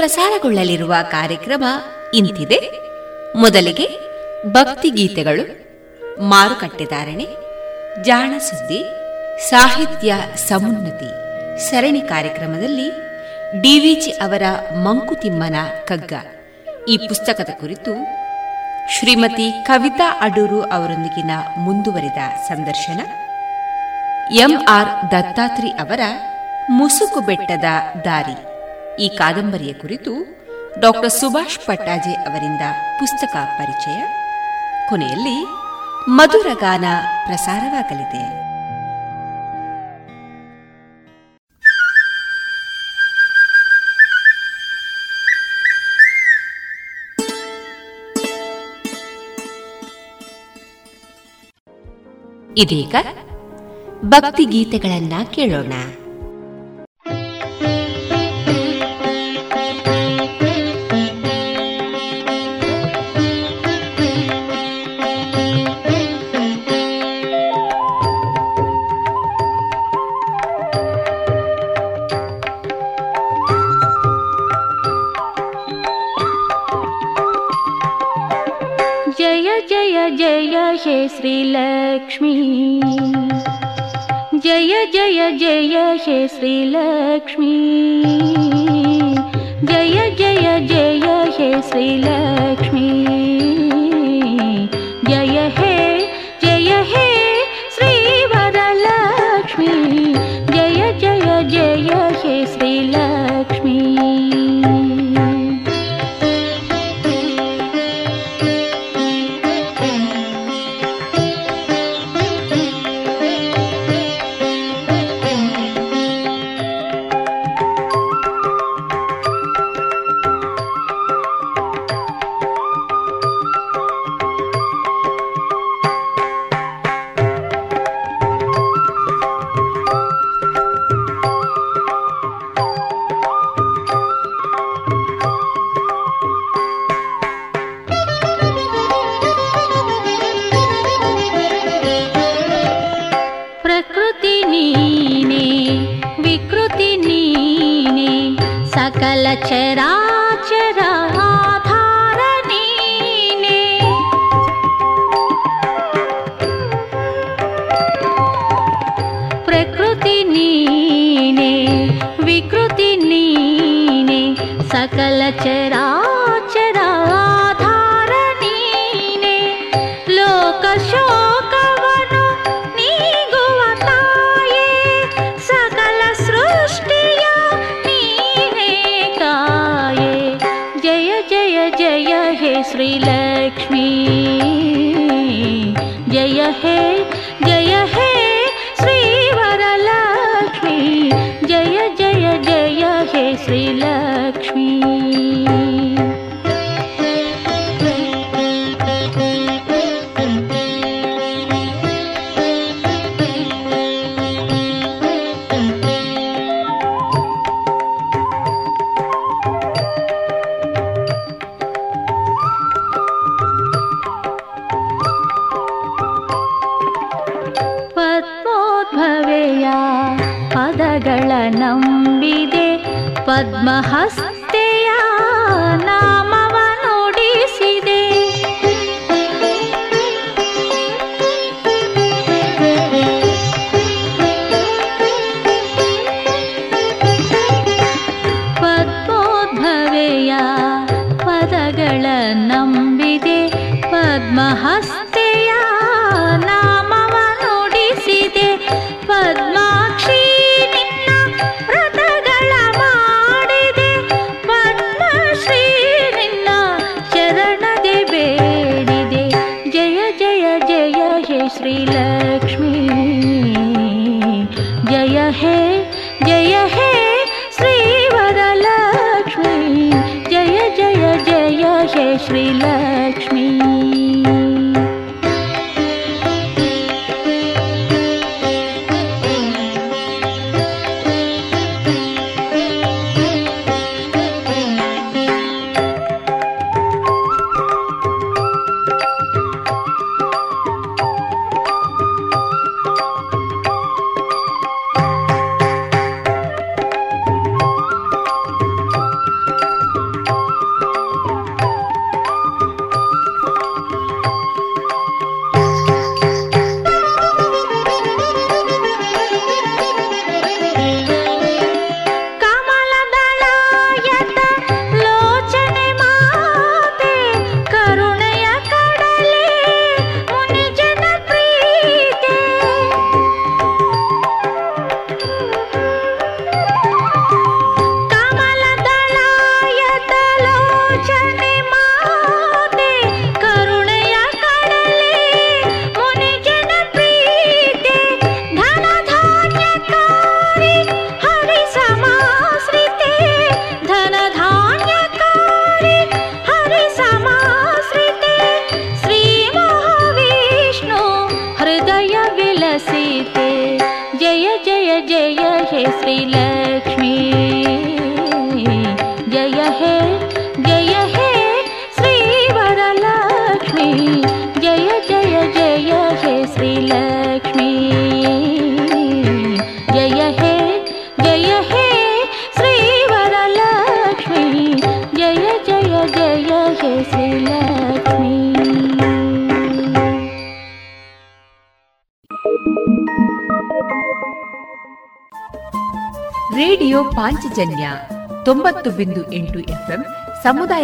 ಪ್ರಸಾರಗೊಳ್ಳಲಿರುವ ಕಾರ್ಯಕ್ರಮ ಇಂತಿದೆ. ಮೊದಲಿಗೆ ಭಕ್ತಿ ಗೀತೆಗಳು ಮಾರುಕಟ್ಟೆದಾರಣೆ ಜಾಣ ಸಾಹಿತ್ಯ ಸಮುನ್ನತಿ, ಸರಣಿ ಕಾರ್ಯಕ್ರಮದಲ್ಲಿ ಡಿವಿಜಿ ಅವರ ಮಂಕುತಿಮ್ಮನ ಕಗ್ಗ. ಈ ಪುಸ್ತಕದ ಕುರಿತು ಶ್ರೀಮತಿ ಕವಿತಾ ಅಡೂರು ಅವರೊಂದಿಗಿನ ಮುಂದುವರಿದ ಸಂದರ್ಶನ. ಎಂಆರ್ ದತ್ತಾತ್ರಿ ಅವರ ಮುಸುಕು ಬೆಟ್ಟದ ದಾರಿ. ಈ ಕಾದಂಬರಿಯ ಕುರಿತು ಡಾಕ್ಟರ್ ಸುಭಾಷ್ ಪಟ್ಟಾಜೆ ಅವರಿಂದ ಪುಸ್ತಕ ಪರಿಚಯ. ಕೊನೆಯಲ್ಲಿ ಮಧುರಗಾನ ಪ್ರಸಾರವಾಗಲಿದೆ. ಇದೀಗ ಭಕ್ತಿ ಗೀತೆಗಳನ್ನ ಕೇಳೋಣ.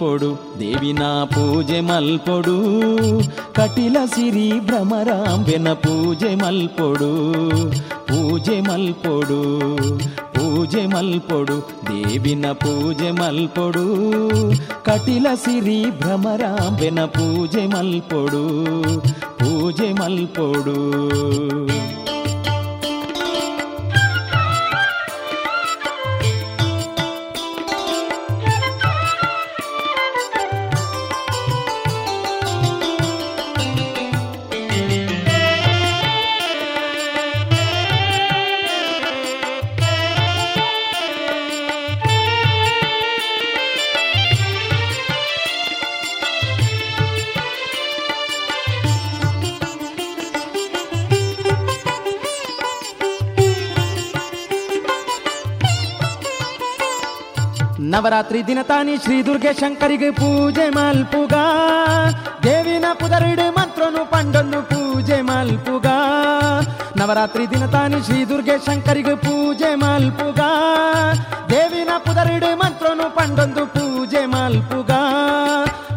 ಪೂಜೆ ಮಲ್ಪೊಡು ದೇವಿನ ಪೂಜೆ ಮಲ್ಪೊಡು ಕಟಿಲ ಸಿರಿ ಭ್ರಮರಾಂಬೆನ ಪೂಜೆ ಮಲ್ಪೊಡು ಪೂಜೆ ಮಲ್ಪೊಡು ಪೂಜೆ ಮಲ್ಪೊಡು ದೇವಿನ ಪೂಜೆ ಮಲ್ಪೊಡು ಕಟಿಲ ಸಿರಿ ಭ್ರಮರಾಂಬೆನ ಪೂಜೆ ಮಲ್ಪೊಡು ಪೂಜೆ ಮಲ್ಪೊಡು ದಿನ ತಾನಿ ಶ್ರೀ ದುರ್ಗೆ ಶಂಕರಿಗೆ ಪೂಜೆ ಮಲ್ಪುಗ ದೇವಿನ ಪುದರಿಡು ಮಂತ್ರನು ಪಂಡೊಂದು ಪೂಜೆ ಮಲ್ಪುಗ ನವರಾತ್ರಿ ದಿನ ತಾನಿ ಶ್ರೀ ದುರ್ಗೆ ಶಂಕರಿಗೆ ಪೂಜೆ ಮಲ್ಪುಗ ದೇವಿನ ಪುದರಿಡು ಮಂತ್ರನು ಪಂಡೊಂದು ಪೂಜೆ ಮಲ್ಪುಗ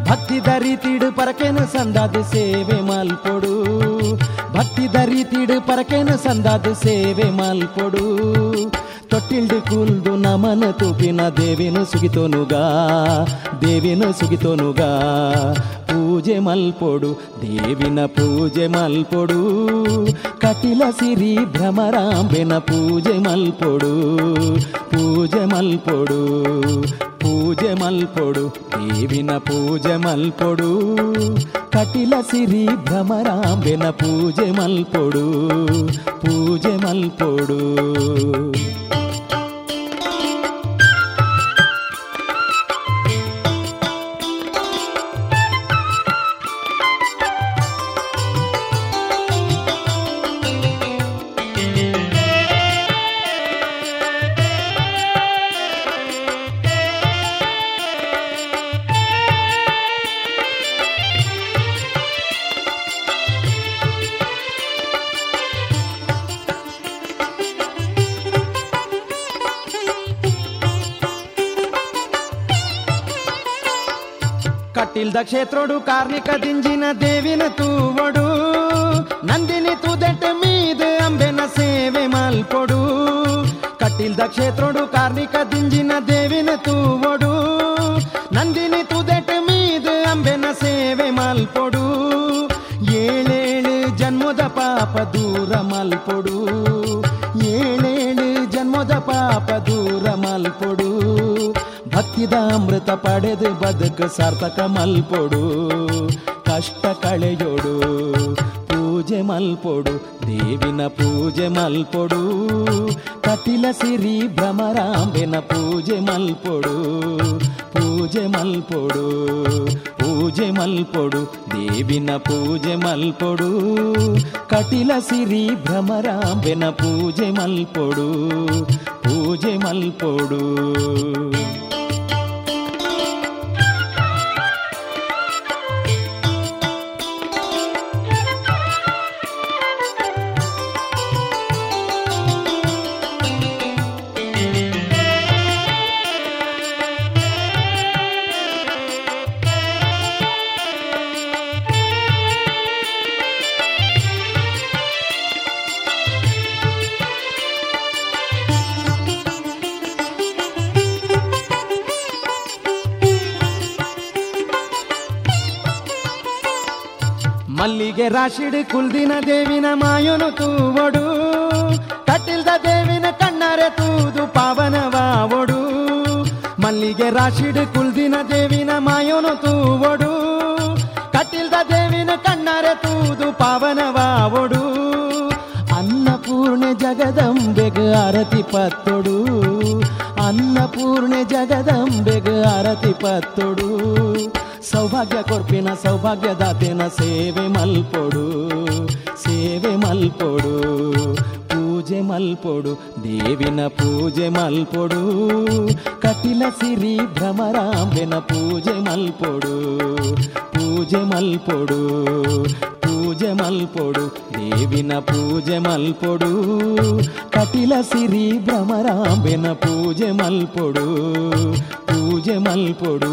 ಭಕ್ತಿ ದರಿತಿಡು ಪರಕೆನು ಸಂದಾದ ಸೇವೆ ಮಲ್ಪೊಡು ಭಕ್ತಿ ದರಿತಿಡು ಪರಕೆನು ಸಂದಾದ ಸೇವೆ ಮಲ್ಪೊಡು ತೊಟ್ಟಿಲ್ಡು ಕೂಲ್ದು ನಮನ ತೂಪಿನ ದೇವಿನು ಸುಗಿತೋನುಗ ದೇವಿನು ಸುಗಿತೋನುಗ ಪೂಜೆ ಮಲ್ಪೊಡು ದೇವಿನ ಪೂಜೆ ಮಲ್ಪೊಡು ಕಟಿಲ ಸಿರಿ ಭ್ರಮರಾಂಬೆನ ಪೂಜೆ ಮಲ್ಪೊಡು ಪೂಜೆ ಮಲ್ಪೊಡು ಪೂಜೆ ಮಲ್ಪೊಡು ದೇವಿನ ಪೂಜೆ ಮಲ್ಪೊಡು ಕಟಿಲ ಸಿರಿ ಭ್ರಮರಾಂಬೆನ ಪೂಜೆ ಮಲ್ಪೊಡು ಪೂಜೆ ಮಲ್ಪೊಡು ಕ್ಷೇತ್ರೋಡು ಕಾರ್ಣಿಕ ದಿಂಜಿನ ದೇವಿನ ತೂವಡು ನಂದಿನಿ ತುದೆಟ್ ಮೀದ್ ಅಂಬೆನ ಸೇವೆ ಮಲ್ಪೊಡು ಕಟ್ಟಿಲ್ದ ಕ್ಷೇತ್ರೋಡು ಕಾರ್ಣಿಕ ದಿಂಜಿನ ದೇವಿನ ತೂವಡು ನಂದಿನಿ ತುದೆಟ್ ಮೀದ್ ಅಂಬೆನ ಸೇವೆ ಮಲ್ಪೊಡು ಏಳೇಳು ಜನ್ಮದ ಪಾಪ ದೂರ ಮಲ್ಪೊಡು ಭಕ್ತಿದ ಅಮೃತ ಪಡೆದು ಬದುಕು ಸಾರ್ಥಕ ಮಲ್ಪೊಡು ಕಷ್ಟ ಕಷ್ಟ ಕಳೆಯೋಡು ಪೂಜೆ ಮಲ್ಪೊಡು ದೇವಿನ ಪೂಜೆ ಮಲ್ಪೊಡು ಕಟಿಲ ಸಿರಿ ಭ್ರಮರಾಂಬೆನ ಪೂಜೆ ಮಲ್ಪೊಡು ಪೂಜೆ ಮಲ್ಪೊಡು ಪೂಜೆ ಮಲ್ಪೊಡು ದೇವಿನ ಪೂಜೆ ಮಲ್ಪೊಡು ಕಟಿಲ ಸಿರಿ ಭ್ರಮರಾಂಬೆನ ಪೂಜೆ ಮಲ್ಪೊಡು ಪೂಜೆ ಮಲ್ಪೊಡು ಮಲ್ಲಿಗೆ ರಾಶಿಡ್ ಕುಲ್ದಿನ ದೇವಿನ ಮಾಯನು ತೂವಡು. ಕಟ್ಟಿಲ್ದ ದೇವಿನ ಕಣ್ಣರೆ ತೂದು ಪಾವನವಾವಡು ಮಲ್ಲಿಗೆ ರಾಶಿಡ್ ಕುಲ್ದಿನ ದೇವಿನ ಮಾಯನು ತೂವಡು. ಕಟ್ಟಿಲ್ದ ದೇವಿನ ಕಣ್ಣರೆ ತೂದು ಪಾವನವಾವಡು ಅನ್ನಪೂರ್ಣೆ ಜಗದಂಬೆಗ ಅರತಿ ಪತ್ತೊಡು. ಅನ್ನಪೂರ್ಣೆ ಜಗದಂಬೆಗ ಅರತಿ ಪತ್ತೊಡು. ಸೌಭಾಗ್ಯ ಕೊರ್ಪಿನ ಸೌಭಾಗ್ಯದಾತೆನ ಸೇವೆ ಮಲ್ಪೊಡು ಸೇವೆ ಮಲ್ಪೊಡು ಪೂಜೆ ಮಲ್ಪೊಡು ದೇವಿನ ಪೂಜೆ ಮಲ್ಪೊಡು ಕಟಿಲ ಸಿರಿ ಭ್ರಮರಾಂಬೆನ ಪೂಜೆ ಮಲ್ಪೊಡು ಪೂಜೆ ಮಲ್ಪೊಡು ಪೂಜೆ ಮಲ್ಪೊಡು ದೇವಿನ ಪೂಜೆ ಮಲ್ಪೊಡು ಕಟಿಲ ಸಿರಿ ಭ್ರಮರಾಂಬೆನ ಪೂಜೆ ಮಲ್ಪೊಡು ಪೂಜೆ ಮಲ್ಪೊಡು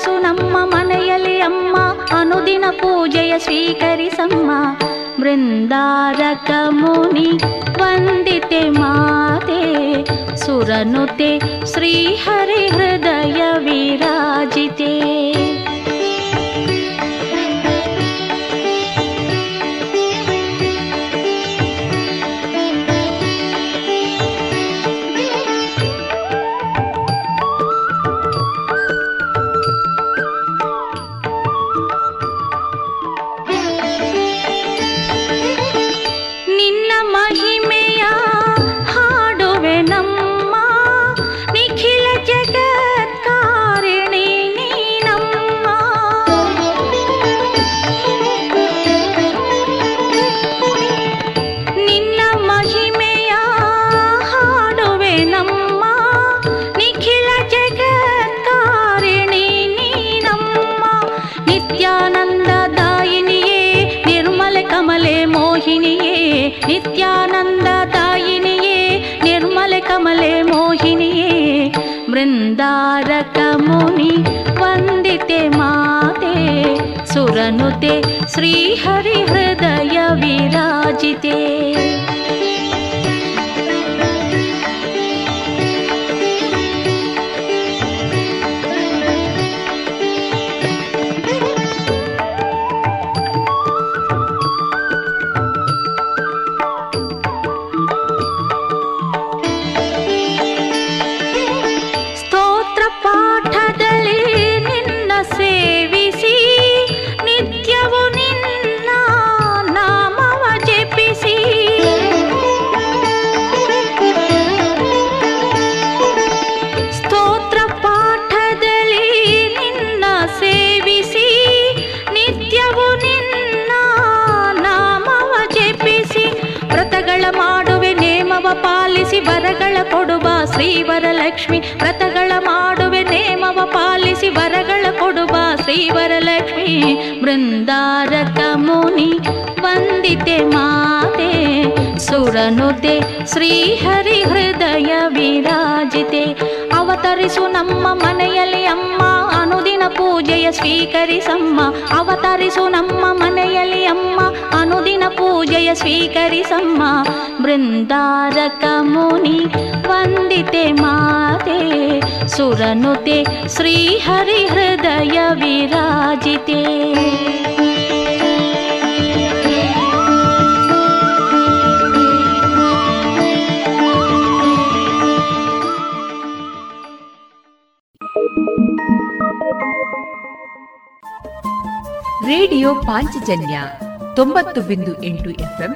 ಅವತರಿಸು ನಮ್ಮ ಮನೆಯಲ್ಲಿ ಅಮ್ಮ ಅನುದಿನ ಪೂಜೆಯ ಸ್ವೀಕರಿಸಮ್ಮ ಬೃಂದಾರಕ ಮುನಿ ವಂದಿತೆ ಮಾತೆ ಸುರನುತೆ ಶ್ರೀಹರಿ ಹೃದಯ हरिहृदय विराजिते ಶ್ರೀವರಲಕ್ಷ್ಮಿ ಬೃಂದಾರಕ ಮುನಿ, ವಂದಿತೆ ಮಾತೆ, ಸುರನುತೆ ಶ್ರೀಹರಿ ಹೃದಯ ವಿರಾಜಿತೆ. ಅವತರಿಸು ನಮ್ಮ ಮನೆಯಲ್ಲಿ ಅಮ್ಮ, ಅನುದಿನ ಪೂಜೆಯ ಸ್ವೀಕರಿಸಮ್ಮ. ಅವತರಿಸು ನಮ್ಮ ಮನೆಯಲ್ಲಿ ಅಮ್ಮ, ಅನುದಿನ ಪೂಜೆಯ ಸ್ವೀಕರಿಸಮ್ಮ. ಬೃಂದಾರಕ ಮುನಿ ವಂದಿತೆ ಮಾತೆ ಸುರನುತೆ ಶ್ರೀಹರಿ ಹೃದಯ ವಿರಾಜಿತೆ. ರೇಡಿಯೋ ಪಾಂಚಜನ್ಯ ತೊಂಬತ್ತು ಬಿಂದು ಎಂಟು ಎಫ್ಎಂ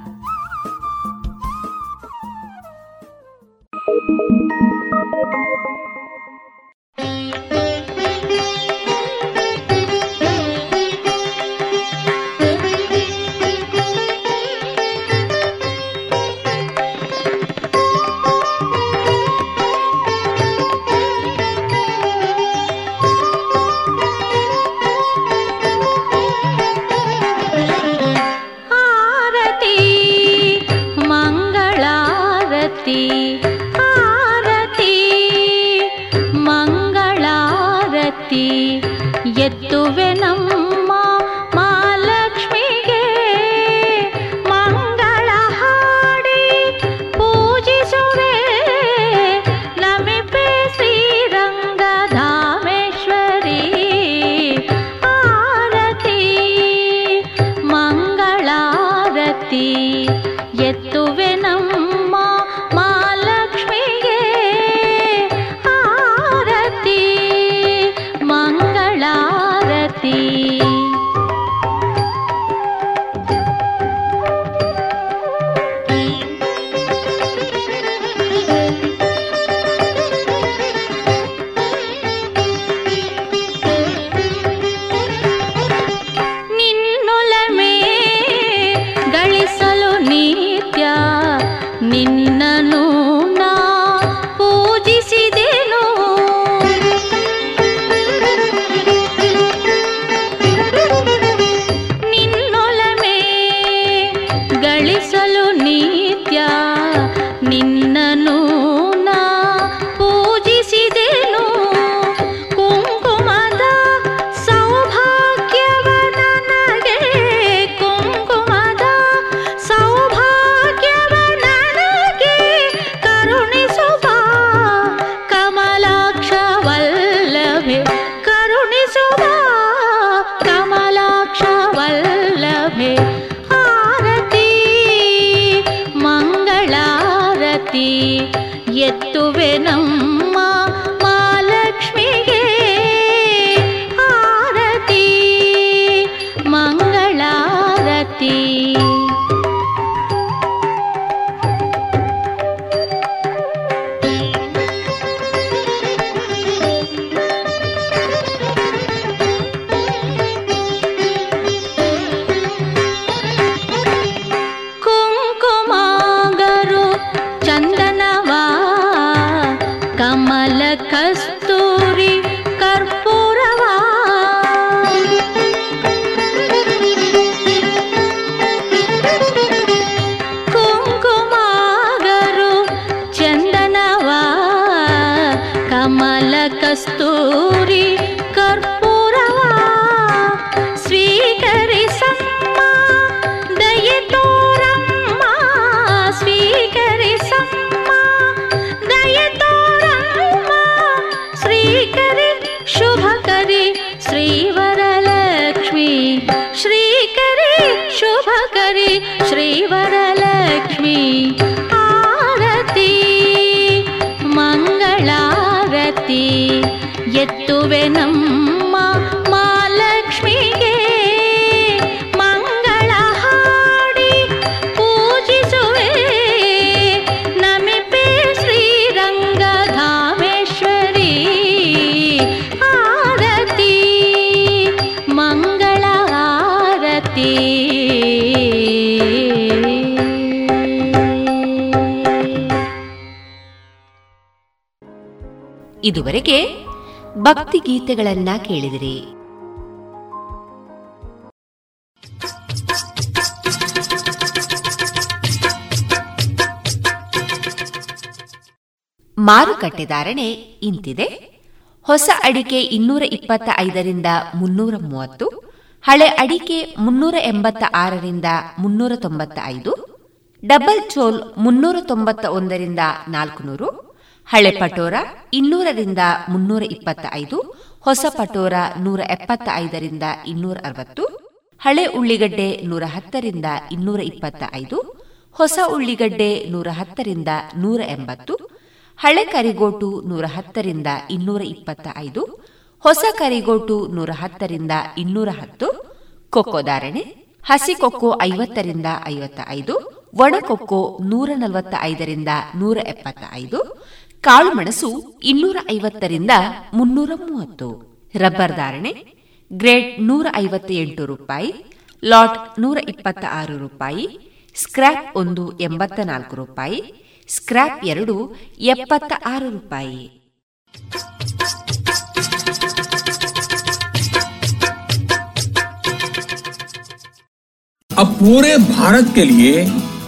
ಭಕ್ತಿ ಗೀತೆಗಳನ್ನ ಕೇಳಿದಿರಿ. ಮಾರುಕಟ್ಟೆ ಧಾರಣೆ ಇಂತಿದೆ. ಹೊಸ ಅಡಿಕೆ ಇನ್ನೂರ ಇಪ್ಪತ್ತ ಐದರಿಂದ ಮುನ್ನೂರ ಮೂವತ್ತು, ಹಳೆ ಅಡಿಕೆ ಮುನ್ನೂರ ಎಂಬತ್ತ ಆರರಿಂದ ಮುನ್ನೂರ ತೊಂಬತ್ತ ಐದು ಡಬಲ್ ಚೋಲ್ ಮುನ್ನೂರ ತೊಂಬತ್ತ ಒಂದರಿಂದ ನಾಲ್ಕುನೂರು ಹಳೆ ಪಟೋರ ಇನ್ನೂರರಿಂದ ಮುನ್ನೂರ ಇಪ್ಪತ್ತ ಐದು ಹೊಸ ಪಟೋರ ನೂರ ಎಪ್ಪತ್ತ ಐದರಿಂದ ಇನ್ನೂರ ಅರವತ್ತು ಹಳೆ ಉಳ್ಳಿಗಡ್ಡೆ ನೂರ ಹತ್ತರಿಂದ ಇನ್ನೂರ ಇಪ್ಪತ್ತ ಐದು ಹೊಸ ಉಳ್ಳಿಗಡ್ಡೆ ನೂರ ಹತ್ತರಿಂದ ನೂರ ಎಂಬತ್ತು ಹಳೆ ಕರಿಗೋಟು ನೂರ ಹತ್ತರಿಂದ ಇನ್ನೂರ ಇಪ್ಪತ್ತ ಐದು ಹೊಸ ಕರಿಗೋಟು ನೂರ ಹತ್ತರಿಂದ ಇನ್ನೂರ ಹತ್ತು ಕೊಕ್ಕೋ ಧಾರಣೆ, ಹಸಿ ಕೊಕ್ಕೋ ಐವತ್ತರಿಂದ ಐವತ್ತ ಐದು ಒಣಕೊಕ್ಕೋ ನೂರ ನಲವತ್ತ ಐದರಿಂದ ನೂರ ಎಪ್ಪತ್ತ ಐದು ಕಾಳುಮೆಣಸು ಇನ್ನೂರ ಐವತ್ತರಿಂದ ಮುನ್ನೂರ ಮೂವತ್ತು ರಬ್ಬರ್ ಧಾರಣೆ ಗ್ರೇಡ್ ನೂರ ಐವತ್ತ ಎಂಟು ರೂಪಾಯಿ ಲಾಟ್ ನೂರ ಇಪ್ಪತ್ತ ಆರು ರೂಪಾಯಿ ಸ್ಕ್ರಾಪ್ ಒಂದು ಎಂಬತ್ತ ನಾಲ್ಕು ರೂಪಾಯಿ ಸ್ಕ್ರಾಪ್ ಎರಡು ಎಪ್ಪತ್ತ ಆರು ರೂಪಾಯಿ अब पूरे भारत के लिए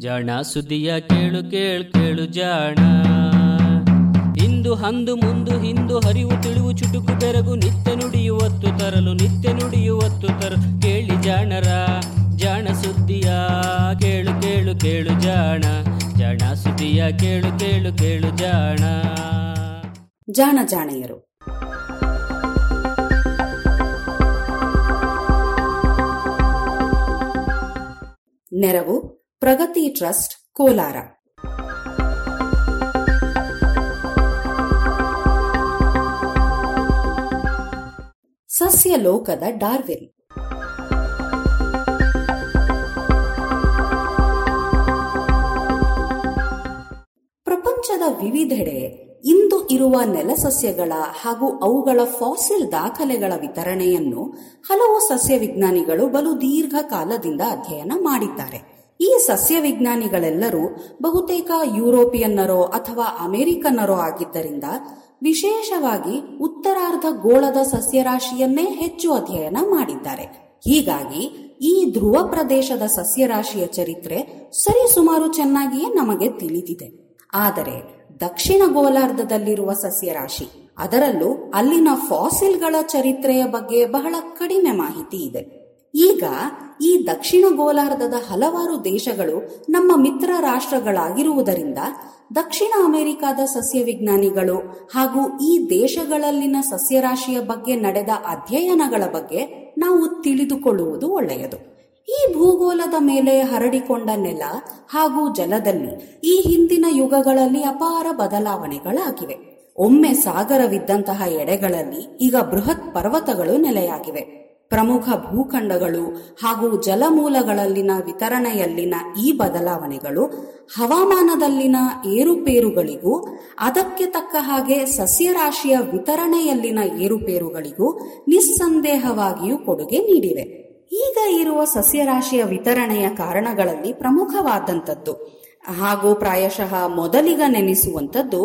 ಜಾಣ ಸುದಿಯ ಕೇಳು ಕೇಳು ಕೇಳು ಜಾಣ. ಇಂದು ಹಂದು ಮುಂದು ಹಿಂದು ಹರಿವು ತಿಳಿವು, ಚುಟುಕು ಬೆರಗು ನಿತ್ಯ ನುಡಿಯುವತ್ತು ತರಲು, ನಿತ್ಯ ನುಡಿಯುವತ್ತು ತರಲು. ಕೇಳಿ ಜಾಣರ, ಜಾಣ ಸುದ್ದಿಯ ಕೇಳು ಕೇಳು ಕೇಳು ಜಾಣ. ಜಾಣ ಸುದಿಯ ಕೇಳು ಕೇಳು ಕೇಳು ಜಾಣ. ಜಾಣ ಜಾಣೆಯರು. ನೆರವು ಪ್ರಗತಿ ಟ್ರಸ್ಟ್, ಕೋಲಾರ. ಸಸ್ಯ ಲೋಕದ ಡಾರ್ವಿನ್. ಪ್ರಪಂಚದ ವಿವಿಧೆಡೆ ಇಂದು ಇರುವ ನೆಲಸಸ್ಯಗಳ ಹಾಗೂ ಅವುಗಳ ಫಾಸಿಲ್ ದಾಖಲೆಗಳ ವಿತರಣೆಯನ್ನು ಹಲವು ಸಸ್ಯ ವಿಜ್ಞಾನಿಗಳು ಬಲು ದೀರ್ಘಕಾಲದಿಂದ ಅಧ್ಯಯನ ಮಾಡಿದ್ದಾರೆ. ಈ ಸಸ್ಯವಿಜ್ಞಾನಿಗಳೆಲ್ಲರೂ ಬಹುತೇಕ ಯುರೋಪಿಯನ್ನರೋ ಅಥವಾ ಅಮೆರಿಕನ್ನರೋ ಆಗಿದ್ದರಿಂದ ವಿಶೇಷವಾಗಿ ಉತ್ತರಾರ್ಧ ಗೋಳದ ಸಸ್ಯರಾಶಿಯನ್ನೇ ಹೆಚ್ಚು ಅಧ್ಯಯನ ಮಾಡಿದ್ದಾರೆ. ಹೀಗಾಗಿ ಈ ಧ್ರುವ ಪ್ರದೇಶದ ಸಸ್ಯರಾಶಿಯ ಚರಿತ್ರೆ ಸರಿಸುಮಾರು ಚೆನ್ನಾಗಿಯೇ ನಮಗೆ ತಿಳಿದಿದೆ. ಆದರೆ ದಕ್ಷಿಣ ಗೋಲಾರ್ಧದಲ್ಲಿರುವ ಸಸ್ಯರಾಶಿ, ಅದರಲ್ಲೂ ಅಲ್ಲಿನ ಫಾಸಿಲ್ಗಳ ಚರಿತ್ರೆಯ ಬಗ್ಗೆ ಬಹಳ ಕಡಿಮೆ ಮಾಹಿತಿ ಇದೆ. ಈಗ ಈ ದಕ್ಷಿಣ ಗೋಲಾರ್ಧದ ಹಲವಾರು ದೇಶಗಳು ನಮ್ಮ ಮಿತ್ರ ರಾಷ್ಟ್ರಗಳಾಗಿರುವುದರಿಂದ ದಕ್ಷಿಣ ಅಮೆರಿಕಾದ ಸಸ್ಯ ವಿಜ್ಞಾನಿಗಳು ಹಾಗೂ ಈ ದೇಶಗಳಲ್ಲಿನ ಸಸ್ಯರಾಶಿಯ ಬಗ್ಗೆ ನಡೆದ ಅಧ್ಯಯನಗಳ ಬಗ್ಗೆ ನಾವು ತಿಳಿದುಕೊಳ್ಳುವುದು ಒಳ್ಳೆಯದು. ಈ ಭೂಗೋಳದ ಮೇಲೆ ಹರಡಿಕೊಂಡ ನೆಲ ಹಾಗೂ ಜಲದಲ್ಲಿ ಈ ಹಿಂದಿನ ಯುಗಗಳಲ್ಲಿ ಅಪಾರ ಬದಲಾವಣೆಗಳಾಗಿವೆ. ಒಮ್ಮೆ ಸಾಗರವಿದ್ದಂತಹ ಎಡೆಗಳಲ್ಲಿ ಈಗ ಬೃಹತ್ ಪರ್ವತಗಳು ನೆಲೆಯಾಗಿವೆ. ಪ್ರಮುಖ ಭೂಖಂಡಗಳು ಹಾಗೂ ಜಲಮೂಲಗಳಲ್ಲಿನ ವಿತರಣೆಯಲ್ಲಿನ ಈ ಬದಲಾವಣೆಗಳು ಹವಾಮಾನದಲ್ಲಿನ ಏರುಪೇರುಗಳಿಗೂ, ಅದಕ್ಕೆ ತಕ್ಕ ಹಾಗೆ ಸಸ್ಯರಾಶಿಯ ವಿತರಣೆಯಲ್ಲಿನ ಏರುಪೇರುಗಳಿಗೂ ನಿಸ್ಸಂದೇಹವಾಗಿಯೂ ಕೊಡುಗೆ ನೀಡಿವೆ. ಈಗ ಇರುವ ಸಸ್ಯರಾಶಿಯ ವಿತರಣೆಯ ಕಾರಣಗಳಲ್ಲಿ ಪ್ರಮುಖವಾದಂಥದ್ದು ಹಾಗೂ ಪ್ರಾಯಶಃ ಮೊದಲಿಗ ನೆನೆಸುವಂಥದ್ದು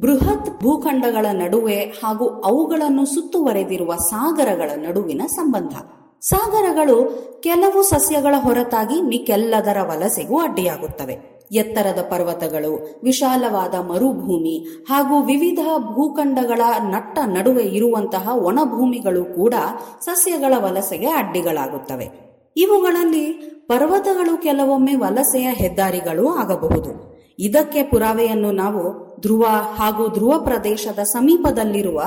ಬೃಹತ್ ಭೂಖಂಡಗಳ ನಡುವೆ ಹಾಗೂ ಅವುಗಳನ್ನು ಸುತ್ತುವರೆದಿರುವ ಸಾಗರಗಳ ನಡುವಿನ ಸಂಬಂಧ. ಸಾಗರಗಳು ಕೆಲವು ಸಸ್ಯಗಳ ಹೊರತಾಗಿ ಮಿಕ್ಕೆಲ್ಲದರ ವಲಸೆಗೂ ಅಡ್ಡಿಯಾಗುತ್ತವೆ. ಎತ್ತರದ ಪರ್ವತಗಳು, ವಿಶಾಲವಾದ ಮರುಭೂಮಿ ಹಾಗೂ ವಿವಿಧ ಭೂಖಂಡಗಳ ನಟ್ಟ ನಡುವೆ ಇರುವಂತಹ ಒಣಭೂಮಿಗಳು ಕೂಡ ಸಸ್ಯಗಳ ವಲಸೆಗೆ ಅಡ್ಡಿಗಳಾಗುತ್ತವೆ. ಇವುಗಳಲ್ಲಿ ಪರ್ವತಗಳು ಕೆಲವೊಮ್ಮೆ ವಲಸೆಯ ಹೆದ್ದಾರಿಗಳು ಆಗಬಹುದು. ಇದಕ್ಕೆ ಪುರಾವೆಯನ್ನು ನಾವು ಧ್ರುವ ಹಾಗೂ ಧ್ರುವ ಪ್ರದೇಶದ ಸಮೀಪದಲ್ಲಿರುವ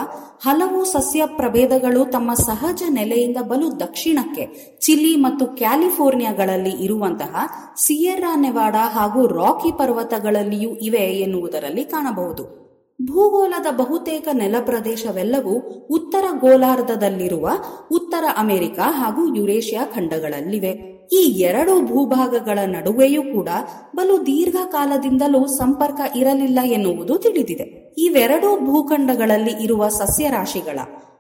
ಹಲವು ಸಸ್ಯ ಪ್ರಭೇದಗಳು ತಮ್ಮ ಸಹಜ ನೆಲೆಯಿಂದ ಬಲು ದಕ್ಷಿಣಕ್ಕೆ ಚಿಲಿ ಮತ್ತು ಕ್ಯಾಲಿಫೋರ್ನಿಯಾಗಳಲ್ಲಿ ಇರುವಂತಹ ಸಿಯೆರಾ ನೆವಾಡಾ ಹಾಗೂ ರಾಕಿ ಪರ್ವತಗಳಲ್ಲಿಯೂ ಇವೆ ಎನ್ನುವುದರಲ್ಲಿ ಕಾಣಬಹುದು. ಭೂಗೋಳದ ಬಹುತೇಕ ನೆಲ ಪ್ರದೇಶವೆಲ್ಲವೂ ಉತ್ತರ ಗೋಲಾರ್ಧದಲ್ಲಿರುವ ಉತ್ತರ ಅಮೆರಿಕ ಹಾಗೂ ಯುರೇಷಿಯಾ ಖಂಡಗಳಲ್ಲಿವೆ. ಈ ಎರಡು ಭೂಭಾಗಗಳ ನಡುವೆಯೂ ಕೂಡ ಬಲು ದೀರ್ಘಕಾಲದಿಂದಲೂ ಸಂಪರ್ಕ ಇರಲಿಲ್ಲ ಎನ್ನುವುದು ತಿಳಿದಿದೆ. ಇವೆರಡೂ ಭೂಖಂಡಗಳಲ್ಲಿ ಇರುವ ಸಸ್ಯರಾಶಿಗಳ.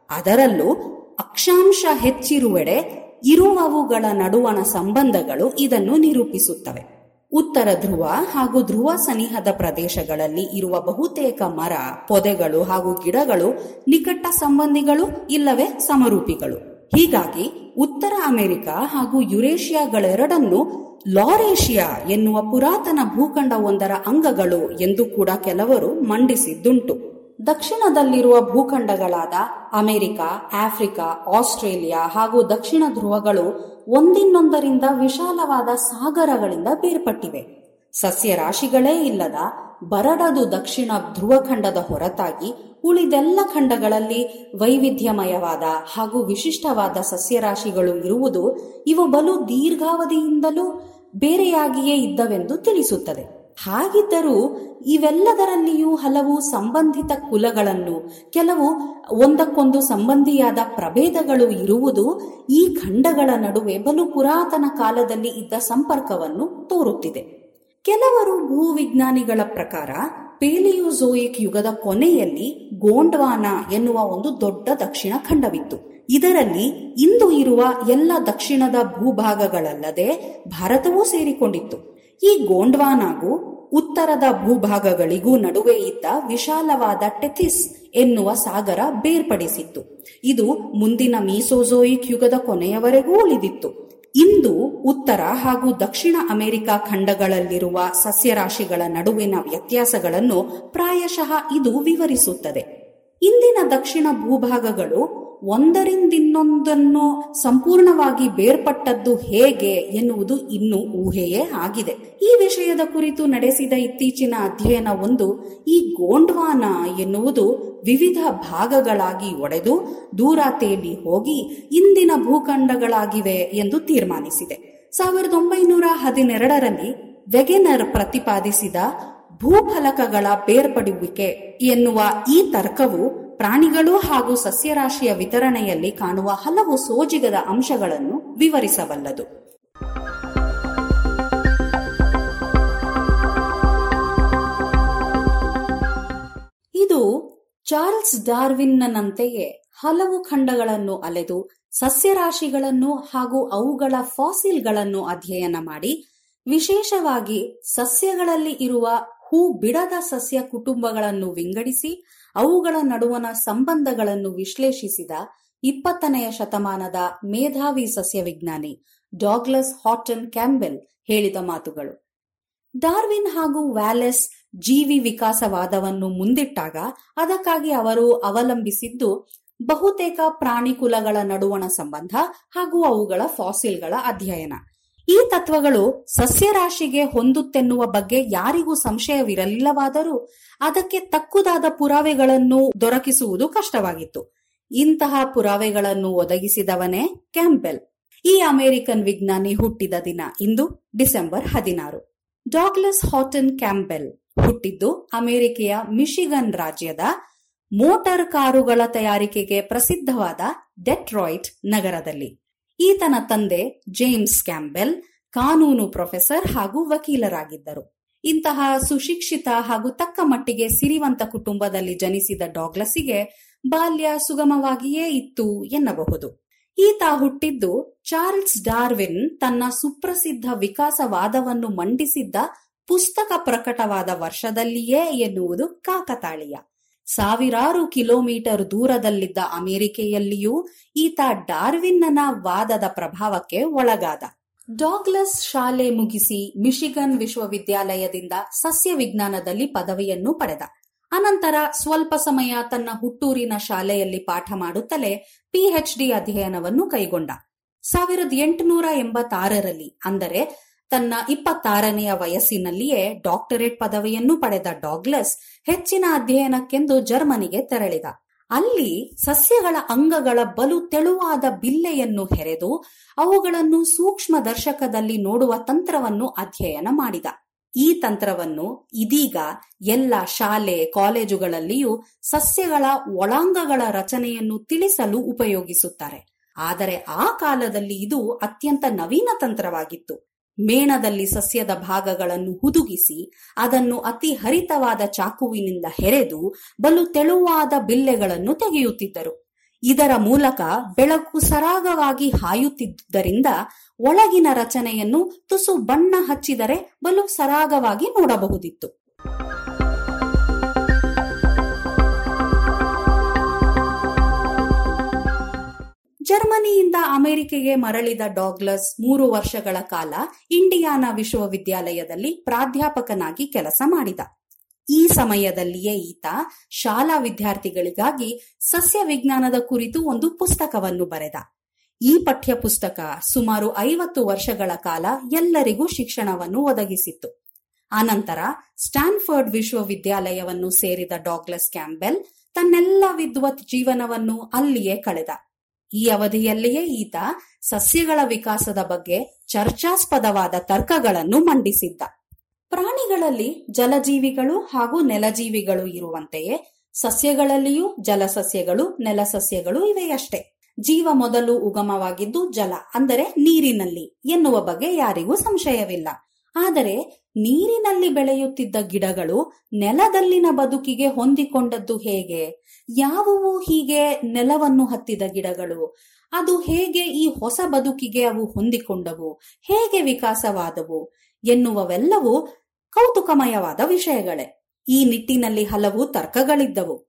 ಅದರಲ್ಲೂ ಅಕ್ಷಾಂಶ ಹೆಚ್ಚಿರುವೆಡೆ ಇರುವವುಗಳ ನಡುವಣ ಸಂಬಂಧಗಳು ಇದನ್ನು ನಿರೂಪಿಸುತ್ತವೆ. ಉತ್ತರ ಧ್ರುವ ಹಾಗೂ ಧ್ರುವ ಸನಿಹದ ಪ್ರದೇಶಗಳಲ್ಲಿ ಇರುವ ಬಹುತೇಕ ಮರ, ಪೊದೆಗಳು ಹಾಗೂ ಗಿಡಗಳು ನಿಕಟ ಸಂಬಂಧಿಗಳು ಇಲ್ಲವೇ ಸಮರೂಪಿಗಳು. ಹೀಗಾಗಿ ಉತ್ತರ ಅಮೆರಿಕ ಹಾಗೂ ಯುರೇಷಿಯಾಗಳೆರಡನ್ನು ಲಾರೇಷಿಯಾ ಎನ್ನುವ ಪುರಾತನ ಭೂಖಂಡವೊಂದರ ಅಂಗಗಳು ಎಂದು ಕೂಡ ಕೆಲವರು ಮಂಡಿಸಿದ್ದುಂಟು. ದಕ್ಷಿಣದಲ್ಲಿರುವ ಭೂಖಂಡಗಳಾದ ಅಮೆರಿಕ, ಆಫ್ರಿಕಾ, ಆಸ್ಟ್ರೇಲಿಯಾ ಹಾಗೂ ದಕ್ಷಿಣ ಧ್ರುವಗಳು ಒಂದಿನ್ನೊಂದರಿಂದ ವಿಶಾಲವಾದ ಸಾಗರಗಳಿಂದ ಬೇರ್ಪಟ್ಟಿವೆ. ಸಸ್ಯರಾಶಿಗಳೇ ಇಲ್ಲದ ಬರಡದು ದಕ್ಷಿಣ ಧ್ರುವಖಂಡದ ಹೊರತಾಗಿ ಉಳಿದೆಲ್ಲ ಖಂಡಗಳಲ್ಲಿ ವೈವಿಧ್ಯಮಯವಾದ ಹಾಗೂ ವಿಶಿಷ್ಟವಾದ ಸಸ್ಯರಾಶಿಗಳು ಇರುವುದು ಇವು ಬಲು ದೀರ್ಘಾವಧಿಯಿಂದಲೂ ಬೇರೆಯಾಗಿಯೇ ಇದ್ದವೆಂದು ತಿಳಿಸುತ್ತದೆ. ಹಾಗಿದ್ದರೂ ಇವೆಲ್ಲದರಲ್ಲಿಯೂ ಹಲವು ಸಂಬಂಧಿತ ಕುಲಗಳನ್ನು, ಕೆಲವು ಒಂದಕ್ಕೊಂದು ಸಂಬಂಧಿಯಾದ ಪ್ರಭೇದಗಳು ಇರುವುದು ಈ ಖಂಡಗಳ ನಡುವೆ ಬಲು ಪುರಾತನ ಕಾಲದಲ್ಲಿ ಇದ್ದ ಸಂಪರ್ಕವನ್ನು ತೋರುತ್ತಿದೆ. ಕೆಲವರು ಭೂವಿಜ್ಞಾನಿಗಳ ಪ್ರಕಾರ ಪೇಲಿಯೋಝೋಯಿಕ್ ಯುಗದ ಕೊನೆಯಲ್ಲಿ ಗೋಂಡ್ವಾನ ಎನ್ನುವ ಒಂದು ದೊಡ್ಡ ದಕ್ಷಿಣ ಖಂಡವಿತ್ತು. ಇದರಲ್ಲಿ ಇಂದು ಇರುವ ಎಲ್ಲ ದಕ್ಷಿಣದ ಭೂಭಾಗಗಳಲ್ಲದೆ ಭಾರತವೂ ಸೇರಿಕೊಂಡಿತ್ತು. ಈ ಗೋಂಡ್ವಾನಾಗೂ ಉತ್ತರದ ಭೂಭಾಗಗಳಿಗೂ ನಡುವೆ ಇದ್ದ ವಿಶಾಲವಾದ ಟೆಥಿಸ್ ಎನ್ನುವ ಸಾಗರ ಬೇರ್ಪಡಿಸಿತ್ತು. ಇದು ಮುಂದಿನ ಮೀಸೋಜೋಯಿಕ್ ಯುಗದ ಕೊನೆಯವರೆಗೂ ಉಳಿದಿತ್ತು. ಇಂದು ಉತ್ತರ ಹಾಗೂ ದಕ್ಷಿಣ ಅಮೆರಿಕ ಖಂಡಗಳಲ್ಲಿರುವ ಸಸ್ಯರಾಶಿಗಳ ನಡುವಿನ ವ್ಯತ್ಯಾಸಗಳನ್ನು ಪ್ರಾಯಶಃ ಇದು ವಿವರಿಸುತ್ತದೆ. ಇಂದಿನ ದಕ್ಷಿಣ ಭೂಭಾಗಗಳು ಒಂದರಿಂದಿನ್ನೊಂದನ್ನು ಸಂಪೂರ್ಣವಾಗಿ ಬೇರ್ಪಟ್ಟದ್ದು ಹೇಗೆ ಎನ್ನುವುದು ಇನ್ನೂ ಊಹೆಯೇ ಆಗಿದೆ. ಈ ವಿಷಯದ ಕುರಿತು ನಡೆಸಿದ ಇತ್ತೀಚಿನ ಅಧ್ಯಯನ ಒಂದು ಈ ಗೋಂಡ್ವಾನ ಎನ್ನುವುದು ವಿವಿಧ ಭಾಗಗಳಾಗಿ ಒಡೆದು ದೂರಾತೆಯಲ್ಲಿ ಹೋಗಿ ಇಂದಿನ ಭೂಖಂಡಗಳಾಗಿವೆ ಎಂದು ತೀರ್ಮಾನಿಸಿದೆ. ಸಾವಿರದ ಒಂಬೈನೂರ ಹದಿನೆರಡರಲ್ಲಿ ವೆಗೆನರ್ ಪ್ರತಿಪಾದಿಸಿದ ಭೂಫಲಕಗಳ ಬೇರ್ಪಡುವಿಕೆ ಎನ್ನುವ ಈ ತರ್ಕವು ಪ್ರಾಣಿಗಳು ಹಾಗೂ ಸಸ್ಯರಾಶಿಯ ವಿತರಣೆಯಲ್ಲಿ ಕಾಣುವ ಹಲವು ಸೋಜಿಗದ ಅಂಶಗಳನ್ನು ವಿವರಿಸಬಲ್ಲದು. ಇದು ಚಾರ್ಲ್ಸ್ ಡಾರ್ವಿನ್ನಂತೆಯೇ ಹಲವು ಖಂಡಗಳನ್ನು ಅಲೆದು ಸಸ್ಯರಾಶಿಗಳನ್ನು ಹಾಗೂ ಅವುಗಳ ಫಾಸಿಲ್ಗಳನ್ನು ಅಧ್ಯಯನ ಮಾಡಿ, ವಿಶೇಷವಾಗಿ ಸಸ್ಯಗಳಲ್ಲಿ ಇರುವ ಹೂ ಬಿಡದ ಸಸ್ಯ ಕುಟುಂಬಗಳನ್ನು ವಿಂಗಡಿಸಿ, ಅವುಗಳ ನಡುವಣ ಸಂಬಂಧಗಳನ್ನು ವಿಶ್ಲೇಷಿಸಿದ ಇಪ್ಪತ್ತನೆಯ ಶತಮಾನದ ಮೇಧಾವಿ ಸಸ್ಯವಿಜ್ಞಾನಿ ಡಾಗ್ಲಸ್ ಹಾಟನ್ ಕ್ಯಾಂಬೆಲ್ ಹೇಳಿದ ಮಾತುಗಳು. ಡಾರ್ವಿನ್ ಹಾಗೂ ವ್ಯಾಲೆಸ್ ಜೀವಿ ವಿಕಾಸವಾದವನ್ನು ಮುಂದಿಟ್ಟಾಗ ಅದಕ್ಕಾಗಿ ಅವರು ಅವಲಂಬಿಸಿದ್ದು ಬಹುತೇಕ ಪ್ರಾಣಿ ಕುಲಗಳ ನಡುವಣ ಸಂಬಂಧ ಹಾಗೂ ಅವುಗಳ ಫಾಸಿಲ್ಗಳ ಅಧ್ಯಯನ. ಈ ತತ್ವಗಳು ಸಸ್ಯರಾಶಿಗೆ ಹೊಂದುತ್ತೆನ್ನುವ ಬಗ್ಗೆ ಯಾರಿಗೂ ಸಂಶಯವಿರಲಿಲ್ಲವಾದರೂ ಅದಕ್ಕೆ ತಕ್ಕುದಾದ ಪುರಾವೆಗಳನ್ನು ದೊರಕಿಸುವುದು ಕಷ್ಟವಾಗಿತ್ತು. ಇಂತಹ ಪುರಾವೆಗಳನ್ನು ಒದಗಿಸಿದವನೇ ಕ್ಯಾಂಪೆಲ್ ಈ ಅಮೆರಿಕನ್ ವಿಜ್ಞಾನಿ ಹುಟ್ಟಿದ ದಿನ ಇಂದು ಡಿಸೆಂಬರ್ ಹದಿನಾರು. ಡಾಗ್ಲಸ್ ಹಾಟನ್ ಕ್ಯಾಂಪೆಲ್ ಹುಟ್ಟಿದ್ದು ಅಮೆರಿಕೆಯ ಮಿಶಿಗನ್ ರಾಜ್ಯದ ಮೋಟಾರ್ ಕಾರುಗಳ ತಯಾರಿಕೆಗೆ ಪ್ರಸಿದ್ಧವಾದ ಡೆಟ್ರಾಯ್ಟ್ ನಗರದಲ್ಲಿ. ಈತನ ತಂದೆ ಜೇಮ್ಸ್ ಕ್ಯಾಂಬೆಲ್, ಕಾನೂನು ಪ್ರೊಫೆಸರ್ ಹಾಗೂ ವಕೀಲರಾಗಿದ್ದರು. ಇಂತಹ ಸುಶಿಕ್ಷಿತ ಹಾಗೂ ತಕ್ಕ ಮಟ್ಟಿಗೆ ಸಿರಿವಂತ ಕುಟುಂಬದಲ್ಲಿ ಜನಿಸಿದ ಡಾಗ್ಲಸಿಗೆ ಬಾಲ್ಯ ಸುಗಮವಾಗಿಯೇ ಇತ್ತು ಎನ್ನಬಹುದು. ಈತ ಹುಟ್ಟಿದ್ದು ಚಾರ್ಲ್ಸ್ ಡಾರ್ವಿನ್ ತನ್ನ ಸುಪ್ರಸಿದ್ಧ ವಿಕಾಸವಾದವನ್ನು ಮಂಡಿಸಿದ್ದ ಪುಸ್ತಕ ಪ್ರಕಟವಾದ ವರ್ಷದಲ್ಲಿಯೇ ಎನ್ನುವುದು ಕಾಕತಾಳೀಯ. ಸಾವಿರಾರು ಕಿಲೋಮೀಟರ್ ದೂರದಲ್ಲಿದ್ದ ಅಮೆರಿಕೆಯಲ್ಲಿಯೂ ಈತ ಡಾರ್ವಿನ್ನನ ವಾದದ ಪ್ರಭಾವಕ್ಕೆ ಒಳಗಾದ. ಡಾಗ್ಲಸ್ ಶಾಲೆ ಮುಗಿಸಿ ಮಿಶಿಗನ್ ವಿಶ್ವವಿದ್ಯಾಲಯದಿಂದ ಸಸ್ಯ ವಿಜ್ಞಾನದಲ್ಲಿ ಪದವಿಯನ್ನು ಪಡೆದ. ಅನಂತರ ಸ್ವಲ್ಪ ಸಮಯ ತನ್ನ ಹುಟ್ಟೂರಿನ ಶಾಲೆಯಲ್ಲಿ ಪಾಠ ಮಾಡುತ್ತಲೇ ಪಿಎಚ್ಡಿ ಅಧ್ಯಯನವನ್ನು ಕೈಗೊಂಡ. ಸಾವಿರದ ಎಂಟುನೂರ ಎಂಬತ್ತಾರರಲ್ಲಿ, ಅಂದರೆ ತನ್ನ ಇಪ್ಪತ್ತಾರನೆಯ ವಯಸ್ಸಿನಲ್ಲಿಯೇ ಡಾಕ್ಟರೇಟ್ ಪದವಿಯನ್ನು ಪಡೆದ ಡಾಗ್ಲಸ್ ಹೆಚ್ಚಿನ ಅಧ್ಯಯನಕ್ಕೆಂದು ಜರ್ಮನಿಗೆ ತೆರಳಿದ. ಅಲ್ಲಿ ಸಸ್ಯಗಳ ಅಂಗಗಳ ಬಲು ತೆಳುವಾದ ಬಿಲ್ಲೆಯನ್ನು ಹೆರೆದು ಅವುಗಳನ್ನು ಸೂಕ್ಷ್ಮ ದರ್ಶಕದಲ್ಲಿ ನೋಡುವ ತಂತ್ರವನ್ನು ಅಧ್ಯಯನ ಮಾಡಿದ. ಈ ತಂತ್ರವನ್ನು ಇದೀಗ ಎಲ್ಲ ಶಾಲೆ, ಕಾಲೇಜುಗಳಲ್ಲಿಯೂ ಸಸ್ಯಗಳ ಒಳಾಂಗಗಳ ರಚನೆಯನ್ನು ತಿಳಿಸಲು ಉಪಯೋಗಿಸುತ್ತಾರೆ. ಆದರೆ ಆ ಕಾಲದಲ್ಲಿ ಇದು ಅತ್ಯಂತ ನವೀನ ತಂತ್ರವಾಗಿತ್ತು. ಮೇಣದಲ್ಲಿ ಸಸ್ಯದ ಭಾಗಗಳನ್ನು ಹುದುಗಿಸಿ ಅದನ್ನು ಅತಿ ಹರಿತವಾದ ಚಾಕುವಿನಿಂದ ಹೆರೆದು ಬಲು ತೆಳುವಾದ ಬಿಲ್ಲೆಗಳನ್ನು ತೆಗೆಯುತ್ತಿದ್ದರು. ಇದರ ಮೂಲಕ ಬೆಳಕು ಸರಾಗವಾಗಿ ಹಾಯುತ್ತಿದ್ದರಿಂದ ಒಳಗಿನ ರಚನೆಯನ್ನು ತುಸು ಬಣ್ಣ ಹಚ್ಚಿದರೆ ಬಲು ಸರಾಗವಾಗಿ ನೋಡಬಹುದಿತ್ತು. ಜರ್ಮನಿಯಿಂದ ಅಮೆರಿಕೆಗೆ ಮರಳಿದ ಡಾಗ್ಲಸ್ ಮೂರು ವರ್ಷಗಳ ಕಾಲ ಇಂಡಿಯಾನಾ ವಿಶ್ವವಿದ್ಯಾಲಯದಲ್ಲಿ ಪ್ರಾಧ್ಯಾಪಕನಾಗಿ ಕೆಲಸ ಮಾಡಿದ. ಈ ಸಮಯದಲ್ಲಿಯೇ ಈತ ಶಾಲಾ ವಿದ್ಯಾರ್ಥಿಗಳಿಗಾಗಿ ಸಸ್ಯ ವಿಜ್ಞಾನದ ಕುರಿತು ಒಂದು ಪುಸ್ತಕವನ್ನು ಬರೆದ. ಈ ಪಠ್ಯ ಪುಸ್ತಕ ಸುಮಾರು ಐವತ್ತು ವರ್ಷಗಳ ಕಾಲ ಎಲ್ಲರಿಗೂ ಶಿಕ್ಷಣವನ್ನು ಒದಗಿಸಿತ್ತು. ಆನಂತರ ಸ್ಟ್ಯಾನ್ಫರ್ಡ್ ವಿಶ್ವವಿದ್ಯಾಲಯವನ್ನು ಸೇರಿದ ಡಾಗ್ಲಸ್ ಕ್ಯಾಂಬೆಲ್ ತನ್ನೆಲ್ಲ ವಿದ್ವತ್ ಜೀವನವನ್ನು ಅಲ್ಲಿಯೇ ಕಳೆದ. ಈ ಅವಧಿಯಲ್ಲಿಯೇ ಈತ ಸಸ್ಯಗಳ ವಿಕಾಸದ ಬಗ್ಗೆ ಚರ್ಚಾಸ್ಪದವಾದ ತರ್ಕಗಳನ್ನು ಮಂಡಿಸಿದ್ದ. ಪ್ರಾಣಿಗಳಲ್ಲಿ ಜಲಜೀವಿಗಳು ಹಾಗೂ ನೆಲಜೀವಿಗಳು ಇರುವಂತೆಯೇ ಸಸ್ಯಗಳಲ್ಲಿಯೂ ಜಲಸಸ್ಯಗಳು, ನೆಲಸಸ್ಯಗಳು ಇವೆಯಷ್ಟೇ ಜೀವ ಮೊದಲು ಉಗಮವಾಗಿದ್ದು ಜಲ, ಅಂದರೆ ನೀರಿನಲ್ಲಿ ಎನ್ನುವ ಬಗ್ಗೆ ಯಾರಿಗೂ ಸಂಶಯವಿಲ್ಲ. ಆದರೆ ನೀರಿನಲ್ಲಿ ಬೆಳೆಯುತ್ತಿದ್ದ ಗಿಡಗಳು ನೆಲದಲ್ಲಿನ ಬದುಕಿಗೆ ಹೊಂದಿಕೊಂಡದ್ದು ಹೇಗೆ? ಯಾವುವು ಹೀಗೆ ನೆಲವನ್ನು ಹತ್ತಿದ ಗಿಡಗಳು? ಅದು ಹೇಗೆ ಈ ಹೊಸ ಬದುಕಿಗೆ ಅವು ಹೊಂದಿಕೊಂಡವು? ಹೇಗೆ ವಿಕಾಸವಾದವು? ಎನ್ನುವವೆಲ್ಲವೂ ಕೌತುಕಮಯವಾದ ವಿಷಯಗಳೇ. ಈ ನಿಟ್ಟಿನಲ್ಲಿ ಹಲವು ತರ್ಕಗಳಿದ್ದವು.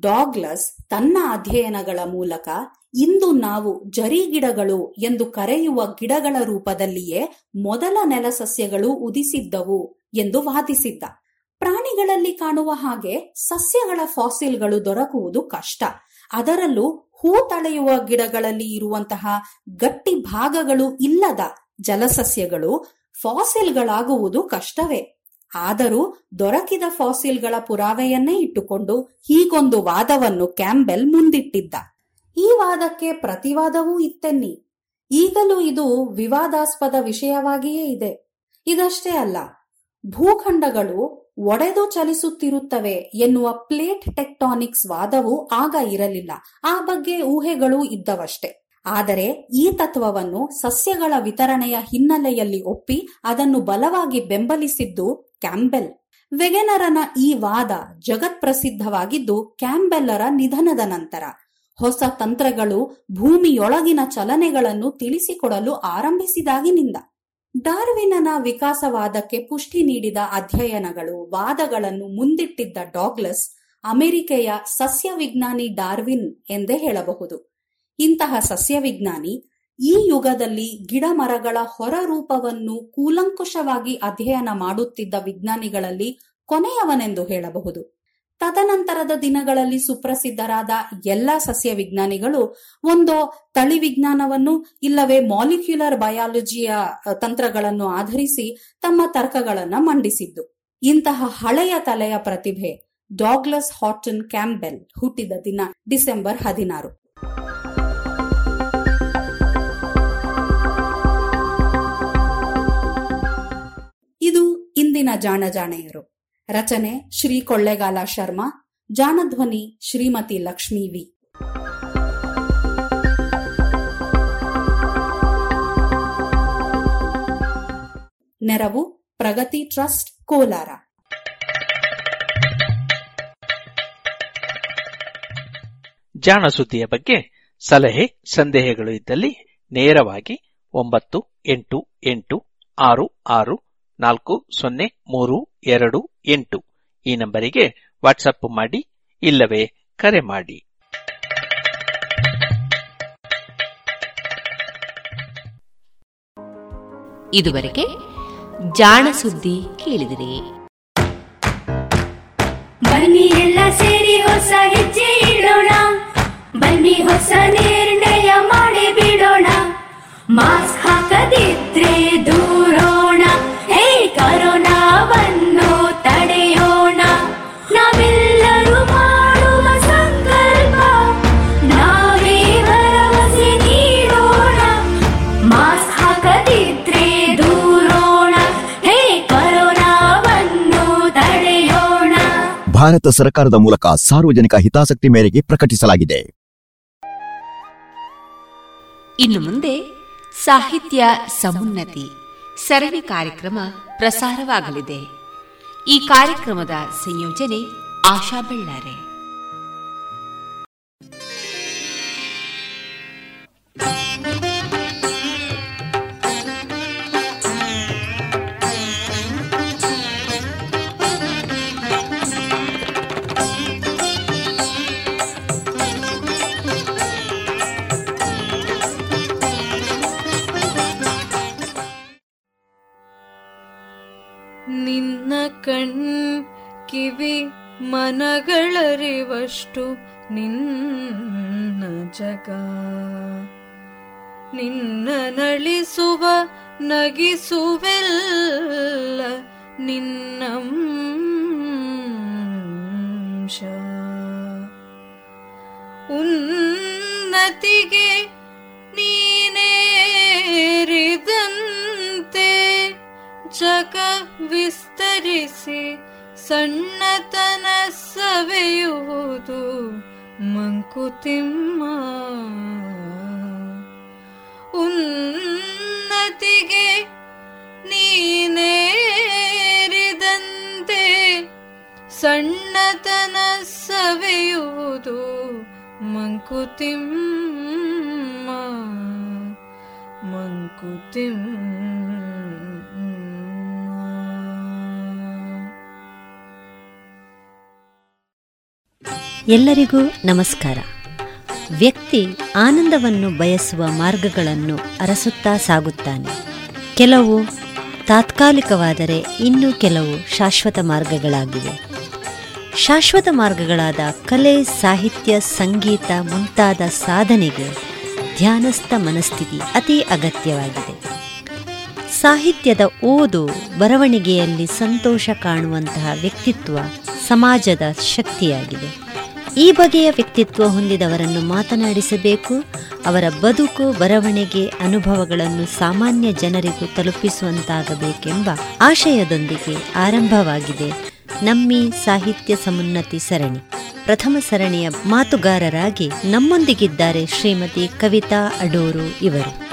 ಡಾಗ್ಲಸ್ ತನ್ನ ಅಧ್ಯಯನಗಳ ಮೂಲಕ ಇಂದು ನಾವು ಜರಿ ಗಿಡಗಳು ಎಂದು ಕರೆಯುವ ಗಿಡಗಳ ರೂಪದಲ್ಲಿಯೇ ಮೊದಲ ನೆಲಸಸ್ಯಗಳು ಉದಿಸಿದ್ದವು ಎಂದು ವಾದಿಸಿದ್ದ. ಪ್ರಾಣಿಗಳಲ್ಲಿ ಕಾಣುವ ಹಾಗೆ ಸಸ್ಯಗಳ ಫಾಸಿಲ್ಗಳು ದೊರಕುವುದು ಕಷ್ಟ. ಅದರಲ್ಲೂ ಹೂ ತಳೆಯುವ ಗಿಡಗಳಲ್ಲಿ ಇರುವಂತಹ ಗಟ್ಟಿ ಭಾಗಗಳು ಇಲ್ಲದ ಜಲಸಸ್ಯಗಳು ಫಾಸಿಲ್ಗಳಾಗುವುದು ಕಷ್ಟವೇ. ಆದರೂ ದೊರಕಿದ ಫಾಸಿಲ್ಗಳ ಪುರಾವೆಯನ್ನೇ ಇಟ್ಟುಕೊಂಡು ಹೀಗೊಂದು ವಾದವನ್ನು ಕ್ಯಾಂಬೆಲ್ ಮುಂದಿಟ್ಟಿದ್ದ. ಈ ವಾದಕ್ಕೆ ಪ್ರತಿವಾದವೂ ಇತ್ತೆನ್ನಿ. ಈಗಲೂ ಇದು ವಿವಾದಾಸ್ಪದ ವಿಷಯವಾಗಿಯೇ ಇದೆ. ಇದಷ್ಟೇ ಅಲ್ಲ, ಭೂಖಂಡಗಳು ಒಡೆದು ಚಲಿಸುತ್ತಿರುತ್ತವೆ ಎನ್ನುವ ಪ್ಲೇಟ್ ಟೆಕ್ಟಾನಿಕ್ಸ್ ವಾದವು ಆಗ ಇರಲಿಲ್ಲ. ಆ ಬಗ್ಗೆ ಊಹೆಗಳು ಇದ್ದವಷ್ಟೇ. ಆದರೆ ಈ ತತ್ವವನ್ನು ಸಸ್ಯಗಳ ವಿತರಣೆಯ ಹಿನ್ನೆಲೆಯಲ್ಲಿ ಒಪ್ಪಿ ಅದನ್ನು ಬಲವಾಗಿ ಬೆಂಬಲಿಸಿದ್ದು ಕ್ಯಾಂಬೆಲ್. ವೆಗೆನರನ ಈ ವಾದ ಜಗತ್ಪ್ರಸಿದ್ಧವಾಗಿದ್ದು ಕ್ಯಾಂಬೆಲ್ಲರ ನಿಧನದ ನಂತರ. ಹೊಸ ತಂತ್ರಗಳು ಭೂಮಿಯೊಳಗಿನ ಚಲನೆಗಳನ್ನು ತಿಳಿಸಿಕೊಡಲು ಆರಂಭಿಸಿದಾಗಿನಿಂದ. ಡಾರ್ವಿನನ ವಿಕಾಸವಾದಕ್ಕೆ ಪುಷ್ಟಿ ನೀಡಿದ ಅಧ್ಯಯನಗಳು, ವಾದಗಳನ್ನು ಮುಂದಿಟ್ಟಿದ್ದ ಡಾಗ್ಲಸ್, ಅಮೆರಿಕೆಯ ಸಸ್ಯವಿಜ್ಞಾನಿ ಡಾರ್ವಿನ್ ಎಂದೇ ಹೇಳಬಹುದು. ಇಂತಹ ಸಸ್ಯವಿಜ್ಞಾನಿ ಈ ಯುಗದಲ್ಲಿ ಗಿಡ ಮರಗಳ ಹೊರರೂಪವನ್ನು ಕೂಲಂಕುಷವಾಗಿ ಅಧ್ಯಯನ ಮಾಡುತ್ತಿದ್ದ ವಿಜ್ಞಾನಿಗಳಲ್ಲಿ ಕೊನೆಯವನೆಂದು ಹೇಳಬಹುದು. ತದನಂತರದ ದಿನಗಳಲ್ಲಿ ಸುಪ್ರಸಿದ್ಧರಾದ ಎಲ್ಲ ಸಸ್ಯ ವಿಜ್ಞಾನಿಗಳು ಒಂದು ತಳಿ ವಿಜ್ಞಾನವನ್ನು ಇಲ್ಲವೇ ಮಾಲಿಕ್ಯುಲರ್ ಬಯಾಲಜಿಯ ತಂತ್ರಗಳನ್ನು ಆಧರಿಸಿ ತಮ್ಮ ತರ್ಕಗಳನ್ನು ಮಂಡಿಸಿದ್ದು. ಇಂತಹ ಹಳೆಯ ತಲೆಯ ಪ್ರತಿಭೆ ಡಾಗ್ಲಸ್ ಹಾಟನ್ ಕ್ಯಾಂಬೆಲ್ ಹುಟ್ಟಿದ ದಿನ ಡಿಸೆಂಬರ್ ಹದಿನಾರು. ಇದು ಇಂದಿನ ಜಾಣಜಾಣೆಯರು. ರಚನೆ ಶ್ರೀ ಕೊಳ್ಳೇಗಾಲ ಶರ್ಮಾ, ಜಾನಧ್ವನಿ ಶ್ರೀಮತಿ ಲಕ್ಷ್ಮೀ ವಿ. ನೆರವು ಪ್ರಗತಿ ಟ್ರಸ್ಟ್, ಕೋಲಾರ. ಜಾಣ ಸುದ್ದಿಯ ಬಗ್ಗೆ ಸಲಹೆ, ಸಂದೇಹಗಳು ಇದ್ದಲ್ಲಿ ನೇರವಾಗಿ ಒಂಬತ್ತು ಎಂಟು ಎಂಟು ಆರು ಆರು ನಾಲ್ಕು ಸೊನ್ನೆ ಮೂರು ಎರಡು ಎಂಟು. ಈ ನಂಬರಿಗೆ ವಾಟ್ಸಪ್ ಮಾಡಿ ಇಲ್ಲವೇ ಕರೆ ಮಾಡಿ. ಇದುವರೆಗೆ ಜಾಣ ಸುದ್ದಿ ಕೇಳಿದಿರಿ. ಬನ್ನಿ ಎಲ್ಲ ಸೇರಿ ಹೊಸ ಹೆಜ್ಜೆ ಇಡೋಣ. ಬನ್ನಿ ಹೊಸ ನಿರ್ಣಯ ಮಾಡಿ ಬಿಡೋಣ. ಮಾಸ್ಕ್ ಹಾಕದಿದ್ರೆ ದೂರೋಣ ಭಾರತ ಸರ್ಕಾರದ ಮೂಲಕ ಸಾರ್ವಜನಿಕ ಹಿತಾಸಕ್ತಿ ಮೇರೆಗೆ ಪ್ರಕಟಿಸಲಾಗಿದೆ. ಇನ್ನು ಮುಂದೆ ಸಾಹಿತ್ಯ ಸಮುನ್ನತಿ ಸರಣಿ ಕಾರ್ಯಕ್ರಮ ಪ್ರಸಾರವಾಗಲಿದೆ. ಈ ಕಾರ್ಯಕ್ರಮದ ಸಂಯೋಜನೆ ಆಶಾ ಬೆಳ್ಳಾರೆ. ಕಣ್ ಕಿವಿ ಮನಗಳರಿವಷ್ಟು ನಿನ್ನ ಜಗ. ನಿನ್ನ ನಳಿಸುವ ನಗಿಸುವೆಲ್ಲ ನಿನ್ನಂಶ. ಉನ್ನತಿಗೆ ನೀನೇರಿದಂತೆ ಜಗ ವಿಸ್ತರಿಸಿ ಸಣ್ಣತನ ಸವೆಯುವುದು ಮಂಕುತಿಮ್ಮ. ಉನ್ನತಿಗೆ ನೀನೇರಿದಂತೆ ಸಣ್ಣತನ ಸವೆಯುವುದು ಮಂಕುತಿಮ್ಮ. ಮಂಕುತಿಮ್ಮ. ಎಲ್ಲರಿಗೂ ನಮಸ್ಕಾರ. ವ್ಯಕ್ತಿ ಆನಂದವನ್ನು ಬಯಸುವ ಮಾರ್ಗಗಳನ್ನು ಅರಸುತ್ತಾ ಸಾಗುತ್ತಾನೆ. ಕೆಲವು ತಾತ್ಕಾಲಿಕವಾದರೆ ಇನ್ನು ಕೆಲವು ಶಾಶ್ವತ ಮಾರ್ಗಗಳಾಗಿವೆ. ಶಾಶ್ವತ ಮಾರ್ಗಗಳಾದ ಕಲೆ, ಸಾಹಿತ್ಯ, ಸಂಗೀತ ಮುಂತಾದ ಸಾಧನೆಗೆ ಧ್ಯಾನಸ್ಥ ಮನಸ್ಥಿತಿ ಅತಿ ಅಗತ್ಯವಾಗಿದೆ. ಸಾಹಿತ್ಯದ ಓದು ಬರವಣಿಗೆಯಲ್ಲಿ ಸಂತೋಷ ಕಾಣುವಂತಹ ವ್ಯಕ್ತಿತ್ವ ಸಮಾಜದ ಶಕ್ತಿಯಾಗಿದೆ. ಈ ಬಗೆಯ ವ್ಯಕ್ತಿತ್ವ ಹೊಂದಿದವರನ್ನು ಮಾತನಾಡಿಸಬೇಕು. ಅವರ ಬದುಕು, ಬರವಣಿಗೆ, ಅನುಭವಗಳನ್ನು ಸಾಮಾನ್ಯ ಜನರಿಗೂ ತಲುಪಿಸುವಂತಾಗಬೇಕೆಂಬ ಆಶಯದೊಂದಿಗೆ ಆರಂಭವಾಗಿದೆ. ನಮ್ಮಿ ಸಾಹಿತ್ಯ ಸಮುನ್ನತಿ ಸರಣಿ. ಪ್ರಥಮ ಸರಣಿಯ ಮಾತುಗಾರರಾಗಿ ನಮ್ಮೊಂದಿಗಿದ್ದಾರೆ ಶ್ರೀಮತಿ ಕವಿತಾ ಅಡೋರು ಇವರು.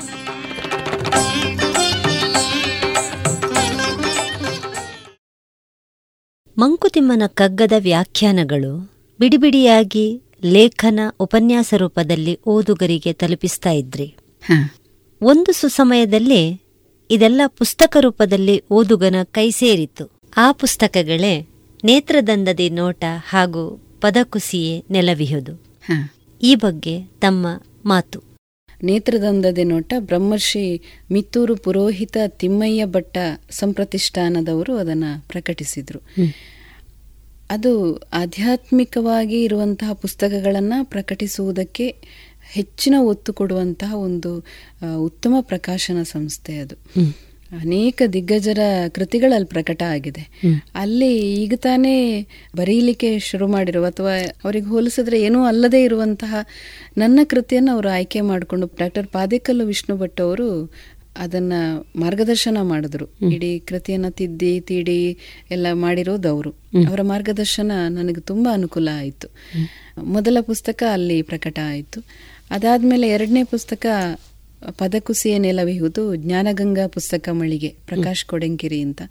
ಮಂಕುತಿಮ್ಮನ ಕಗ್ಗದ ವ್ಯಾಖ್ಯಾನಗಳು ಬಿಡಿಬಿಡಿಯಾಗಿ ಲೇಖನ ಉಪನ್ಯಾಸ ರೂಪದಲ್ಲಿ ಓದುಗರಿಗೆ ತಲುಪಿಸ್ತಾ ಇದ್ರಿ. ಒಂದು ಸುಸಮಯದಲ್ಲಿ ಇದೆಲ್ಲ ಪುಸ್ತಕ ರೂಪದಲ್ಲಿ ಓದುಗನ ಕೈ ಸೇರಿತು ಆ ಪುಸ್ತಕಗಳೇ ನೇತ್ರದಂದದಿ ನೋಟ ಹಾಗೂ ಪದಕುಸಿಯೇ ನೆಲವಿಹುದು. ಈ ಬಗ್ಗೆ ತಮ್ಮ ಮಾತು. ನೇತ್ರದಂದದೆ ನೋಟ ಬ್ರಹ್ಮರ್ಷಿ ಮಿತ್ತೂರು ಪುರೋಹಿತ ತಿಮ್ಮಯ್ಯ ಭಟ್ಟ ಸಂಪ್ರತಿಷ್ಠಾನದವರು ಅದನ್ನು ಪ್ರಕಟಿಸಿದರು. ಅದು ಆಧ್ಯಾತ್ಮಿಕವಾಗಿ ಇರುವಂತಹ ಪುಸ್ತಕಗಳನ್ನು ಪ್ರಕಟಿಸುವುದಕ್ಕೆ ಹೆಚ್ಚಿನ ಒತ್ತು ಕೊಡುವಂತಹ ಒಂದು ಉತ್ತಮ ಪ್ರಕಾಶನ ಸಂಸ್ಥೆ ಅದು. ಅನೇಕ ದಿಗ್ಗಜರ ಕೃತಿಗಳಲ್ಲಿ ಪ್ರಕಟ ಆಗಿದೆ. ಅಲ್ಲಿ ಈಗ ತಾನೇ ಬರೀಲಿಕ್ಕೆ ಶುರು ಮಾಡಿರುವ ಅಥವಾ ಅವರಿಗೆ ಹೋಲಿಸಿದ್ರೆ ಏನೂ ಅಲ್ಲದೆ ಇರುವಂತಹ ನನ್ನ ಕೃತಿಯನ್ನು ಅವರು ಆಯ್ಕೆ ಮಾಡಿಕೊಂಡು ಡಾಕ್ಟರ್ ಪಾದೇಕಲ್ಲು ವಿಷ್ಣು ಭಟ್ ಅವರು ಅದನ್ನ ಮಾರ್ಗದರ್ಶನ ಮಾಡಿದ್ರು. ಇಡೀ ಕೃತಿಯನ್ನ ತಿದ್ದಿ ತೀಡಿ ಎಲ್ಲ ಮಾಡಿರೋದು ಅವರು. ಅವರ ಮಾರ್ಗದರ್ಶನ ನನಗೆ ತುಂಬಾ ಅನುಕೂಲ ಆಯಿತು. ಮೊದಲ ಪುಸ್ತಕ ಅಲ್ಲಿ ಪ್ರಕಟ ಆಯಿತು. ಅದಾದ್ಮೇಲೆ ಎರಡನೇ ಪುಸ್ತಕ ಪದಕುಸಿಯ ನೆಲವಿಹುದು ಜ್ಞಾನಗಂಗಾ ಪುಸ್ತಕ ಮಳಿಗೆ ಪ್ರಕಾಶ್ ಕೊಡಂಕಿರಿ ಅಂತ.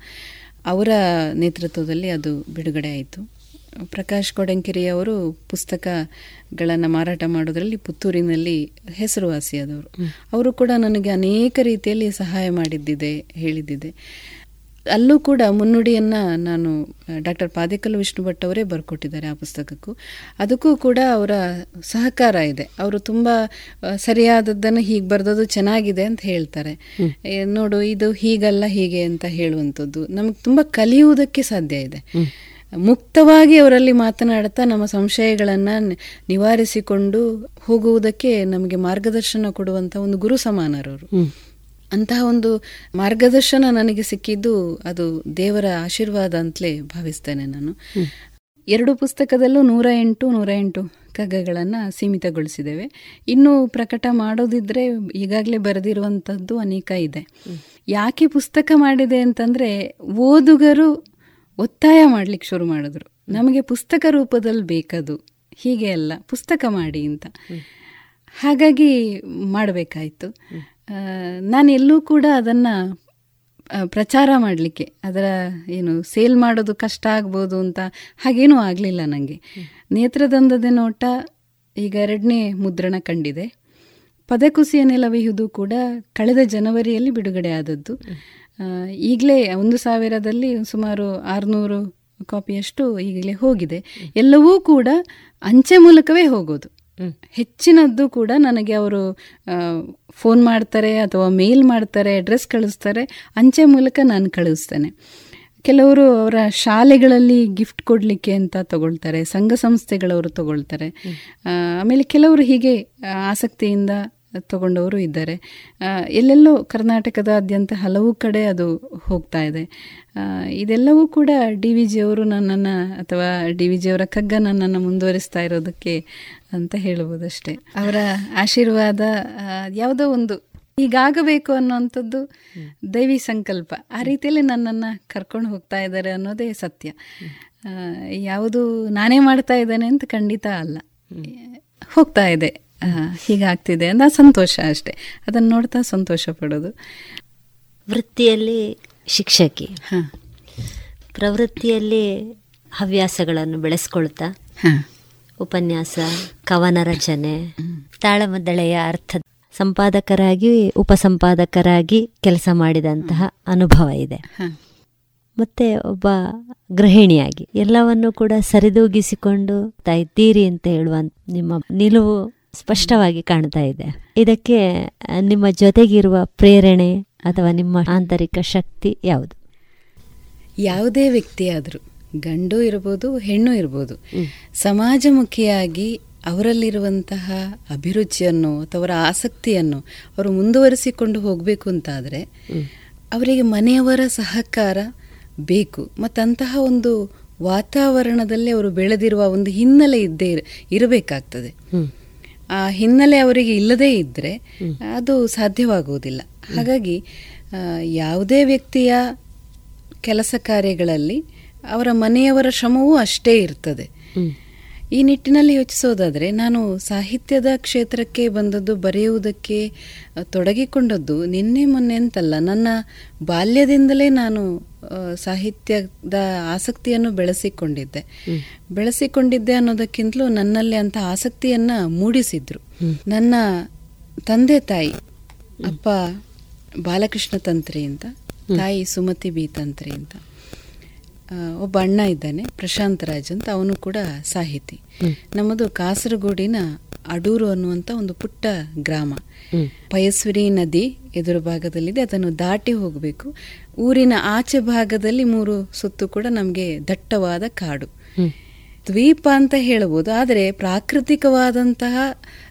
ಅವರ ನೇತೃತ್ವದಲ್ಲಿ ಅದು ಬಿಡುಗಡೆ ಆಯಿತು. ಪ್ರಕಾಶ್ ಕೊಡಂಕೆರೆಯವರು ಅವರು ಪುಸ್ತಕಗಳನ್ನು ಮಾರಾಟ ಮಾಡೋದ್ರಲ್ಲಿ ಪುತ್ತೂರಿನಲ್ಲಿ ಹೆಸರುವಾಸಿಯಾದವರು. ಅವರು ಕೂಡ ನನಗೆ ಅನೇಕ ರೀತಿಯಲ್ಲಿ ಸಹಾಯ ಮಾಡಿದ್ದಿದೆ ಹೇಳಿದ್ದಿದೆ. ಅಲ್ಲೂ ಕೂಡ ಮುನ್ನುಡಿಯನ್ನು ನಾನು ಡಾಕ್ಟರ್ ಪಾದೇಕಲ್ ವಿಷ್ಣು ಭಟ್ ಅವರೇ ಬರ್ಕೊಟ್ಟಿದ್ದಾರೆ ಆ ಪುಸ್ತಕಕ್ಕೂ. ಅದಕ್ಕೂ ಕೂಡ ಅವರ ಸಹಕಾರ ಇದೆ. ಅವರು ತುಂಬ ಸರಿಯಾದದ್ದನ್ನು ಹೀಗೆ ಬರೆದೋದು ಚೆನ್ನಾಗಿದೆ ಅಂತ ಹೇಳ್ತಾರೆ. ನೋಡು ಇದು ಹೀಗಲ್ಲ ಹೀಗೆ ಅಂತ ಹೇಳುವಂಥದ್ದು. ನಮಗೆ ತುಂಬ ಕಲಿಯುವುದಕ್ಕೆ ಸಾಧ್ಯ ಇದೆ. ಮುಕ್ತವಾಗಿ ಅವರಲ್ಲಿ ಮಾತನಾಡುತ್ತಾ ನಮ್ಮ ಸಂಶಯಗಳನ್ನು ನಿವಾರಿಸಿಕೊಂಡು ಹೋಗುವುದಕ್ಕೆ ನಮಗೆ ಮಾರ್ಗದರ್ಶನ ಕೊಡುವಂಥ ಒಂದು ಗುರು ಸಮಾನರವರು. ಅಂತಹ ಒಂದು ಮಾರ್ಗದರ್ಶನ ನನಗೆ ಸಿಕ್ಕಿದ್ದು ಅದು ದೇವರ ಆಶೀರ್ವಾದ ಅಂತಲೇ ಭಾವಿಸ್ತೇನೆ ನಾನು. ಎರಡು ಪುಸ್ತಕದಲ್ಲೂ ನೂರ ಎಂಟು ನೂರ ಎಂಟು ಕಗ್ಗಗಳನ್ನು ಸೀಮಿತಗೊಳಿಸಿದ್ದೇವೆ. ಇನ್ನು ಪ್ರಕಟ ಮಾಡೋದಿದ್ರೆ ಈಗಾಗಲೇ ಬರೆದಿರುವಂಥದ್ದು ಅನೇಕ ಇದೆ. ಯಾಕೆ ಪುಸ್ತಕ ಮಾಡಿದೆ ಅಂತಂದರೆ ಓದುಗರು ಒತ್ತಾಯ ಮಾಡ್ಲಿಕ್ಕೆ ಶುರು ಮಾಡಿದ್ರು. ನಮಗೆ ಪುಸ್ತಕ ರೂಪದಲ್ಲಿ ಬೇಕದು. ಹೀಗೆ ಅಲ್ಲ ಪುಸ್ತಕ ಮಾಡಿ ಅಂತ. ಹಾಗಾಗಿ ಮಾಡಬೇಕಾಯಿತು. ನಾನು ಎಲ್ಲೂ ಕೂಡ ಅದನ್ನು ಪ್ರಚಾರ ಮಾಡಲಿಕ್ಕೆ ಅದರ ಏನು ಸೇಲ್ ಮಾಡೋದು ಕಷ್ಟ ಆಗ್ಬೋದು ಅಂತ ಹಾಗೇನೂ ಆಗಲಿಲ್ಲ ನನಗೆ ನೇತ್ರದಂದದ ನೋಟ ಈಗ ಎರಡನೇ ಮುದ್ರಣ ಕಂಡಿದೆ. ಪದಕುಸಿಯ ನೆಲವಿಹುದು ಕೂಡ ಕಳೆದ ಜನವರಿಯಲ್ಲಿ ಬಿಡುಗಡೆ ಆದದ್ದು. ಈಗಲೇ ಒಂದು ಸಾವಿರದಲ್ಲಿ ಸುಮಾರು ಆರುನೂರು ಕಾಪಿಯಷ್ಟು ಈಗಲೇ ಹೋಗಿದೆ. ಎಲ್ಲವೂ ಕೂಡ ಅಂಚೆ ಮೂಲಕವೇ ಹೋಗೋದು. ಹೆಚ್ಚಿನದ್ದು ಕೂಡ ನನಗೆ ಅವರು ಫೋನ್ ಮಾಡ್ತಾರೆ ಅಥವಾ ಮೇಲ್ ಮಾಡ್ತಾರೆ ಅಡ್ರೆಸ್ ಕಳಿಸ್ತಾರೆ ಅಂಚೆ ಮೂಲಕ ನಾನು ಕಳಿಸ್ತೇನೆ. ಕೆಲವರು ಅವರ ಶಾಲೆಗಳಲ್ಲಿ ಗಿಫ್ಟ್ ಕೊಡಲಿಕ್ಕೆ ಅಂತ ತಗೊಳ್ತಾರೆ ಸಂಘ ಸಂಸ್ಥೆಗಳವರು ತಗೊಳ್ತಾರೆ. ಆಮೇಲೆ ಕೆಲವರು ಹೀಗೆ ಆಸಕ್ತಿಯಿಂದ ತಗೊಂಡವರು ಇದ್ದಾರೆ. ಎಲ್ಲೆಲ್ಲೋ ಕರ್ನಾಟಕದಾದ್ಯಂತ ಹಲವು ಕಡೆ ಅದು ಹೋಗ್ತಾ ಇದೆ. ಇದೆಲ್ಲವೂ ಕೂಡ ಡಿ ವಿ ಜಿಯವರು ನನ್ನನ್ನು ಅಥವಾ ಡಿ ವಿ ಜಿಯವರ ಕಗ್ಗ ನನ್ನನ್ನು ಮುಂದುವರಿಸ್ತಾ ಇರೋದಕ್ಕೆ ಅಂತ ಹೇಳ್ಬೋದಷ್ಟೇ. ಅವರ ಆಶೀರ್ವಾದ ಯಾವುದೋ ಒಂದು ಹೀಗಾಗಬೇಕು ಅನ್ನುವಂಥದ್ದು ದೈವಿ ಸಂಕಲ್ಪ. ಆ ರೀತಿಯಲ್ಲಿ ನನ್ನನ್ನು ಕರ್ಕೊಂಡು ಹೋಗ್ತಾ ಇದ್ದಾರೆ ಅನ್ನೋದೇ ಸತ್ಯ. ಯಾವುದು ನಾನೇ ಮಾಡ್ತಾ ಇದ್ದೇನೆ ಅಂತ ಖಂಡಿತ ಅಲ್ಲ. ಹೋಗ್ತಾ ಇದೆ. ಹೀಗಾಗ್ತಿದೆ ಅಂತ ಸಂತೋಷ ಅಷ್ಟೇ. ಅದನ್ನು ನೋಡ್ತಾ ಸಂತೋಷ ಪಡೋದು. ವೃತ್ತಿಯಲ್ಲಿ ಶಿಕ್ಷಕಿ. ಪ್ರವೃತ್ತಿಯಲ್ಲಿ ಹವ್ಯಾಸಗಳನ್ನು ಬೆಳೆಸ್ಕೊಳ್ತಾ. ಉಪನ್ಯಾಸ ಕವನ ರಚನೆ ತಾಳಮದ್ದಳೆಯ ಅರ್ಥ. ಸಂಪಾದಕರಾಗಿ ಉಪಸಂಪಾದಕರಾಗಿ ಕೆಲಸ ಮಾಡಿದಂತಹ ಅನುಭವ ಇದೆ. ಮತ್ತೆ ಒಬ್ಬ ಗೃಹಿಣಿಯಾಗಿ ಎಲ್ಲವನ್ನು ಕೂಡ ಸರಿದೂಗಿಸಿಕೊಂಡು ಇದ್ದೀರಿ ಅಂತ ಹೇಳುವ ನಿಮ್ಮ ನಿಲುವು ಸ್ಪಷ್ಟವಾಗಿ ಕಾಣ್ತಾ ಇದೆ. ಇದಕ್ಕೆ ನಿಮ್ಮ ಜೊತೆಗಿರುವ ಪ್ರೇರಣೆ ಅಥವಾ ನಿಮ್ಮ ಆಂತರಿಕ ಶಕ್ತಿ ಯಾವುದು? ಯಾವುದೇ ವ್ಯಕ್ತಿ ಆದರೂ ಗಂಡು ಇರ್ಬೋದು ಹೆಣ್ಣು ಇರ್ಬೋದು ಸಮಾಜಮುಖಿಯಾಗಿ ಅವರಲ್ಲಿರುವಂತಹ ಅಭಿರುಚಿಯನ್ನು ಅಥವಾ ಅವರ ಆಸಕ್ತಿಯನ್ನು ಅವರು ಮುಂದುವರಿಸಿಕೊಂಡು ಹೋಗಬೇಕು ಅಂತಾದರೆ ಅವರಿಗೆ ಮನೆಯವರ ಸಹಕಾರ ಬೇಕು. ಮತ್ತಂತಹ ಒಂದು ವಾತಾವರಣದಲ್ಲಿ ಅವರು ಬೆಳೆದಿರುವ ಒಂದು ಹಿನ್ನೆಲೆ ಇದ್ದೇ ಇರಬೇಕಾಗ್ತದೆ. ಆ ಹಿನ್ನೆಲೆ ಅವರಿಗೆ ಇಲ್ಲದೇ ಇದ್ದರೆ ಅದು ಸಾಧ್ಯವಾಗುವುದಿಲ್ಲ. ಹಾಗಾಗಿ ಯಾವುದೇ ವ್ಯಕ್ತಿಯ ಕೆಲಸ ಕಾರ್ಯಗಳಲ್ಲಿ ಅವರ ಮನೆಯವರ ಶ್ರಮವೂ ಅಷ್ಟೇ ಇರ್ತದೆ. ಈ ನಿಟ್ಟಿನಲ್ಲಿ ಯೋಚಿಸೋದಾದರೆ ನಾನು ಸಾಹಿತ್ಯದ ಕ್ಷೇತ್ರಕ್ಕೆ ಬಂದದ್ದು ಬರೆಯುವುದಕ್ಕೆ ತೊಡಗಿಕೊಂಡದ್ದು ನಿನ್ನೆ ಮೊನ್ನೆ ಅಂತಲ್ಲ ನನ್ನ ಬಾಲ್ಯದಿಂದಲೇ ನಾನು ಸಾಹಿತ್ಯದ ಆಸಕ್ತಿಯನ್ನು ಬೆಳೆಸಿಕೊಂಡಿದ್ದೆ. ಬೆಳೆಸಿಕೊಂಡಿದ್ದೆ ಅನ್ನೋದಕ್ಕಿಂತಲೂ ನನ್ನಲ್ಲಿ ಅಂತ ಆಸಕ್ತಿಯನ್ನ ಮೂಡಿಸಿದ್ರು. ನನ್ನ ತಂದೆ ತಾಯಿ ಅಪ್ಪ ಬಾಲಕೃಷ್ಣ ತಂತ್ರಿ ಅಂತ ತಾಯಿ ಸುಮತಿ ಬಿ ತಂತ್ರಿ ಅಂತ ಒಬ್ಬ ಅಣ್ಣ ಇದ್ದಾನೆ ಪ್ರಶಾಂತ್ ರಾಜ್ ಅಂತ ಅವನು ಕೂಡ ಸಾಹಿತಿ. ನಮ್ಮದು ಕಾಸರಗೋಡಿನ ಅಡೂರು ಅನ್ನುವಂಥ ಒಂದು ಪುಟ್ಟ ಗ್ರಾಮ. ಪಯಸ್ವಿರಿ ನದಿ ಎದುರು ಭಾಗದಲ್ಲಿದೆ ಅದನ್ನು ದಾಟಿ ಹೋಗಬೇಕು. ಊರಿನ ಆಚೆ ಭಾಗದಲ್ಲಿ ಮೂರು ಸುತ್ತು ಕೂಡ ನಮಗೆ ದಟ್ಟವಾದ ಕಾಡು. ದ್ವೀಪ ಅಂತ ಹೇಳಬಹುದು ಆದರೆ ಪ್ರಾಕೃತಿಕವಾದಂತಹ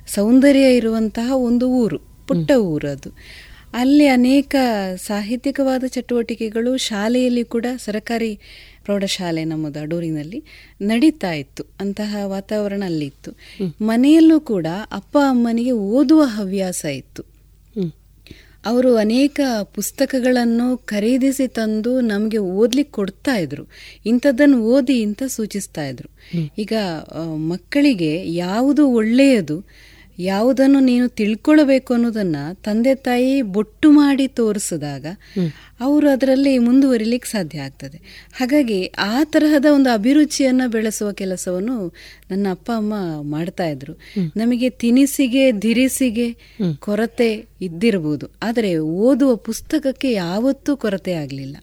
ಸೌಂದರ್ಯ ಇರುವಂತಹ ಒಂದು ಊರು ಪುಟ್ಟ ಊರು ಅದು. ಅಲ್ಲಿ ಅನೇಕ ಸಾಹಿತ್ಯಿಕವಾದ ಚಟುವಟಿಕೆಗಳು ಶಾಲೆಯಲ್ಲಿ ಕೂಡ ಸರಕಾರಿ ಪ್ರೌಢಶಾಲೆ ನಮ್ಮದು ಅಡೂರಿನಲ್ಲಿ ನಡೀತಾ ಇತ್ತು. ಅಂತಹ ವಾತಾವರಣ ಅಲ್ಲಿತ್ತು. ಮನೆಯಲ್ಲೂ ಕೂಡ ಅಪ್ಪ ಅಮ್ಮನಿಗೆ ಓದುವ ಹವ್ಯಾಸ ಇತ್ತು. ಅವರು ಅನೇಕ ಪುಸ್ತಕಗಳನ್ನು ಖರೀದಿಸಿ ತಂದು ನಮಗೆ ಓದ್ಲಿಕ್ಕೆ ಕೊಡ್ತಾ ಇದ್ರು. ಇಂಥದ್ದನ್ನು ಓದಿ ಅಂತ ಸೂಚಿಸ್ತಾ ಇದ್ರು. ಈಗ ಮಕ್ಕಳಿಗೆ ಯಾವುದು ಒಳ್ಳೆಯದು ಯಾವುದನ್ನು ನೀನು ತಿಳ್ಕೊಳ್ಬೇಕು ಅನ್ನೋದನ್ನ ತಂದೆ ತಾಯಿ ಬೊಟ್ಟು ಮಾಡಿ ತೋರಿಸಿದಾಗ ಅವರು ಅದರಲ್ಲಿ ಮುಂದುವರಿಲಿಕ್ಕೆ ಸಾಧ್ಯ ಆಗ್ತದೆ. ಹಾಗಾಗಿ ಆ ತರಹದ ಒಂದು ಅಭಿರುಚಿಯನ್ನ ಬೆಳೆಸುವ ಕೆಲಸವನ್ನು ನನ್ನ ಅಪ್ಪ ಅಮ್ಮ ಮಾಡ್ತಾ ಇದ್ರು. ನಮಗೆ ತಿನಿಸಿಗೆ ಧಿರಿಸಿಗೆ ಕೊರತೆ ಇದ್ದಿರಬಹುದು ಆದರೆ ಓದುವ ಪುಸ್ತಕಕ್ಕೆ ಯಾವತ್ತೂ ಕೊರತೆ ಆಗಲಿಲ್ಲ.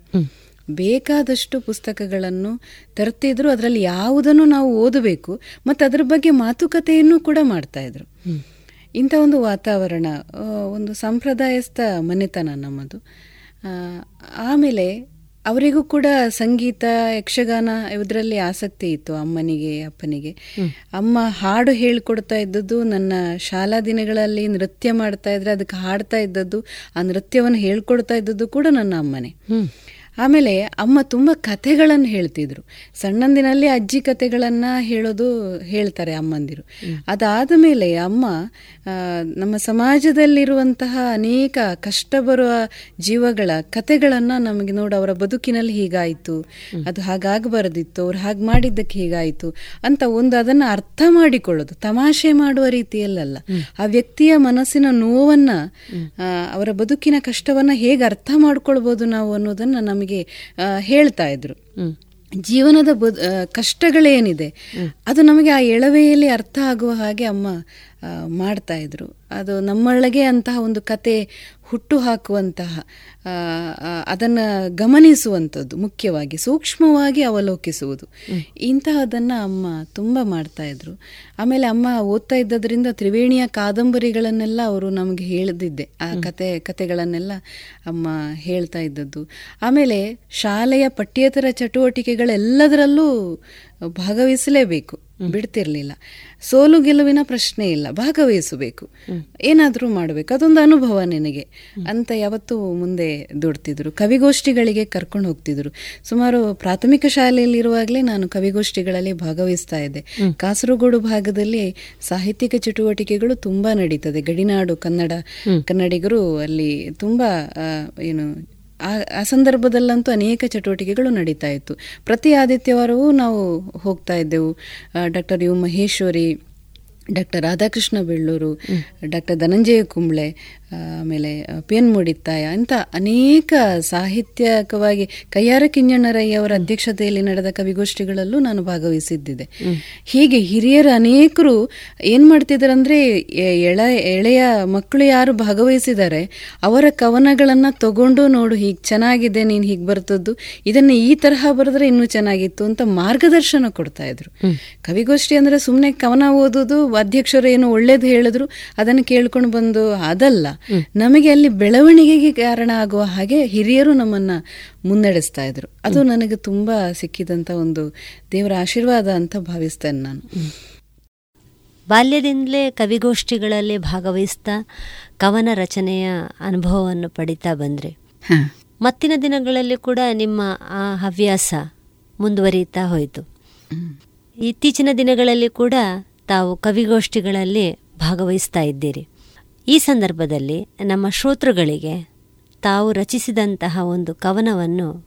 ಬೇಕಾದಷ್ಟು ಪುಸ್ತಕಗಳನ್ನು ತರ್ತಿದ್ರು ಅದರಲ್ಲಿ ಯಾವುದನ್ನು ನಾವು ಓದಬೇಕು ಮತ್ತು ಅದರ ಬಗ್ಗೆ ಮಾತುಕತೆಯನ್ನು ಕೂಡ ಮಾಡ್ತಾ ಇದ್ರು. ಇಂಥ ಒಂದು ವಾತಾವರಣ ಒಂದು ಸಂಪ್ರದಾಯಸ್ಥ ಮನೆತನ ನಮ್ಮದು. ಆಮೇಲೆ ಅವರಿಗೂ ಕೂಡ ಸಂಗೀತ ಯಕ್ಷಗಾನ ಇದರಲ್ಲಿ ಆಸಕ್ತಿ ಇತ್ತು ಅಮ್ಮನಿಗೆ ಅಪ್ಪನಿಗೆ. ಅಮ್ಮ ಹಾಡು ಹೇಳ್ಕೊಡ್ತಾ ಇದ್ದದ್ದು ನನ್ನ ಶಾಲಾ ದಿನಗಳಲ್ಲಿ ನೃತ್ಯ ಮಾಡ್ತಾ ಇದ್ರೆ ಅದಕ್ಕೆ ಹಾಡ್ತಾ ಇದ್ದದ್ದು ಆ ನೃತ್ಯವನ್ನು ಹೇಳ್ಕೊಡ್ತಾ ಇದ್ದದ್ದು ಕೂಡ ನನ್ನ ಅಮ್ಮನೇ. ಆಮೇಲೆ ಅಮ್ಮ ತುಂಬ ಕಥೆಗಳನ್ನು ಹೇಳ್ತಿದ್ರು. ಸಣ್ಣಂದಿನಲ್ಲಿ ಅಜ್ಜಿ ಕಥೆಗಳನ್ನು ಹೇಳೋದು ಹೇಳ್ತಾರೆ ಅಮ್ಮಂದಿರು. ಅದಾದ ಮೇಲೆ ಅಮ್ಮ ನಮ್ಮ ಸಮಾಜದಲ್ಲಿರುವಂತಹ ಅನೇಕ ಕಷ್ಟ ಬರುವ ಜೀವಗಳ ಕಥೆಗಳನ್ನು ನಮಗೆ ನೋಡು ಅವರ ಬದುಕಿನಲ್ಲಿ ಹೀಗಾಯಿತು. ಅದು ಹಾಗಾಗಬಾರದಿತ್ತು ಅವ್ರು ಹಾಗೆ ಮಾಡಿದ್ದಕ್ಕೆ ಹೀಗಾಯಿತು ಅಂತ ಒಂದು ಅದನ್ನು ಅರ್ಥ ಮಾಡಿಕೊಳ್ಳೋದು ತಮಾಷೆ ಮಾಡುವ ರೀತಿಯಲ್ಲ ಆ ವ್ಯಕ್ತಿಯ ಮನಸ್ಸಿನ ನೋವನ್ನ ಅವರ ಬದುಕಿನ ಕಷ್ಟವನ್ನ ಹೇಗೆ ಅರ್ಥ ಮಾಡ್ಕೊಳ್ಬೋದು ನಾವು ಅನ್ನೋದನ್ನ ನಮಗೆ ಆ, ಹೇಳ್ತಾ ಇದ್ರು. ಜೀವನದ ಬದ್ ಕಷ್ಟಗಳೇನಿದೆ ಅದು ನಮಗೆ ಆ ಎಳವೆಯಲ್ಲಿ ಅರ್ಥ ಆಗುವ ಹಾಗೆ ಅಮ್ಮ ಮಾಡ್ತಾ ಇದ್ರು. ಅದು ನಮ್ಮೊಳಗೆ ಅಂತಹ ಒಂದು ಕತೆ ಹುಟ್ಟು ಹಾಕುವಂತಹ ಅದನ್ನ ಗಮನಿಸುವಂಥದ್ದು ಮುಖ್ಯವಾಗಿ ಸೂಕ್ಷ್ಮವಾಗಿ ಅವಲೋಕಿಸುವುದು. ಇಂತಹದನ್ನು ಅಮ್ಮ ತುಂಬ ಮಾಡ್ತಾ ಇದ್ರು. ಆಮೇಲೆ ಅಮ್ಮ ಓದ್ತಾ ಇದ್ದದ್ರಿಂದ ತ್ರಿವೇಣಿಯ ಕಾದಂಬರಿಗಳನ್ನೆಲ್ಲ ಅವರು ನಮಗೆ ಹೇಳಿದ್ದೆ ಆ ಕತೆ ಕತೆಗಳನ್ನೆಲ್ಲ ಅಮ್ಮ ಹೇಳ್ತಾ ಇದ್ದದ್ದು. ಆಮೇಲೆ ಶಾಲೆಯ ಪಠ್ಯೇತರ ಚಟುವಟಿಕೆಗಳೆಲ್ಲದರಲ್ಲೂ ಭಾಗವಹಿಸಲೇಬೇಕು. ಬಿಡ್ತಿರ್ಲಿಲ್ಲ. ಸೋಲು ಗೆಲುವಿನ ಪ್ರಶ್ನೆ ಇಲ್ಲ. ಭಾಗವಹಿಸಬೇಕು. ಏನಾದರೂ ಮಾಡಬೇಕು. ಅದೊಂದು ಅನುಭವ ನಿನಗೆ. ಅಂತ ಯಾವತ್ತೂ ಮುಂದೆ ದುಡ್ತಿದ್ರು. ಕವಿಗೋಷ್ಠಿಗಳಿಗೆ ಕರ್ಕೊಂಡು ಹೋಗ್ತಿದ್ರು. ಸುಮಾರು ಪ್ರಾಥಮಿಕ ಶಾಲೆಯಲ್ಲಿರುವಾಗಲೇ ನಾನು ಕವಿಗೋಷ್ಠಿಗಳಲ್ಲಿ ಭಾಗವಹಿಸ್ತಾ ಇದ್ದೆ. ಕಾಸರಗೋಡು ಭಾಗದಲ್ಲಿ ಸಾಹಿತ್ಯಿಕ ಚಟುವಟಿಕೆಗಳು ತುಂಬಾ ನಡೀತದೆ. ಗಡಿನಾಡು ಕನ್ನಡ ಕನ್ನಡಿಗರು ಅಲ್ಲಿ ತುಂಬಾ ಏನು ಆ ಆ ಸಂದರ್ಭದಲ್ಲಂತೂ ಅನೇಕ ಚಟುವಟಿಕೆಗಳು ನಡೀತಾ ಇತ್ತು. ಪ್ರತಿ ಆದಿತ್ಯವಾರವೂ ನಾವು ಹೋಗ್ತಾ ಇದ್ದೆವು. Doctor U Maheshwari doctor Radhakrishna Belluru doctor Dhananjaya Kumble ಆಮೇಲೆ ಪೇನ್ ಮೂಡಿತ್ತಾಯ ಅಂತ ಅನೇಕ ಸಾಹಿತ್ಯಕವಾಗಿ ಕೈಯಾರ ಕಿಂಜಣ್ಣರಯ್ಯ ಅವರ ಅಧ್ಯಕ್ಷತೆಯಲ್ಲಿ ನಡೆದ ಕವಿಗೋಷ್ಠಿಗಳಲ್ಲೂ ನಾನು ಭಾಗವಹಿಸಿದ್ದಿದೆ. ಹೀಗೆ ಹಿರಿಯರು ಅನೇಕರು ಏನು ಮಾಡ್ತಿದ್ದಾರೆ ಅಂದ್ರೆ ಎಳ ಎಳೆಯ ಮಕ್ಕಳು ಯಾರು ಭಾಗವಹಿಸಿದ್ದಾರೆ ಅವರ ಕವನಗಳನ್ನು ತಗೊಂಡು ನೋಡು ಹೀಗೆ ಚೆನ್ನಾಗಿದೆ ನೀನು ಹೀಗೆ ಬರ್ತದ್ದು ಇದನ್ನ ಈ ತರಹ ಬರೆದ್ರೆ ಇನ್ನೂ ಚೆನ್ನಾಗಿತ್ತು ಅಂತ ಮಾರ್ಗದರ್ಶನ ಕೊಡ್ತಾ ಇದ್ರು. ಕವಿಗೋಷ್ಠಿ ಅಂದ್ರೆ ಸುಮ್ಮನೆ ಕವನ ಓದೋದು ಅಧ್ಯಕ್ಷರು ಏನು ಒಳ್ಳೇದು ಹೇಳಿದ್ರು ಅದನ್ನು ಕೇಳ್ಕೊಂಡು ಬಂದು ಅದಲ್ಲ. ನಮಗೆ ಅಲ್ಲಿ ಬೆಳವಣಿಗೆಗೆ ಕಾರಣ ಆಗುವ ಹಾಗೆ ಹಿರಿಯರು ನಮ್ಮನ್ನ ಮುನ್ನಡೆಸ್ತಾ ಇದ್ರು. ಅದು ನನಗೆ ತುಂಬಾ ಸಿಕ್ಕಿದಂತ ಒಂದು ದೇವರ ಆಶೀರ್ವಾದ ಅಂತ ಭಾವಿಸ್ತೇನೆ ನಾನು. ಬಾಲ್ಯದಿಂದಲೇ ಕವಿಗೋಷ್ಠಿಗಳಲ್ಲಿ ಭಾಗವಹಿಸ್ತಾ ಕವನ ರಚನೆಯ ಅನುಭವವನ್ನು ಪಡಿತಾ ಬಂದ್ರಿ. ಮತ್ತಿನ ದಿನಗಳಲ್ಲಿ ಕೂಡ ನಿಮ್ಮ ಆ ಹವ್ಯಾಸ ಮುಂದುವರಿಯುತ್ತಾ ಹೋಯಿತು. ಇತ್ತೀಚಿನ ದಿನಗಳಲ್ಲಿ ಕೂಡ ತಾವು ಕವಿಗೋಷ್ಠಿಗಳಲ್ಲಿ ಭಾಗವಹಿಸ್ತಾ ಇದ್ದೀರಿ. ಈ ಸಂದರ್ಭದಲ್ಲಿ ನಮ್ಮ ಶ್ರೋತೃಗಳಿಗೆ ತಾವು ರಚಿಸಿದಂತಹ ಒಂದು ಕವನವನ್ನು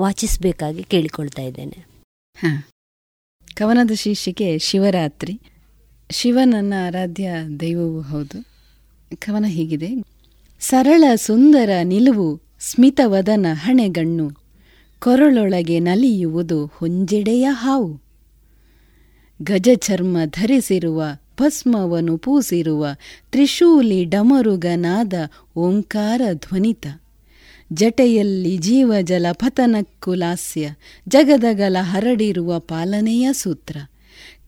ವಾಚಿಸಬೇಕಾಗಿ ಕೇಳಿಕೊಳ್ತಾ ಇದ್ದೇನೆ. ಕವನದ ಶೀರ್ಷಿಕೆ ಶಿವರಾತ್ರಿ. ಶಿವ ನನ್ನ ಆರಾಧ್ಯ ದೈವವೂ ಹೌದು. ಕವನ ಹೀಗಿದೆ. ಸರಳ ಸುಂದರ ನಿಲುವು ಸ್ಮಿತವದನ ಹಣೆಗಣ್ಣು. ಕೊರಳೊಳಗೆ ನಲಿಯುವುದು ಹೊಂಜೆಡೆಯ ಹಾವು. ಗಜ ಚರ್ಮ ಧರಿಸಿರುವ ಭಸ್ಮವನು ಪೂಸಿರುವ ತ್ರಿಶೂಲಿ ಡಮರುಗನಾದ ಓಂಕಾರ ಧ್ವನಿತ. ಜಟೆಯಲ್ಲಿ ಜೀವಜಲ ಪತನಕ್ಕುಲಾಸ್ಯ, ಜಗದಗಲ ಹರಡಿರುವ ಪಾಲನೆಯ ಸೂತ್ರ.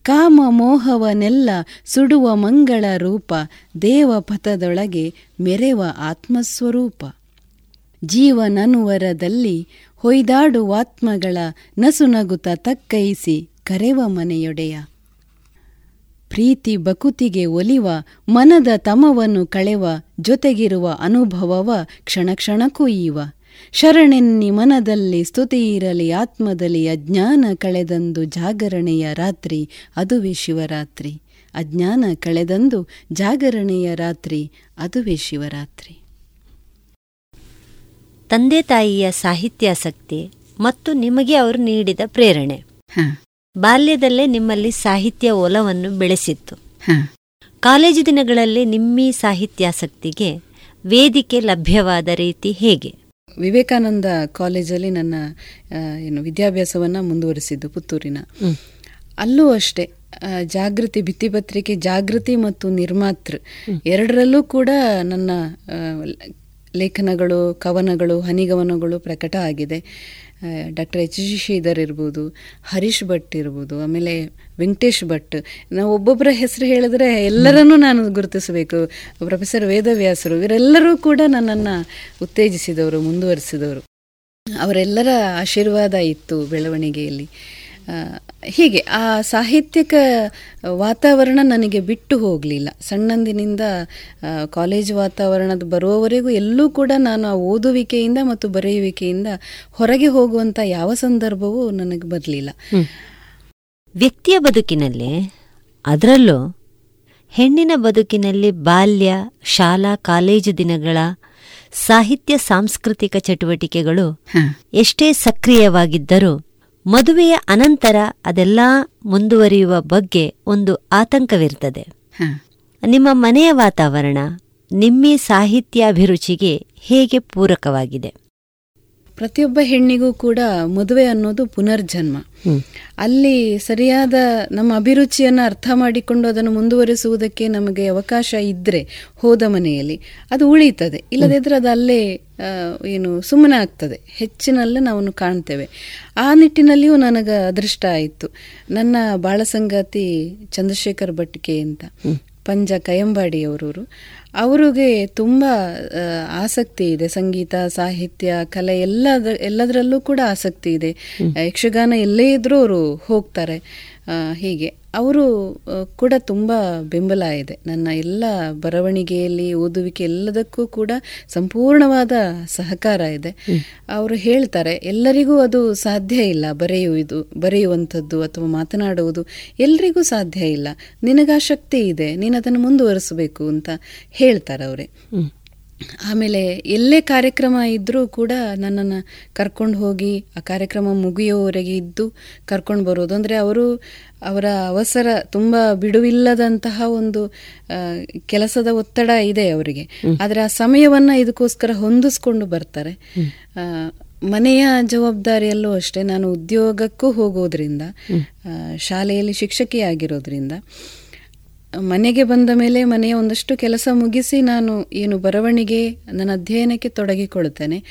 ಕಾಮ ಮೋಹವನೆಲ್ಲ ಸುಡುವ ಮಂಗಳ ರೂಪ ದೇವಪಥದೊಳಗೆ ಮೆರೆವ ಆತ್ಮಸ್ವರೂಪ. ಜೀವನನುವರದಲ್ಲಿ ಹೊಯ್ದಾಡುವಾತ್ಮಗಳ ನಸುನಗುತ ತಕ್ಕೈಸಿ ಕರೆವ ಮನೆಯೊಡೆಯ. ಪ್ರೀತಿ ಬಕುತಿಗೆ ಒಲಿವ ಮನದ ತಮವನ್ನು ಕಳೆವ ಜೊತೆಗಿರುವ ಅನುಭವವ ಕ್ಷಣ ಕ್ಷಣಕ್ಕೂ ಈವ. ಶರಣೆನ್ನಿ ಮನದಲ್ಲಿ ಸ್ತುತಿಯಿರಲಿ ಆತ್ಮದಲ್ಲಿ ಅಜ್ಞಾನ ಕಳೆದಂದು ಜಾಗರಣೆಯ ರಾತ್ರಿ ಅದುವೇ ಶಿವರಾತ್ರಿ. ಅಜ್ಞಾನ ಕಳೆದಂದು ಜಾಗರಣೆಯ ರಾತ್ರಿ ಅದುವೇ ಶಿವರಾತ್ರಿ. ತಂದೆ ತಾಯಿಯ ಸಾಹಿತ್ಯಾಸಕ್ತಿ ಮತ್ತು ನಿಮಗೆ ಅವರು ನೀಡಿದ ಪ್ರೇರಣೆ. ಬಾಲ್ಯದಲ್ಲೇ ನಿಮ್ಮಲ್ಲಿ ಸಾಹಿತ್ಯ ಒಲವನ್ನು ಬೆಳೆಸಿತ್ತು. ಕಾಲೇಜು ದಿನಗಳಲ್ಲಿ ನಿಮ್ಮಿ ಸಾಹಿತ್ಯಾಸಕ್ತಿಗೆ ವೇದಿಕೆ ಲಭ್ಯವಾದ ರೀತಿ ಹೇಗೆ? ವಿವೇಕಾನಂದ ಕಾಲೇಜಲ್ಲಿ ನನ್ನ ಏನು ವಿದ್ಯಾಭ್ಯಾಸವನ್ನ ಮುಂದುವರಿಸಿದ್ದು ಪುತ್ತೂರಿನ. ಅಲ್ಲೂ ಅಷ್ಟೇ ಜಾಗೃತಿ ಭಿತ್ತಿಪತ್ರಿಕೆ ಜಾಗೃತಿ ಮತ್ತು ನಿರ್ಮಾತೃ ಎರಡರಲ್ಲೂ ಕೂಡ ನನ್ನ ಲೇಖನಗಳು ಕವನಗಳು ಹನಿಗವನಗಳು ಪ್ರಕಟ ಆಗಿದೆ. ಡಾಕ್ಟರ್ ಎಚ್ ಜಿ ಶ್ರೀಧರ್ ಇರ್ಬೋದು, ಹರೀಶ್ ಭಟ್ ಇರ್ಬೋದು, ಆಮೇಲೆ ವೆಂಕಟೇಶ್ ಭಟ್. ನಾವು ಒಬ್ಬೊಬ್ಬರ ಹೆಸರು ಹೇಳಿದ್ರೆ ಎಲ್ಲರನ್ನೂ ನಾನು ಗುರುತಿಸಬೇಕು. ಪ್ರೊಫೆಸರ್ ವೇದವ್ಯಾಸರು, ಇವರೆಲ್ಲರೂ ಕೂಡ ನನ್ನನ್ನು ಉತ್ತೇಜಿಸಿದವರು, ಮುಂದುವರಿಸಿದವರು. ಅವರೆಲ್ಲರ ಆಶೀರ್ವಾದ ಇತ್ತು ಬೆಳವಣಿಗೆಯಲ್ಲಿ. ಹೀಗೆ ಆ ಸಾಹಿತ್ಯಕ ವಾತಾವರಣ ನನಗೆ ಬಿಟ್ಟು ಹೋಗಲಿಲ್ಲ. ಸಣ್ಣಂದಿನಿಂದ ಕಾಲೇಜ್ ವಾತಾವರಣದ ಬರುವವರೆಗೂ ಎಲ್ಲೂ ಕೂಡ ನಾನು ಆ ಓದುವಿಕೆಯಿಂದ ಮತ್ತು ಬರೆಯುವಿಕೆಯಿಂದ ಹೊರಗೆ ಹೋಗುವಂಥ ಯಾವ ಸಂದರ್ಭವೂ ನನಗೆ ಬರಲಿಲ್ಲ. ವ್ಯಕ್ತಿಯ ಬದುಕಿನಲ್ಲಿ ಅದರಲ್ಲೂ ಹೆಣ್ಣಿನ ಬದುಕಿನಲ್ಲಿ ಬಾಲ್ಯ ಶಾಲಾ ಕಾಲೇಜು ದಿನಗಳ ಸಾಹಿತ್ಯ ಸಾಂಸ್ಕೃತಿಕ ಚಟುವಟಿಕೆಗಳು ಎಷ್ಟೇ ಸಕ್ರಿಯವಾಗಿದ್ದರೂ ಮದುವೆಯ ಅನಂತರ ಅದೆಲ್ಲ ಮುಂದುವರಿಯುವ ಬಗ್ಗೆ ಒಂದು ಆತಂಕವಿರ್ತದೆ. ನಿಮ್ಮ ಮನೆಯ ವಾತಾವರಣ ನಿಮ್ಮಿ ಸಾಹಿತ್ಯಾಭಿರುಚಿಗೆ ಹೇಗೆ ಪೂರಕವಾಗಿದೆ? ಪ್ರತಿಯೊಬ್ಬ ಹೆಣ್ಣಿಗೂ ಕೂಡ ಮದುವೆ ಅನ್ನೋದು ಪುನರ್ಜನ್ಮ. ಅಲ್ಲಿ ಸರಿಯಾದ ನಮ್ಮ ಅಭಿರುಚಿಯನ್ನು ಅರ್ಥ ಮಾಡಿಕೊಂಡು ಅದನ್ನು ಮುಂದುವರಿಸುವುದಕ್ಕೆ ನಮಗೆ ಅವಕಾಶ ಇದ್ದರೆ ಹೋದ ಮನೆಯಲ್ಲಿ ಅದು ಉಳಿತದೆ ಇಲ್ಲದಿದ್ದರೆ ಅದು ಅಲ್ಲೇ ಏನು ಸುಮ್ಮನೆ ಆಗ್ತದೆ. ಹೆಚ್ಚಿನಲ್ಲೇ ನಾವು ಕಾಣ್ತೇವೆ. ಆ ನಿಟ್ಟಿನಲ್ಲಿಯೂ ನನಗೆ ಅದೃಷ್ಟ ಆಯಿತು. ನನ್ನ ಬಾಳ ಸಂಗಾತಿ ಚಂದ್ರಶೇಖರ್ ಭಟ್ಕೆ ಅಂತ. ಪಂಜ ಕಯಂಬಾಡಿಯವರವರು ಅವರಿಗೆ ತುಂಬ ಆಸಕ್ತಿ ಇದೆ. ಸಂಗೀತ ಸಾಹಿತ್ಯ ಕಲೆ ಎಲ್ಲ ಎಲ್ಲದರಲ್ಲೂ ಕೂಡ ಆಸಕ್ತಿ ಇದೆ. ಯಕ್ಷಗಾನ ಎಲ್ಲೇ ಇದ್ರೂ ಅವರು ಹೋಗ್ತಾರೆ. ಹೀಗೆ. ಅವರು ಕೂಡ ತುಂಬ ಬೆಂಬಲ ಇದೆ. ನನ್ನ ಎಲ್ಲ ಬರವಣಿಗೆಯಲ್ಲಿ ಓದುವಿಕೆ ಎಲ್ಲದಕ್ಕೂ ಕೂಡ ಸಂಪೂರ್ಣವಾದ ಸಹಕಾರ ಇದೆ. ಅವರು ಹೇಳ್ತಾರೆ ಎಲ್ಲರಿಗೂ ಅದು ಸಾಧ್ಯ ಇಲ್ಲ ಬರೆಯುವುದು ಬರೆಯುವಂಥದ್ದು ಅಥವಾ ಮಾತನಾಡುವುದು ಎಲ್ರಿಗೂ ಸಾಧ್ಯ ಇಲ್ಲ. ನಿನಗೆ ಆ ಶಕ್ತಿ ಇದೆ ನೀನು ಅದನ್ನು ಮುಂದುವರಿಸಬೇಕು ಅಂತ ಹೇಳ್ತಾರೆ ಅವರೇ. ಆಮೇಲೆ ಎಲ್ಲೇ ಕಾರ್ಯಕ್ರಮ ಇದ್ದರೂ ಕೂಡ ನನ್ನನ್ನು ಕರ್ಕೊಂಡು ಹೋಗಿ ಆ ಕಾರ್ಯಕ್ರಮ ಮುಗಿಯೋವರೆಗೆ ಇದ್ದು ಕರ್ಕೊಂಡು ಬರೋದು. ಅಂದರೆ ಅವರು ಅವರ ಅವಸರ ತುಂಬ ಬಿಡುವಿಲ್ಲದಂತಹ ಒಂದು ಕೆಲಸದ ಒತ್ತಡ ಇದೆ ಅವರಿಗೆ. ಆದರೆ ಆ ಸಮಯವನ್ನು ಇದಕ್ಕೋಸ್ಕರ ಹೊಂದಿಸ್ಕೊಂಡು ಬರ್ತಾರೆ. ಮನೆಯ ಜವಾಬ್ದಾರಿಯಲ್ಲೂ ಅಷ್ಟೇ. ನಾನು ಉದ್ಯೋಗಕ್ಕೂ ಹೋಗೋದ್ರಿಂದ ಶಾಲೆಯಲ್ಲಿ ಶಿಕ್ಷಕಿಯಾಗಿರೋದ್ರಿಂದ ಮನೆಗೆ ಬಂದ ಮೇಲೆ ಮನೆಯ ಒಂದಷ್ಟು ಕೆಲಸ ಮುಗಿಸಿ ನಾನು ಏನು ಬರವಣಿಗೆ ನನ್ನ ಅಧ್ಯಯನಕ್ಕೆ ತೊಡಗಿಕೊಳ್ಳುತ್ತೇನೆ.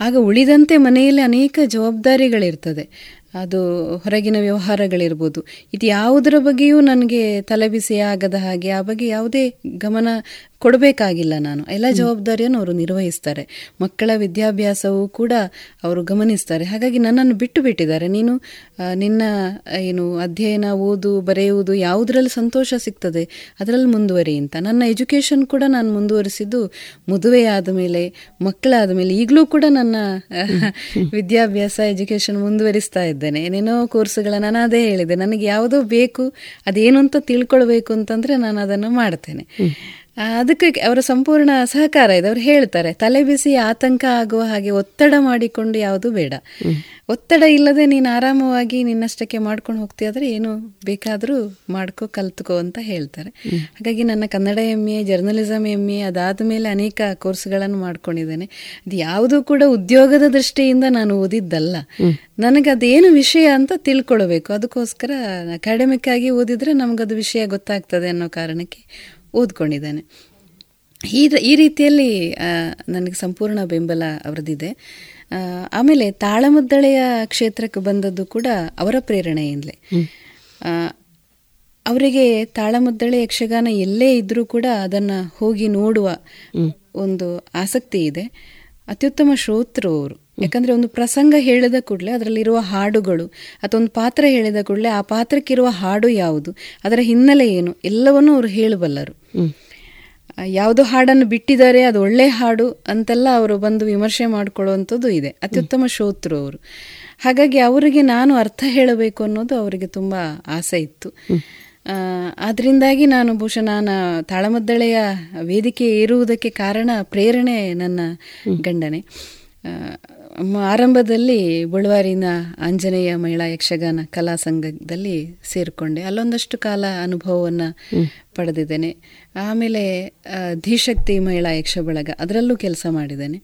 ಆಗ ಉಳಿದಂತೆ ಮನೆಯಲ್ಲಿ ಅನೇಕ ಜವಾಬ್ದಾರಿಗಳಿರ್ತದೆ. ಅದು ಹೊರಗಿನ ವ್ಯವಹಾರಗಳಿರ್ಬೋದು. ಇದು ಯಾವುದರ ಬಗ್ಗೆಯೂ ನನಗೆ ತಲೆಬಿಸಿ ಆಗದ ಹಾಗೆ ಆ ಬಗ್ಗೆ ಯಾವುದೇ ಗಮನ ಕೊಡಬೇಕಾಗಿಲ್ಲ ನಾನು. ಎಲ್ಲ ಜವಾಬ್ದಾರಿಯನ್ನು ಅವರು ನಿರ್ವಹಿಸ್ತಾರೆ. ಮಕ್ಕಳ ವಿದ್ಯಾಭ್ಯಾಸವೂ ಕೂಡ ಅವರು ಗಮನಿಸ್ತಾರೆ. ಹಾಗಾಗಿ ನನ್ನನ್ನು ಬಿಟ್ಟು ಬಿಟ್ಟಿದ್ದಾರೆ. ನೀನು ನಿನ್ನ ಏನು ಅಧ್ಯಯನ ಓದು ಬರೆಯುವುದು ಯಾವುದರಲ್ಲಿ ಸಂತೋಷ ಸಿಗ್ತದೆ ಅದರಲ್ಲಿ ಮುಂದುವರಿ ಅಂತ. ನನ್ನ ಎಜುಕೇಷನ್ ಕೂಡ ನಾನು ಮುಂದುವರಿಸಿದ್ದು ಮದುವೆ ಆದ ಮೇಲೆ ಮಕ್ಕಳಾದ ಮೇಲೆ. ಈಗಲೂ ಕೂಡ ನನ್ನ ವಿದ್ಯಾಭ್ಯಾಸ ಎಜುಕೇಷನ್ ಮುಂದುವರಿಸ್ತಾ ಇದ್ದೇನೆ. ಏನೇನೋ ಕೋರ್ಸ್ಗಳ ನಾನು ಅದೇ ಹೇಳಿದೆ. ನನಗೆ ಯಾವುದೋ ಬೇಕು ಅದೇನು ಅಂತ ತಿಳ್ಕೊಳ್ಬೇಕು ಅಂತಂದ್ರೆ ನಾನು ಅದನ್ನು ಮಾಡ್ತೇನೆ. ಅದಕ್ಕೆ ಅವರ ಸಂಪೂರ್ಣ ಸಹಕಾರ ಇದೆ. ಅವ್ರು ಹೇಳ್ತಾರೆ ತಲೆ ಬಿಸಿ ಆತಂಕ ಆಗುವ ಹಾಗೆ ಒತ್ತಡ ಮಾಡಿಕೊಂಡು ಯಾವುದು ಬೇಡ. ಒತ್ತಡ ಇಲ್ಲದೆ ನೀನು ಆರಾಮವಾಗಿ ನಿನ್ನಷ್ಟಕ್ಕೆ ಮಾಡ್ಕೊಂಡು ಹೋಗ್ತೀಯಾದ್ರೆ ಏನು ಬೇಕಾದರೂ ಮಾಡ್ಕೋ ಕಲ್ತ್ಕೋ ಅಂತ ಹೇಳ್ತಾರೆ. ಹಾಗಾಗಿ ನನ್ನ Kannada M A journalism M A ಅದಾದ ಮೇಲೆ ಅನೇಕ ಕೋರ್ಸ್ಗಳನ್ನು ಮಾಡ್ಕೊಂಡಿದ್ದೇನೆ. ಅದು ಯಾವುದೂ ಕೂಡ ಉದ್ಯೋಗದ ದೃಷ್ಟಿಯಿಂದ ನಾನು ಓದಿದ್ದಲ್ಲ. ನನಗೆ ಅದೇನು ವಿಷಯ ಅಂತ ತಿಳ್ಕೊಳ್ಬೇಕು. ಅದಕ್ಕೋಸ್ಕರ ಅಕಾಡೆಮಿಕ್ ಆಗಿ ಓದಿದ್ರೆ ನಮಗದು ವಿಷಯ ಗೊತ್ತಾಗ್ತದೆ ಅನ್ನೋ ಕಾರಣಕ್ಕೆ ಓದ್ಕೊಂಡಿದ್ದೇನೆ. ಈ ಈ ರೀತಿಯಲ್ಲಿ ನನಗೆ ಸಂಪೂರ್ಣ ಬೆಂಬಲ ಅವರದಿದೆ. ಆಮೇಲೆ ತಾಳಮದ್ದಳೆಯ ಕ್ಷೇತ್ರಕ್ಕೆ ಬಂದದ್ದು ಕೂಡ ಅವರ ಪ್ರೇರಣೆಯಿಂದಲೇ. ಅವರಿಗೆ ತಾಳಮದ್ದಳೆ ಯಕ್ಷಗಾನ ಎಲ್ಲೇ ಇದ್ರೂ ಕೂಡ ಅದನ್ನು ಹೋಗಿ ನೋಡುವ ಒಂದು ಆಸಕ್ತಿ ಇದೆ. ಅತ್ಯುತ್ತಮ ಶ್ರೋತೃ ಅವರು ಯಾಕಂದ್ರೆ ಒಂದು ಪ್ರಸಂಗ ಹೇಳಿದ ಕೂಡಲೇ ಅದರಲ್ಲಿರುವ ಹಾಡುಗಳು ಅಥವಾ ಒಂದು ಪಾತ್ರ ಹೇಳಿದ ಕೂಡಲೇ ಆ ಪಾತ್ರಕ್ಕಿರುವ ಹಾಡು ಯಾವುದು ಅದರ ಹಿನ್ನೆಲೆ ಏನು ಎಲ್ಲವನ್ನೂ ಅವರು ಹೇಳಬಲ್ಲರು. ಯಾವುದು ಹಾಡನ್ನು ಬಿಟ್ಟಿದ್ದಾರೆ ಅದು ಒಳ್ಳೆ ಹಾಡು ಅಂತೆಲ್ಲ ಅವರು ಬಂದು ವಿಮರ್ಶೆ ಮಾಡಿಕೊಳ್ಳುವಂಥದ್ದು ಇದೆ. ಅತ್ಯುತ್ತಮ ಶ್ರೋತೃ ಅವರು ಹಾಗಾಗಿ ಅವರಿಗೆ ನಾನು ಅರ್ಥ ಹೇಳಬೇಕು ಅನ್ನೋದು ಅವರಿಗೆ ತುಂಬ ಆಸೆ ಇತ್ತು. ಆ, ಆದ್ರಿಂದಾಗಿ ನಾನು ಬಹುಶಃ ನಾನು ತಾಳಮದ್ದಳೆಯ ವೇದಿಕೆ ಏರುವುದಕ್ಕೆ ಕಾರಣ ಪ್ರೇರಣೆ ನನ್ನ ಗಂಡನೆ. ಆರಂಭದಲ್ಲಿ ಬಳುವಾರಿನ ಆಂಜನೇಯ ಮಹಿಳಾ ಯಕ್ಷಗಾನ ಕಲಾ ಸಂಘದಲ್ಲಿ ಸೇರಿಕೊಂಡೆ. ಅಲ್ಲೊಂದಷ್ಟು ಕಾಲ ಅನುಭವವನ್ನು ಪಡೆದಿದ್ದೇನೆ. ಆಮೇಲೆ ಧಿಶಕ್ತಿ ಮಹಿಳಾ ಯಕ್ಷ ಬಳಗ ಅದರಲ್ಲೂ ಕೆಲಸ ಮಾಡಿದ್ದೇನೆ.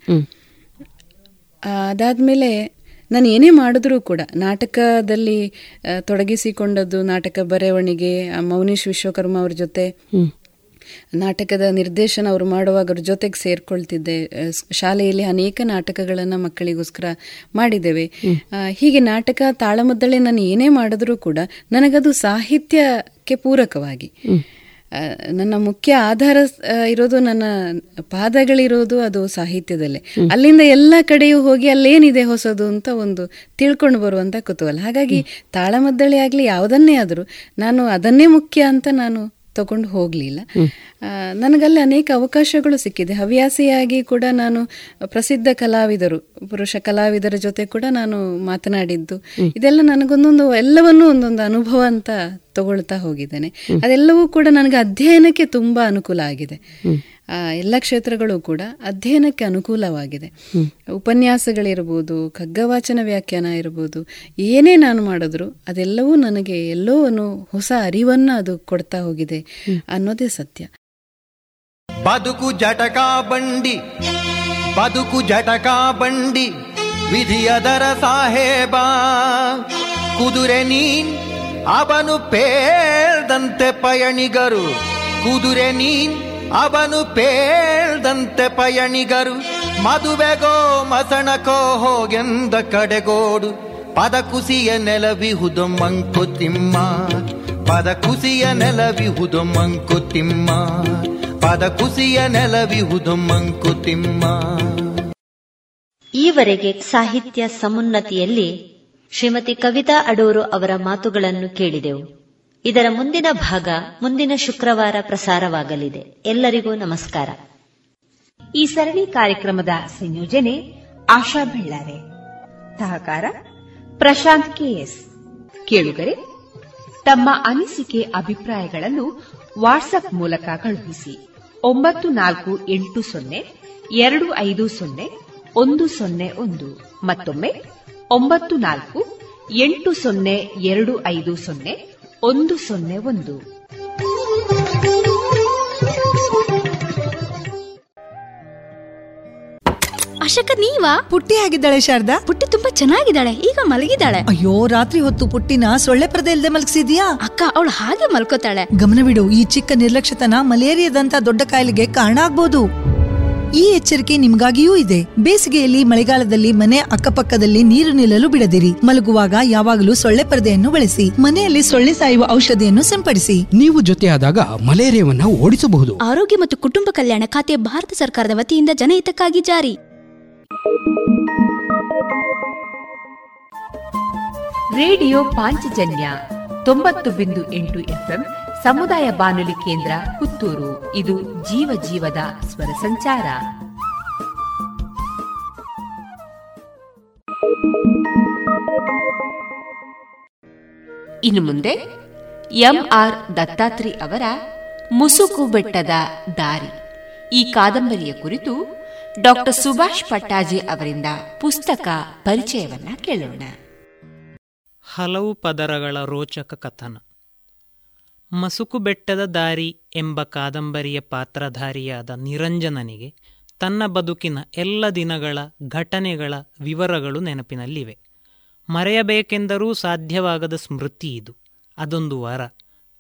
ಅದಾದ್ಮೇಲೆ ನಾನು ಏನೇ ಮಾಡಿದ್ರೂ ಕೂಡ ನಾಟಕದಲ್ಲಿ ತೊಡಗಿಸಿಕೊಂಡದ್ದು ನಾಟಕ ಬರವಣಿಗೆ ಮೌನೀಶ್ ವಿಶ್ವಕರ್ಮ ಅವ್ರ ಜೊತೆ ನಾಟಕದ ನಿರ್ದೇಶನ ಅವರು ಮಾಡುವಾಗ ಅವ್ರ ಜೊತೆಗೆ ಸೇರ್ಕೊಳ್ತಿದ್ದೆ. ಶಾಲೆಯಲ್ಲಿ ಅನೇಕ ನಾಟಕಗಳನ್ನು ಮಕ್ಕಳಿಗೋಸ್ಕರ ಮಾಡಿದ್ದೇವೆ. ಹೀಗೆ ನಾಟಕ ತಾಳಮದ್ದಳೆ ನಾನು ಏನೇ ಮಾಡಿದ್ರೂ ಕೂಡ ನನಗದು ಸಾಹಿತ್ಯಕ್ಕೆ ಪೂರಕವಾಗಿ. ನನ್ನ ಮುಖ್ಯ ಆಧಾರ ಇರೋದು ನನ್ನ ಪಾದಗಳಿರೋದು ಅದು ಸಾಹಿತ್ಯದಲ್ಲೇ. ಅಲ್ಲಿಂದ ಎಲ್ಲ ಕಡೆಯೂ ಹೋಗಿ ಅಲ್ಲೇನಿದೆ ಹೊಸದು ಅಂತ ಒಂದು ತಿಳ್ಕೊಂಡು ಬರುವಂತ ಕುತೂಹಲ. ಹಾಗಾಗಿ ತಾಳಮದ್ದಳೆ ಆಗಲಿ ಯಾವುದನ್ನೇ ಆದರೂ ನಾನು ಅದನ್ನೇ ಮುಖ್ಯ ಅಂತ ನಾನು ತಗೊಂಡು ಹೋಗಲಿಲ್ಲ. ನನಗಲ್ಲಿ ಅನೇಕ ಅವಕಾಶಗಳು ಸಿಕ್ಕಿದೆ. ಹವ್ಯಾಸಿಯಾಗಿ ಕೂಡ ನಾನು ಪ್ರಸಿದ್ಧ ಕಲಾವಿದರು ಪುರುಷ ಕಲಾವಿದರ ಜೊತೆ ಕೂಡ ನಾನು ಮಾತನಾಡಿದ್ದು. ಇದೆಲ್ಲ ನನಗೊಂದೊಂದು ಎಲ್ಲವನ್ನೂ ಒಂದೊಂದು ಅನುಭವ ಅಂತ ತಗೊಳ್ತಾ ಹೋಗಿದ್ದೇನೆ. ಅದೆಲ್ಲವೂ ಕೂಡ ನನಗೆ ಅಧ್ಯಯನಕ್ಕೆ ತುಂಬಾ ಅನುಕೂಲ ಆಗಿದೆ. ಎಲ್ಲ ಕ್ಷೇತ್ರಗಳು ಕೂಡ ಅಧ್ಯಯನಕ್ಕೆ ಅನುಕೂಲವಾಗಿದೆ. ಉಪನ್ಯಾಸಗಳಿರ್ಬೋದು ಖಗ್ಗವಾಚನ ವ್ಯಾಖ್ಯಾನ ಇರ್ಬೋದು ಏನೇ ನಾನು ಮಾಡಿದ್ರು ಅದೆಲ್ಲವೂ ನನಗೆ ಎಲ್ಲೋ ಒಂದು ಹೊಸ ಅರಿವನ್ನ ಅದು ಕೊಡ್ತಾ ಹೋಗಿದೆ ಅನ್ನೋದೇ ಸತ್ಯ. ಬದುಕು ಜಟಕಾ ಬಂಡಿ ಬದುಕು ಜಟಕಾ ಬಂಡಿ ವಿಧಿಯದರ ಸಾಹೇಬ ಕುದುರೆ ನೀ ಅವನು ಪೇಳ್ದಂತೆ ಪಯಣಿಗರು ಕುದುರೆ ನೀನ್ ಅವನು ಪೇಳ್ದಂತೆ ಪಯಣಿಗರು, ಮದುವೆಗೋ ಮಸಣಕೋ ಹೋಗೆಂದ ಕಡೆಗೋಡು. ಪದ ಕುಸಿಯ ನೆಲವಿಹುದು ಮಂಕುತಿಮ್ಮ ಪದ ಕುಸಿಯ ನೆಲವಿಹುದು ಮಂಕುತಿಮ್ಮ ಪದ ಕುಸಿಯ ನೆಲವಿಹುದು ಮಂಕುತಿಮ್ಮ ಈವರೆಗೆ ಸಾಹಿತ್ಯ ಸಮುನ್ನತಿಯಲ್ಲಿ ಶ್ರೀಮತಿ ಕವಿತಾ ಅಡೂರು ಅವರ ಮಾತುಗಳನ್ನು ಕೇಳಿದೆವು. ಇದರ ಮುಂದಿನ ಭಾಗ ಮುಂದಿನ ಶುಕ್ರವಾರ ಪ್ರಸಾರವಾಗಲಿದೆ. ಎಲ್ಲರಿಗೂ ನಮಸ್ಕಾರ. ಈ ಸರಣಿ ಕಾರ್ಯಕ್ರಮದ ಸಂಯೋಜನೆ ಆಶಾ ಬೆಳ್ಳಾರೆ. ಸಹಕಾರ ಪ್ರಶಾಂತ್ ಕೆಎಸ್. ಕೇಳುಗರೆ, ತಮ್ಮ ಅನಿಸಿಕೆ ಅಭಿಪ್ರಾಯಗಳನ್ನು ವಾಟ್ಸ್ಆಪ್ ಮೂಲಕ ಕಳುಹಿಸಿ. ಒಂಬತ್ತು ನಾಲ್ಕು ಎಂಟು ಸೊನ್ನೆ, ಎರಡು ಐದು ಸೊನ್ನೆ, ಒಂದು ಸೊನ್ನೆ ಒಂದು. ಮತ್ತೊಮ್ಮೆ, ಒಂಬತ್ತು ನಾಲ್ಕು, ಎಂಟು ಸೊನ್ನೆ, ಎರಡು ಐದು ಸೊನ್ನೆ ಒಂದು ಸೊನ್ನೆ ಒಂದು. ಅಶಕ ನೀವಾ? ಪುಟ್ಟಿ ಆಗಿದ್ದಾಳೆ ಶಾರದಾ. ಪುಟ್ಟಿ ತುಂಬಾ ಚೆನ್ನಾಗಿದ್ದಾಳೆ ಈಗ ಮಲಗಿದ್ದಾಳೆ. ಅಯ್ಯೋ ರಾತ್ರಿ ಹೊತ್ತು ಪುಟ್ಟಿನ ಸೊಳ್ಳೆ ಪ್ರದೆ ಇಲ್ಲದೆ ಮಲಗಿಸಿದ್ಯಾ? ಅಕ್ಕ ಅವಳು ಹಾಗೆ ಮಲ್ಕೋತಾಳೆ. ಗಮನವಿಡು ಈ ಚಿಕ್ಕ ನಿರ್ಲಕ್ಷ್ಯತನ ಮಲೇರಿಯಾದಂತ ದೊಡ್ಡ ಕಾಯಿಲೆಗೆ ಕಾರಣ ಆಗ್ಬೋದು. ಈ ಎಚ್ಚರಿಕೆ ನಿಮಗಾಗಿಯೂ ಇದೆ. ಬೇಸಿಗೆಯಲ್ಲಿ ಮಳೆಗಾಲದಲ್ಲಿ ಮನೆ ಅಕ್ಕಪಕ್ಕದಲ್ಲಿ ನೀರು ನಿಲ್ಲಲು ಬಿಡದಿರಿ. ಮಲಗುವಾಗ ಯಾವಾಗಲೂ ಸೊಳ್ಳೆ ಪರದೆಯನ್ನು ಬಳಸಿ. ಮನೆಯಲ್ಲಿ ಸೊಳ್ಳೆ ಸಾಯುವ ಔಷಧಿಯನ್ನು ಸಿಂಪಡಿಸಿ. ನೀವು ಜೊತೆಯಾದಾಗ ಮಲೇರಿಯಾವನ್ನು ಓಡಿಸಬಹುದು. ಆರೋಗ್ಯ ಮತ್ತು ಕುಟುಂಬ ಕಲ್ಯಾಣ ಖಾತೆ ಭಾರತ ಸರ್ಕಾರದ ವತಿಯಿಂದ ಜನಹಿತಕ್ಕಾಗಿ ಜಾರಿ. ರೇಡಿಯೋ ಪಾಂಚಜನ್ಯ ತೊಂಬತ್ತು ಬಿಂದು ಎಂಟು ಎಫ್ಎಂ ಸಮುದಾಯ ಬಾನುಲಿ ಕೇಂದ್ರ ಪುತ್ತೂರು. ಇದು ಜೀವ ಜೀವದ ಸ್ವರ ಸಂಚಾರ. ಇನ್ನು ಮುಂದೆ ಎಂಆರ್ ದತ್ತಾತ್ರಿ ಅವರ ಮುಸುಕು ಬೆಟ್ಟದ ದಾರಿ. ಈ ಕಾದಂಬರಿಯ ಕುರಿತು ಡಾಕ್ಟರ್ ಸುಭಾಷ್ ಪಟ್ಟಾಜಿ ಅವರಿಂದ ಪುಸ್ತಕ ಪರಿಚಯವನ್ನ ಕೇಳೋಣ. ಹಲವು ಪದರಗಳ ರೋಚಕ ಕಥನ. ಮಸುಕು ಬೆಟ್ಟದ ದಾರಿ ಎಂಬ ಕಾದಂಬರಿಯ ಪಾತ್ರಧಾರಿಯಾದ ನಿರಂಜನನಿಗೆ ತನ್ನ ಬದುಕಿನ ಎಲ್ಲ ದಿನಗಳ ಘಟನೆಗಳ ವಿವರಗಳು ನೆನಪಿನಲ್ಲಿವೆ. ಮರೆಯಬೇಕೆಂದರೂ ಸಾಧ್ಯವಾಗದ ಸ್ಮೃತಿ ಇದು, ಅದೊಂದು ವರ.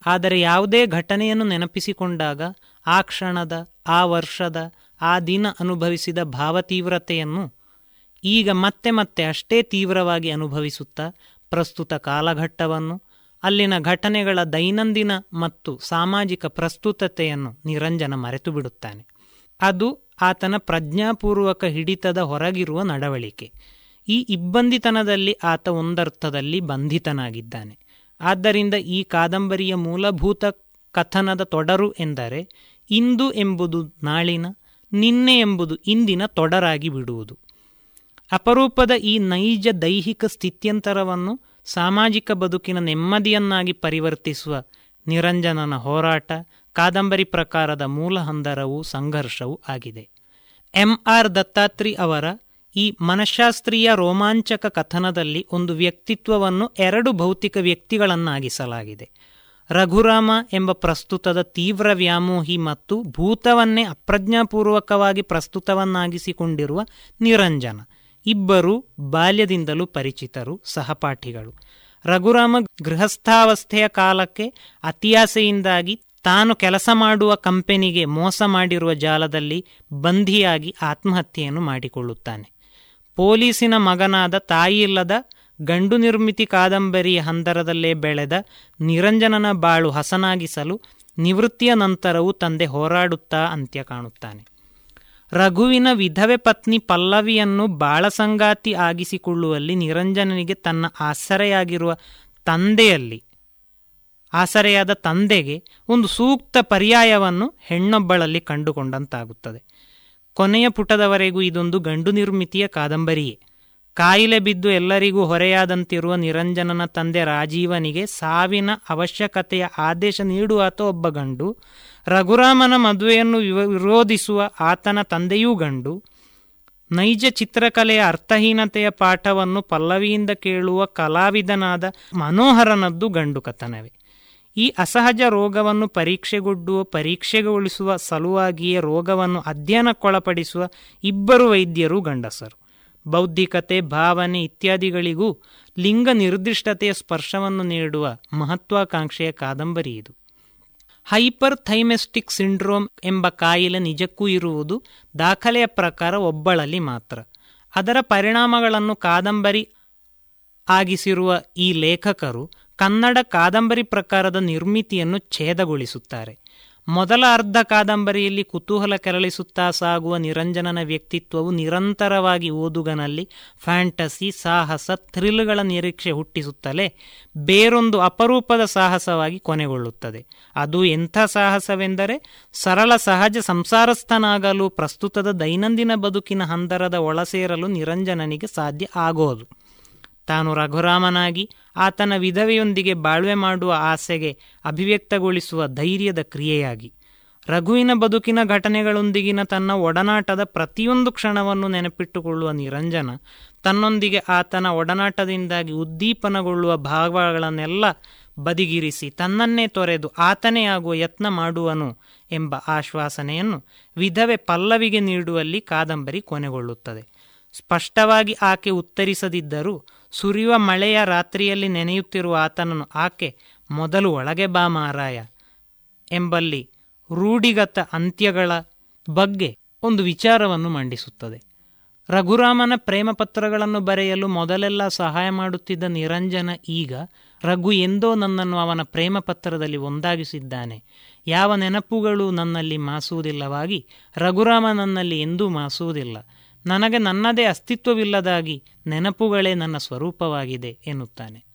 ಆದರೆ ಯಾವುದೇ ಘಟನೆಯನ್ನು ನೆನಪಿಸಿಕೊಂಡಾಗ ಆ ಕ್ಷಣದ, ಆ ವರ್ಷದ, ಆ ದಿನ ಅನುಭವಿಸಿದ ಭಾವತೀವ್ರತೆಯನ್ನು ಈಗ ಮತ್ತೆ ಮತ್ತೆ ಅಷ್ಟೇ ತೀವ್ರವಾಗಿ ಅನುಭವಿಸುತ್ತಾ ಪ್ರಸ್ತುತ ಕಾಲಘಟ್ಟವನ್ನು ಅಲ್ಲಿನ ಘಟನೆಗಳ ದೈನಂದಿನ ಮತ್ತು ಸಾಮಾಜಿಕ ಪ್ರಸ್ತುತತೆಯನ್ನು ನಿರಂಜನ ಮರೆತು ಬಿಡುತ್ತಾನೆ ಅದು ಆತನ ಪ್ರಜ್ಞಾಪೂರ್ವಕ ಹಿಡಿತದ ಹೊರಗಿರುವ ನಡವಳಿಕೆ. ಈ ಇಬ್ಬಂದಿತನದಲ್ಲಿ ಆತ ಒಂದರ್ಥದಲ್ಲಿ ಬಂಧಿತನಾಗಿದ್ದಾನೆ. ಆದ್ದರಿಂದ ಈ ಕಾದಂಬರಿಯ ಮೂಲಭೂತ ಕಥನದ ತೊಡರು ಎಂದರೆ, ಇಂದು ಎಂಬುದು ನಾಳಿನ, ನಿನ್ನೆ ಎಂಬುದು ಇಂದಿನ ತೊಡರಾಗಿ ಬಿಡುವುದು. ಅಪರೂಪದ ಈ ನೈಜ ದೈಹಿಕ ಸ್ಥಿತ್ಯಂತರವನ್ನು ಸಾಮಾಜಿಕ ಬದುಕಿನ ನೆಮ್ಮದಿಯನ್ನಾಗಿ ಪರಿವರ್ತಿಸುವ ನಿರಂಜನನ ಹೋರಾಟ, ಕಾದಂಬರಿ ಪ್ರಕಾರದ ಮೂಲ ಹಂದರವೂ ಸಂಘರ್ಷವೂ ಆಗಿದೆ. ಎಂ ಆರ್ ದತ್ತಾತ್ರಿ ಅವರ ಈ ಮನಃಶಾಸ್ತ್ರೀಯ ರೋಮಾಂಚಕ ಕಥನದಲ್ಲಿ ಒಂದು ವ್ಯಕ್ತಿತ್ವವನ್ನು ಎರಡು ಭೌತಿಕ ವ್ಯಕ್ತಿಗಳನ್ನಾಗಿಸಲಾಗಿದೆ. ರಘುರಾಮ ಎಂಬ ಪ್ರಸ್ತುತದ ತೀವ್ರ ವ್ಯಾಮೋಹಿ ಮತ್ತು ಭೂತವನ್ನೇ ಅಪ್ರಜ್ಞಾಪೂರ್ವಕವಾಗಿ ಪ್ರಸ್ತುತವನ್ನಾಗಿಸಿಕೊಂಡಿರುವ ನಿರಂಜನ. ಇಬ್ಬರು ಬಾಲ್ಯದಿಂದಲೂ ಪರಿಚಿತರು ಸಹಪಾಠಿಗಳು. ರಘುರಾಮ ಗೃಹಸ್ಥಾವಸ್ಥೆಯ ಕಾಲಕ್ಕೆ ಅತಿಯಾಸೆಯಿಂದಾಗಿ ತಾನು ಕೆಲಸ ಮಾಡುವ ಕಂಪೆನಿಗೆ ಮೋಸ ಮಾಡಿರುವ ಜಾಲದಲ್ಲಿ ಬಂಧಿಯಾಗಿ ಆತ್ಮಹತ್ಯೆಯನ್ನು ಮಾಡಿಕೊಳ್ಳುತ್ತಾನೆ. ಪೊಲೀಸಿನ ಮಗನಾದ ತಾಯಿಯಿಲ್ಲದ ಗಂಡು ನಿರ್ಮಿತಿ ಕಾದಂಬರಿಯ ಹಂದರದಲ್ಲೇ ಬೆಳೆದ ನಿರಂಜನನ ಬಾಳು ಹಸನಾಗಿಸಲು ನಿವೃತ್ತಿಯ ನಂತರವೂ ತಂದೆ ಹೋರಾಡುತ್ತಾ ಅಂತ್ಯ ಕಾಣುತ್ತಾನೆ. ರಘುವಿನ ವಿಧವೆ ಪತ್ನಿ ಪಲ್ಲವಿಯನ್ನು ಬಾಳಸಂಗಾತಿ ಆಗಿಸಿಕೊಳ್ಳುವಲ್ಲಿ ನಿರಂಜನನಿಗೆ ತನ್ನ ಆಸರೆಯಾಗಿರುವ ತಂದೆಯಲ್ಲಿ, ಆಸರೆಯಾದ ತಂದೆಗೆ ಒಂದು ಸೂಕ್ತ ಪರ್ಯಾಯವನ್ನು ಹೆಣ್ಣೊಬ್ಬಳಲ್ಲಿ ಕಂಡುಕೊಂಡಂತಾಗುತ್ತದೆ. ಕೊನೆಯ ಪುಟದವರೆಗೂ ಇದೊಂದು ಗಂಡು ನಿರ್ಮಿತಿಯ ಕಾದಂಬರಿಯೇ. ಕಾಯಿಲೆ ಬಿದ್ದು ಎಲ್ಲರಿಗೂ ಹೊರೆಯಾದಂತಿರುವ ನಿರಂಜನನ ತಂದೆ ರಾಜೀವನಿಗೆ ಸಾವಿನ ಅವಶ್ಯಕತೆಯ ಆದೇಶ ನೀಡುವಾತ ಒಬ್ಬ ಗಂಡು ರಘುರಾಮನ ಮದುವೆಯನ್ನು ವಿರೋಧಿಸುವ ಆತನ ತಂದೆಯೂ ಗಂಡು. ನೈಜ ಚಿತ್ರಕಲೆಯ ಅರ್ಥಹೀನತೆಯ ಪಾಠವನ್ನು ಪಲ್ಲವಿಯಿಂದ ಕೇಳುವ ಕಲಾವಿದನಾದ ಮನೋಹರನದ್ದು ಗಂಡು ಕಥನವೇ. ಈ ಅಸಹಜ ರೋಗವನ್ನು ಪರೀಕ್ಷೆಗೊಡ್ಡುವ, ಪರೀಕ್ಷೆಗೊಳಿಸುವ ಸಲುವಾಗಿಯೇ ರೋಗವನ್ನು ಅಧ್ಯಯನಕ್ಕೊಳಪಡಿಸುವ ಇಬ್ಬರು ವೈದ್ಯರು ಗಂಡಸರು. ಬೌದ್ಧಿಕತೆ, ಭಾವನೆ ಇತ್ಯಾದಿಗಳಿಗೂ ಲಿಂಗ ನಿರ್ದಿಷ್ಟತೆಯ ಸ್ಪರ್ಶವನ್ನು ನೀಡುವ ಮಹತ್ವಾಕಾಂಕ್ಷೆಯ ಕಾದಂಬರಿ ಇದು. ಹೈಪರ್ ಥೈಮೆಸ್ಟಿಕ್ ಸಿಂಡ್ರೋಮ್ ಎಂಬ ಕಾಯಿಲೆ ನಿಜಕ್ಕೂ ಇರುವುದು ದಾಖಲೆಯ ಪ್ರಕಾರ ಒಬ್ಬಳಲ್ಲಿ ಮಾತ್ರ. ಅದರ ಪರಿಣಾಮಗಳನ್ನು ಕಾದಂಬರಿ ಆಗಿಸಿರುವ ಈ ಲೇಖಕರು ಕನ್ನಡ ಕಾದಂಬರಿ ಪ್ರಕಾರದ ನಿರ್ಮಿತಿಯನ್ನು ಛೇದಗೊಳಿಸುತ್ತಾರೆ. ಮೊದಲ ಅರ್ಧ ಕಾದಂಬರಿಯಲ್ಲಿ ಕುತೂಹಲ ಕೆರಳಿಸುತ್ತಾ ಸಾಗುವ ನಿರಂಜನನ ವ್ಯಕ್ತಿತ್ವವು ನಿರಂತರವಾಗಿ ಓದುಗನಲ್ಲಿ ಫ್ಯಾಂಟಸಿ, ಸಾಹಸ, ಥ್ರಿಲ್ಗಳ ನಿರೀಕ್ಷೆ ಹುಟ್ಟಿಸುತ್ತಲೇ ಬೇರೊಂದು ಅಪರೂಪದ ಸಾಹಸವಾಗಿ ಕೊನೆಗೊಳ್ಳುತ್ತದೆ. ಅದು ಎಂಥ ಸಾಹಸವೆಂದರೆ ಸರಳ ಸಹಜ ಸಂಸಾರಸ್ಥನಾಗಲು ಪ್ರಸ್ತುತದ ದೈನಂದಿನ ಬದುಕಿನ ಹಂದರದ ಒಳಸೇರಲು ನಿರಂಜನನಿಗೆ ಸಾಧ್ಯ ಆಗೋದು. ತಾನು ರಘುರಾಮನಾಗಿ ಆತನ ವಿಧವೆಯೊಂದಿಗೆ ಬಾಳ್ವೆ ಮಾಡುವ ಆಸೆಗೆ ಅಭಿವ್ಯಕ್ತಗೊಳಿಸುವ ಧೈರ್ಯದ ಕ್ರಿಯೆಯಾಗಿ. ರಘುವಿನ ಬದುಕಿನ ಘಟನೆಗಳೊಂದಿಗಿನ ತನ್ನ ಒಡನಾಟದ ಪ್ರತಿಯೊಂದು ಕ್ಷಣವನ್ನು ನೆನಪಿಟ್ಟುಕೊಳ್ಳುವ ನಿರಂಜನ, ತನ್ನೊಂದಿಗೆ ಆತನ ಒಡನಾಟದಿಂದಾಗಿ ಉದ್ದೀಪನಗೊಳ್ಳುವ ಭಾವಗಳನ್ನೆಲ್ಲ ಬದಿಗಿರಿಸಿ ತನ್ನನ್ನೇ ತೊರೆದು ಆತನೇ ಆಗುವ ಯತ್ನ ಮಾಡುವನು ಎಂಬ ಆಶ್ವಾಸನೆಯನ್ನು ವಿಧವೆ ಪಲ್ಲವಿಗೆ ನೀಡುವಲ್ಲಿ ಕಾದಂಬರಿ ಕೊನೆಗೊಳ್ಳುತ್ತದೆ. ಸ್ಪಷ್ಟವಾಗಿ ಆಕೆ ಉತ್ತರಿಸದಿದ್ದರೂ ಸುರಿಯುವ ಮಳೆಯ ರಾತ್ರಿಯಲ್ಲಿ ನೆನೆಯುತ್ತಿರುವ ಆತನನ್ನು ಆಕೆ ಮೊದಲು ಒಳಗೆ ಬಾ ಮಾರಾಯ ಎಂಬಲ್ಲಿ ರೂಢಿಗತ ಅಂತ್ಯಗಳ ಬಗ್ಗೆ ಒಂದು ವಿಚಾರವನ್ನು ಮಂಡಿಸುತ್ತದೆ. ರಘುರಾಮನ ಪ್ರೇಮ ಪತ್ರಗಳನ್ನು ಬರೆಯಲು ಮೊದಲೆಲ್ಲ ಸಹಾಯ ಮಾಡುತ್ತಿದ್ದ ನಿರಂಜನ ಈಗ ರಘು ಎಂದೋ ನನ್ನನ್ನು ಅವನ ಪ್ರೇಮ ಪತ್ರದಲ್ಲಿ ಒಂದಾಗಿಸಿದ್ದಾನೆ. ಯಾವ ನೆನಪುಗಳು ನನ್ನಲ್ಲಿ ಮಾಸುವುದಿಲ್ಲವಾಗಿ ರಘುರಾಮ ನನ್ನಲ್ಲಿ ಎಂದೂ ಮಾಸುವುದಿಲ್ಲ. ನನಗೆ ನನ್ನದೇ ಅಸ್ತಿತ್ವವಿಲ್ಲದಾಗಿ ನೆನಪುಗಳೇ ನನ್ನ ಸ್ವರೂಪವಾಗಿದೆ ಎನ್ನುತ್ತಾನೆ.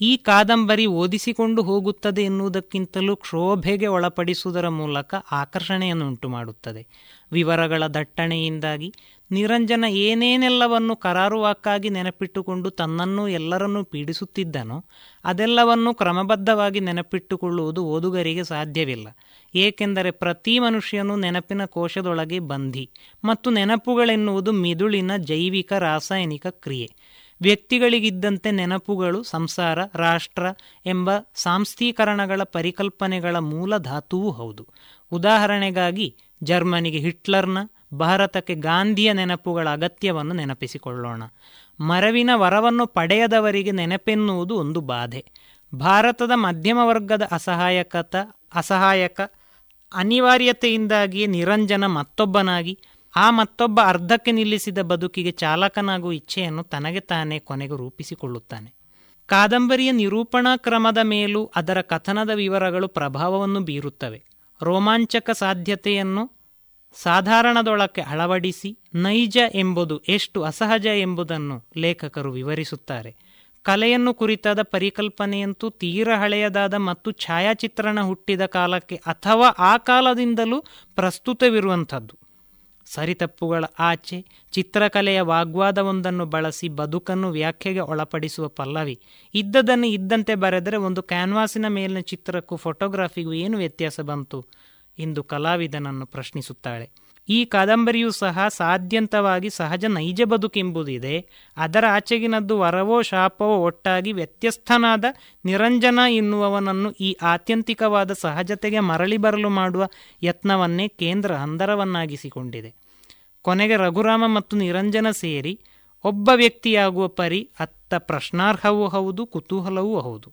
ಈ ಕಾದಂಬರಿ ಓದಿಸಿಕೊಂಡು ಹೋಗುತ್ತದೆ ಎನ್ನುವುದಕ್ಕಿಂತಲೂ ಕ್ಷೋಭೆಗೆ ಒಳಪಡಿಸುವುದರ ಮೂಲಕ ಆಕರ್ಷಣೆಯನ್ನು ಉಂಟು ಮಾಡುತ್ತದೆ ವಿವರಗಳ ದಟ್ಟಣೆಯಿಂದಾಗಿ ನಿರಂಜನ ಏನೇನೆಲ್ಲವನ್ನು ಕರಾರುವಾಕ್ಕಾಗಿ ನೆನಪಿಟ್ಟುಕೊಂಡು ತನ್ನನ್ನು ಎಲ್ಲರನ್ನೂ ಪೀಡಿಸುತ್ತಿದ್ದನೋ ಅದೆಲ್ಲವನ್ನೂ ಕ್ರಮಬದ್ಧವಾಗಿ ನೆನಪಿಟ್ಟುಕೊಳ್ಳುವುದು ಓದುಗರಿಗೆ ಸಾಧ್ಯವಿಲ್ಲ. ಏಕೆಂದರೆ ಪ್ರತಿ ಮನುಷ್ಯನು ನೆನಪಿನ ಕೋಶದೊಳಗೆ ಬಂಧಿ ಮತ್ತು ನೆನಪುಗಳೆನ್ನುವುದು ಮಿದುಳಿನ ಜೈವಿಕ ರಾಸಾಯನಿಕ ಕ್ರಿಯೆ. ವ್ಯಕ್ತಿಗಳಿಗಿದ್ದಂತೆ ನೆನಪುಗಳು ಸಂಸಾರ, ರಾಷ್ಟ್ರ ಎಂಬ ಸಾಂಸ್ಥೀಕರಣಗಳ ಪರಿಕಲ್ಪನೆಗಳ ಮೂಲ ಧಾತುವೂ ಹೌದು. ಉದಾಹರಣೆಗಾಗಿ, ಜರ್ಮನಿಗೆ ಹಿಟ್ಲರ್ನ, ಭಾರತಕ್ಕೆ ಗಾಂಧಿಯ ನೆನಪುಗಳ ಅಗತ್ಯವನ್ನು ನೆನಪಿಸಿಕೊಳ್ಳೋಣ. ಮರವಿನ ವರವನ್ನು ಪಡೆಯದವರಿಗೆ ನೆನಪೆನ್ನುವುದು ಒಂದು ಬಾಧೆ. ಭಾರತದ ಮಧ್ಯಮ ವರ್ಗದ ಅಸಹಾಯಕತ, ಅಸಹಾಯಕ ಅನಿವಾರ್ಯತೆಯಿಂದಾಗಿಯೇ ನಿರಂಜನ ಮತ್ತೊಬ್ಬನಾಗಿ, ಆ ಮತ್ತೊಬ್ಬ ಅರ್ಧಕ್ಕೆ ನಿಲ್ಲಿಸಿದ ಬದುಕಿಗೆ ಚಾಲಕನಾಗುವ ಇಚ್ಛೆಯನ್ನು ತನಗೆ ತಾನೇ ಕೊನೆಗೆ ರೂಪಿಸಿಕೊಳ್ಳುತ್ತಾನೆ. ಕಾದಂಬರಿಯ ನಿರೂಪಣಾ ಕ್ರಮದ ಮೇಲೂ ಅದರ ಕಥನದ ವಿವರಗಳು ಪ್ರಭಾವವನ್ನು ಬೀರುತ್ತವೆ. ರೋಮಾಂಚಕ ಸಾಧ್ಯತೆಯನ್ನು ಸಾಧಾರಣದೊಳಕ್ಕೆ ಅಳವಡಿಸಿ, ನೈಜ ಎಂಬುದು ಎಷ್ಟು ಅಸಹಜ ಎಂಬುದನ್ನು ಲೇಖಕರು ವಿವರಿಸುತ್ತಾರೆ. ಕಲೆಯನ್ನು ಕುರಿತಾದ ಪರಿಕಲ್ಪನೆಯಂತೂ ತೀರ ಹಳೆಯದಾದ ಮತ್ತು ಛಾಯಾಚಿತ್ರಣ ಹುಟ್ಟಿದ ಕಾಲಕ್ಕೆ ಅಥವಾ ಆ ಕಾಲದಿಂದಲೂ ಪ್ರಸ್ತುತವಿರುವಂಥದ್ದು. ಸರಿತಪ್ಪುಗಳ ಆಚೆ ಚಿತ್ರಕಲೆಯ ವಾಗ್ವಾದವೊಂದನ್ನು ಬಳಸಿ ಬದುಕನ್ನು ವ್ಯಾಖ್ಯೆಗೆ ಒಳಪಡಿಸುವ ಪಲ್ಲವಿ. ಇದ್ದದನ್ನು ಇದ್ದಂತೆ ಬರೆದರೆ ಒಂದು ಕ್ಯಾನ್ವಾಸಿನ ಮೇಲಿನ ಚಿತ್ರಕ್ಕೂ ಫೋಟೋಗ್ರಾಫಿಗೂ ಏನು ವ್ಯತ್ಯಾಸ ಬಂತು? ಎಂದು ಕಲಾವಿದನನ್ನು ಪ್ರಶ್ನಿಸುತ್ತಾಳೆ. ಈ ಕಾದಂಬರಿಯೂ ಸಹ ಸಾಧ್ಯಂತವಾಗಿ ಸಹಜ ನೈಜ ಬದುಕೆಂಬುದಿದೆ ಅದರ ಆಚೆಗಿನದ್ದು ವರವೋ ಶಾಪವೋ ಒಟ್ಟಾಗಿ ವ್ಯತ್ಯಸ್ಥನಾದ ನಿರಂಜನ ಎನ್ನುವವನನ್ನು ಈ ಆತ್ಯಂತಿಕವಾದ ಸಹಜತೆಗೆ ಮರಳಿ ಬರಲು ಮಾಡುವ ಯತ್ನವನ್ನೇ ಕೇಂದ್ರ ಅಂದರವನ್ನಾಗಿಸಿಕೊಂಡಿದೆ. ಕೊನೆಗೆ ರಘುರಾಮ ಮತ್ತು ನಿರಂಜನ ಸೇರಿ ಒಬ್ಬ ವ್ಯಕ್ತಿಯಾಗುವ ಪರಿ ಅತ್ತ ಪ್ರಶ್ನಾರ್ಹವೂ ಹೌದು, ಕುತೂಹಲವೂ ಹೌದು.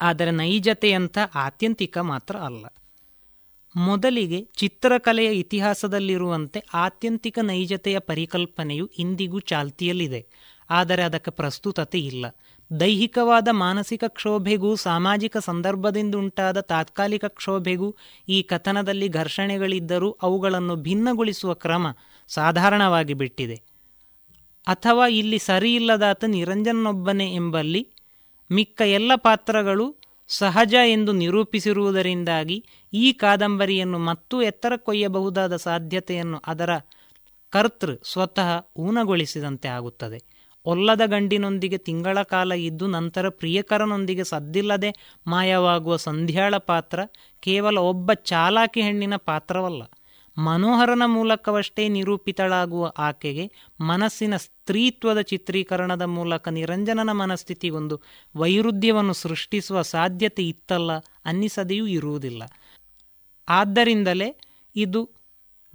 ಆದರೆ ನೈಜತೆಯಂಥ ಆತ್ಯಂತಿಕ ಮಾತ್ರ ಅಲ್ಲ. ಮೊದಲಿಗೆ ಚಿತ್ರಕಲೆಯ ಇತಿಹಾಸದಲ್ಲಿರುವಂತೆ ಆತ್ಯಂತಿಕ ನೈಜತೆಯ ಪರಿಕಲ್ಪನೆಯು ಇಂದಿಗೂ ಚಾಲ್ತಿಯಲ್ಲಿದೆ. ಆದರೆ ಅದಕ್ಕೆ ಪ್ರಸ್ತುತತೆ ಇಲ್ಲ. ದೈಹಿಕವಾದ ಮಾನಸಿಕ ಕ್ಷೋಭೆಗೂ ಸಾಮಾಜಿಕ ಸಂದರ್ಭದಿಂದ ಉಂಟಾದ ತಾತ್ಕಾಲಿಕ ಕ್ಷೋಭೆಗೂ ಈ ಕಥನದಲ್ಲಿ ಘರ್ಷಣೆಗಳಿದ್ದರೂ ಅವುಗಳನ್ನು ಭಿನ್ನಗೊಳಿಸುವ ಕ್ರಮ ಸಾಧಾರಣವಾಗಿ ಬಿಟ್ಟಿದೆ. ಅಥವಾ ಇಲ್ಲಿ ಸರಿಯಿಲ್ಲದಾತ ನಿರಂಜನೊಬ್ಬನೇ ಎಂಬಲ್ಲಿ ಮಿಕ್ಕ ಎಲ್ಲ ಪಾತ್ರಗಳು ಸಹಜ ಎಂದು ನಿರೂಪಿಸಿರುವುದರಿಂದಾಗಿ ಈ ಕಾದಂಬರಿಯನ್ನು ಮತ್ತೂ ಎತ್ತರಕ್ಕೊಯ್ಯಬಹುದಾದ ಸಾಧ್ಯತೆಯನ್ನು ಅದರ ಕರ್ತೃ ಸ್ವತಃ ಊನಗೊಳಿಸಿದಂತೆ ಆಗುತ್ತದೆ. ಒಲ್ಲದ ಗಂಡಿನೊಂದಿಗೆ ತಿಂಗಳ ಕಾಲ ಇದ್ದು ನಂತರ ಪ್ರಿಯಕರನೊಂದಿಗೆ ಸದ್ದಿಲ್ಲದೆ ಮಾಯವಾಗುವ ಸಂಧ್ಯಾಳ ಪಾತ್ರ ಕೇವಲ ಒಬ್ಬ ಚಾಲಾಕಿ ಹೆಣ್ಣಿನ ಪಾತ್ರವಲ್ಲ. ಮನೋಹರನ ಮೂಲಕವಷ್ಟೇ ನಿರೂಪಿತಳಾಗುವ ಆಕೆಗೆ ಮನಸ್ಸಿನ ಸ್ತ್ರೀತ್ವದ ಚಿತ್ರೀಕರಣದ ಮೂಲಕ ನಿರಂಜನನ ಮನಸ್ಥಿತಿ ಒಂದು ವೈರುಧ್ಯವನ್ನು ಸೃಷ್ಟಿಸುವ ಸಾಧ್ಯತೆ ಇತ್ತಲ್ಲ, ಅನ್ನಿಸದೆಯೂ ಇರುವುದಿಲ್ಲ. ಆದ್ದರಿಂದಲೇ ಇದು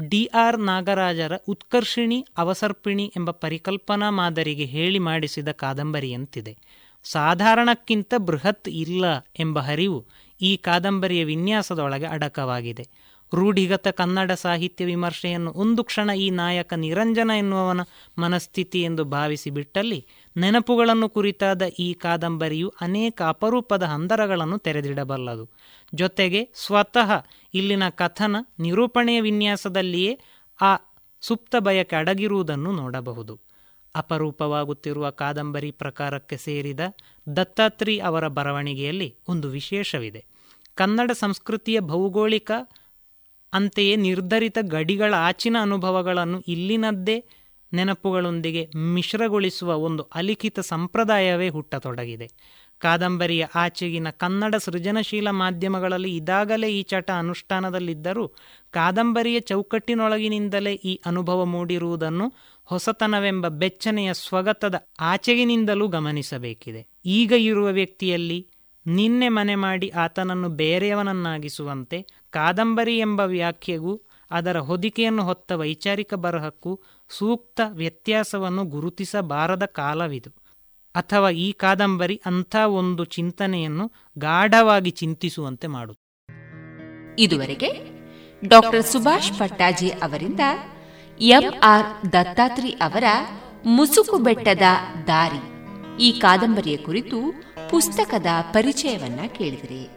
ಡಿ ಆರ್ ನಾಗರಾಜರ ಉತ್ಕರ್ಷಿಣಿ, ಅವಸರ್ಪಿಣಿ ಎಂಬ ಪರಿಕಲ್ಪನಾ ಮಾದರಿಗೆ ಹೇಳಿ ಮಾಡಿಸಿದ ಕಾದಂಬರಿಯಂತಿದೆ. ಸಾಧಾರಣಕ್ಕಿಂತ ಬೃಹತ್ ಇಲ್ಲ ಎಂಬ ಹರಿವು ಈ ಕಾದಂಬರಿಯ ವಿನ್ಯಾಸದೊಳಗೆ ಅಡಕವಾಗಿದೆ. ರೂಢಿಗತ ಕನ್ನಡ ಸಾಹಿತ್ಯ ವಿಮರ್ಶೆಯನ್ನು ಒಂದು ಕ್ಷಣ ಈ ನಾಯಕ ನಿರಂಜನ ಎನ್ನುವವನ ಮನಸ್ಥಿತಿ ಎಂದು ಭಾವಿಸಿ ಬಿಟ್ಟಲ್ಲಿ ನೆನಪುಗಳನ್ನು ಕುರಿತಾದ ಈ ಕಾದಂಬರಿಯು ಅನೇಕ ಅಪರೂಪದ ಹಂದರಗಳನ್ನು ತೆರೆದಿಡಬಲ್ಲದು. ಜೊತೆಗೆ ಸ್ವತಃ ಇಲ್ಲಿನ ಕಥನ ನಿರೂಪಣೆಯ ವಿನ್ಯಾಸದಲ್ಲಿಯೇ ಆ ಸುಪ್ತ ಬಯಕೆ ಅಡಗಿರುವುದನ್ನು ನೋಡಬಹುದು. ಅಪರೂಪವಾಗುತ್ತಿರುವ ಕಾದಂಬರಿ ಪ್ರಕಾರಕ್ಕೆ ಸೇರಿದ ದತ್ತಾತ್ರಿ ಅವರ ಬರವಣಿಗೆಯಲ್ಲಿ ಒಂದು ವಿಶೇಷವಿದೆ. ಕನ್ನಡ ಸಂಸ್ಕೃತಿಯ ಭೌಗೋಳಿಕ ಅಂತೆಯೇ ನಿರ್ಧರಿತ ಗಡಿಗಳ ಆಚಿನ ಅನುಭವಗಳನ್ನು ಇಲ್ಲಿನದ್ದೇ ನೆನಪುಗಳೊಂದಿಗೆ ಮಿಶ್ರಗೊಳಿಸುವ ಒಂದು ಅಲಿಖಿತ ಸಂಪ್ರದಾಯವೇ ಹುಟ್ಟತೊಡಗಿದೆ. ಕಾದಂಬರಿಯ ಆಚೆಗಿನ ಕನ್ನಡ ಸೃಜನಶೀಲ ಮಾಧ್ಯಮಗಳಲ್ಲಿ ಇದಾಗಲೇ ಈ ಚಟ ಅನುಷ್ಠಾನದಲ್ಲಿದ್ದರೂ ಕಾದಂಬರಿಯ ಚೌಕಟ್ಟಿನೊಳಗಿನಿಂದಲೇ ಈ ಅನುಭವ ಮೂಡಿರುವುದನ್ನು ಹೊಸತನವೆಂಬ ಬೆಚ್ಚನೆಯ ಸ್ವಗತದ ಆಚೆಗಿನಿಂದಲೂ ಗಮನಿಸಬೇಕಿದೆ. ಈಗ ಇರುವ ವ್ಯಕ್ತಿಯಲ್ಲಿ ನಿನ್ನೆ ಮನೆ ಮಾಡಿ ಆತನನ್ನು ಬೇರೆಯವನನ್ನಾಗಿಸುವಂತೆ ಕಾದಂಬರಿ ಎಂಬ ವ್ಯಾಖ್ಯೆಗೂ ಅದರ ಹೊದಿಕೆಯನ್ನು ಹೊತ್ತ ವೈಚಾರಿಕ ಬರಹಕ್ಕೂ ಸೂಕ್ತ ವ್ಯತ್ಯಾಸವನ್ನು ಗುರುತಿಸಬಾರದ ಕಾಲವಿದು. ಅಥವಾ ಈ ಕಾದಂಬರಿ ಅಂಥ ಒಂದು ಚಿಂತನೆಯನ್ನು ಗಾಢವಾಗಿ ಚಿಂತಿಸುವಂತೆ ಮಾಡುತ್ತದೆ ಇದುವರೆಗೆ ಡಾಕ್ಟರ್ ಸುಭಾಷ್ ಪಟ್ಟಾಜಿ ಅವರಿಂದ ಎಂಆರ್ ದತ್ತಾತ್ರಿ ಅವರ ಮುಸುಕು ಬೆಟ್ಟದ ದಾರಿ ಈ ಕಾದಂಬರಿಯ ಕುರಿತು ಪುಸ್ತಕದ ಪರಿಚಯವನ್ನ ಕೇಳಿದಿರಿ.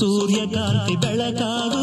ಸೂರ್ಯಕಾಂತಿ ಬೆಳಕಾವು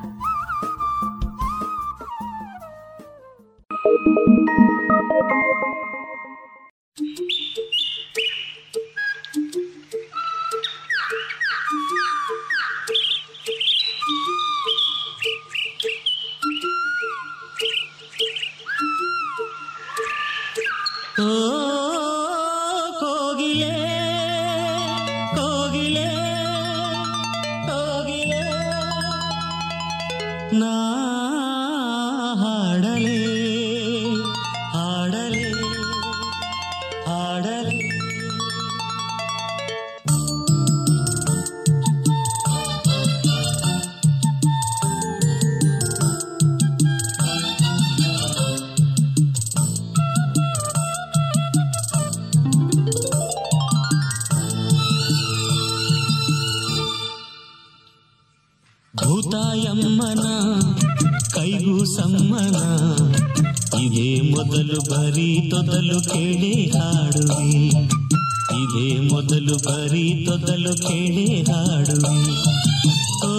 ಮೊದಲು ಬರೀ ತೊದಲು ಕೇಳಿರಾಡು ಓ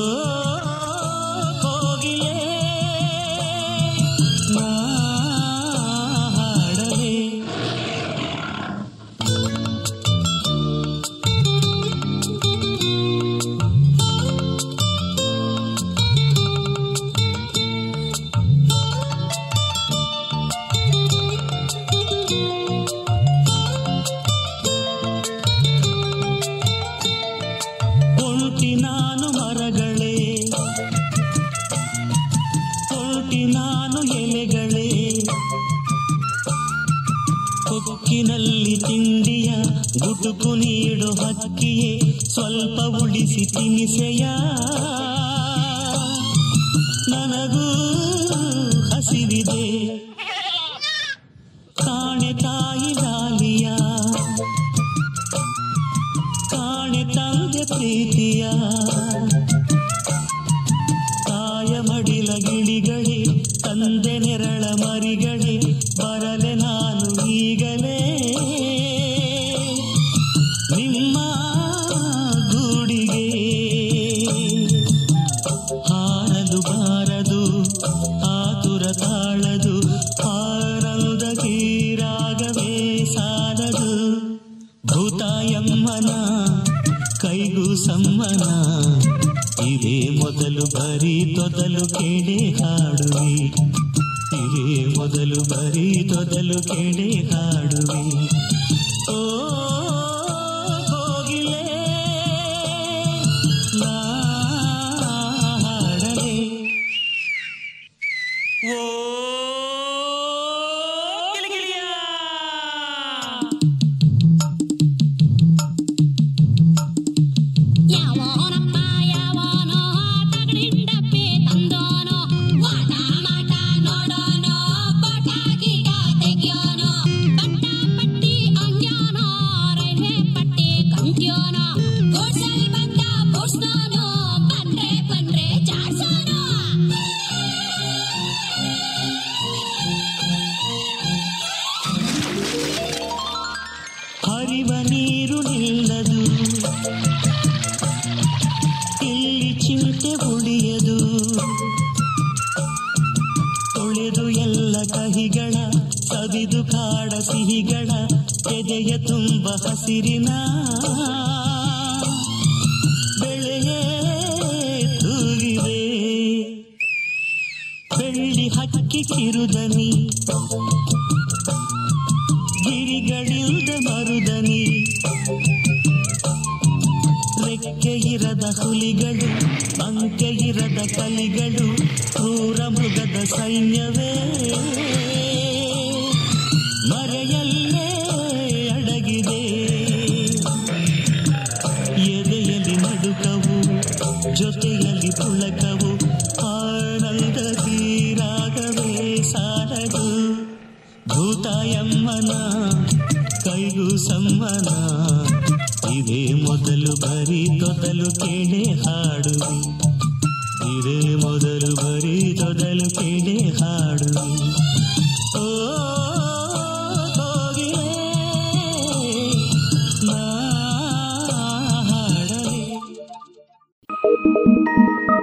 ಉಳಿಸಿ ತಿನಿಸೆಯ? ಕೇಳಿ ಹಾಡುವಿ ಇರೇ ಮೊದಲು ಬರೀ ತೊದಲು ಕೇಳಿ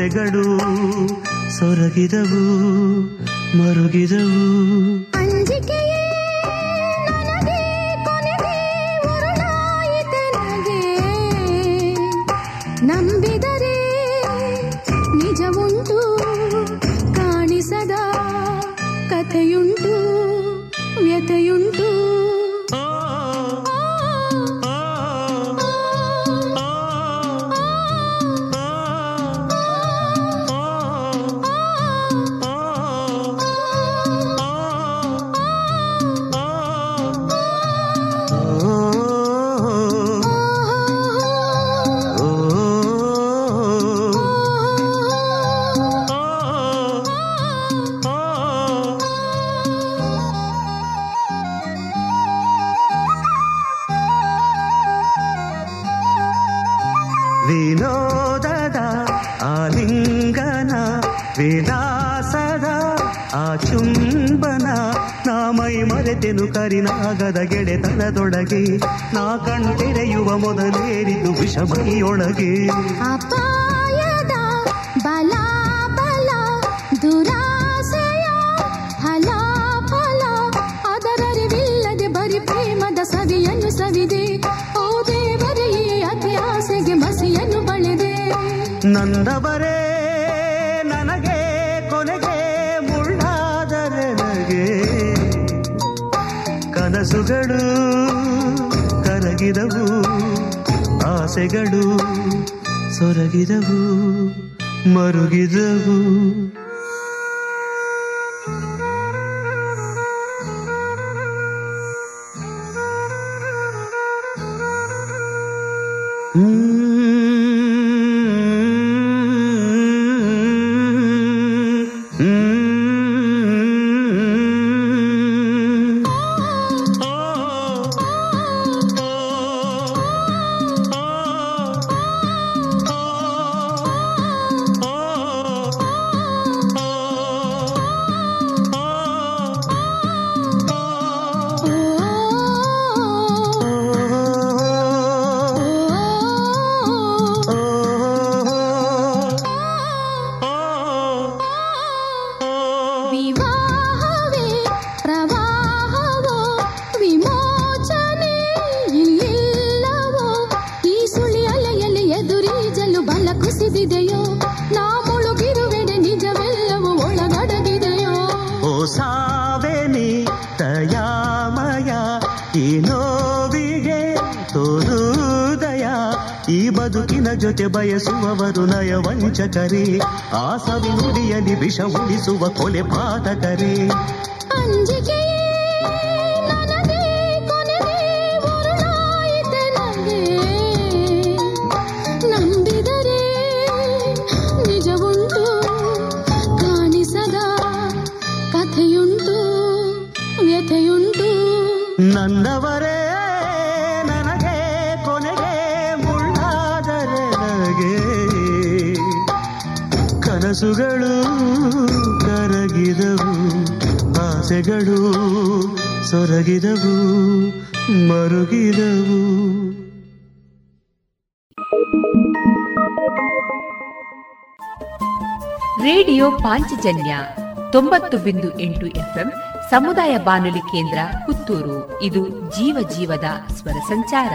ಆಸೆಗಳು ಸೊರಗಿದವು ಮರುಗಿದವು. ನಾ ಕಣ್ಣು ತೆರೆಯುವ ಮೊದಲೇರಿದು ವಿಷಮಿಯೊಳಗೆ ಅಪ್ಪ ಸೊರಗಿದವು ಆಸೆಗಳು ಸೊರಗಿದವು ಮರುಗಿದವು. ಜೊತೆ ಬಯಸುವವರು ನಯ ವಂಚಕರೇ ಆಸವಿ ನುಡಿಯಲಿ ವಿಷ ಉಳಿಸುವ ಕೊಲೆ ಪಾತಕರೇ ಅಂಜಿಕೆ ಕನಸುಗಳು ಕರಗಿದವು, ಆಸೆಗಳು ಸೊರಗಿದವು, ಮರುಗಿದವು. ರೇಡಿಯೋ ಪಾಂಚಜನ್ಯ ತೊಂಬತ್ತು ಬಿಂದು ಎಂಟು ಎಫ್ಎಂ ಸಮುದಾಯ ಬಾನುಲಿ ಕೇಂದ್ರ ಪುತ್ತೂರು. ಇದು ಜೀವ ಜೀವದ ಸ್ವರ ಸಂಚಾರ.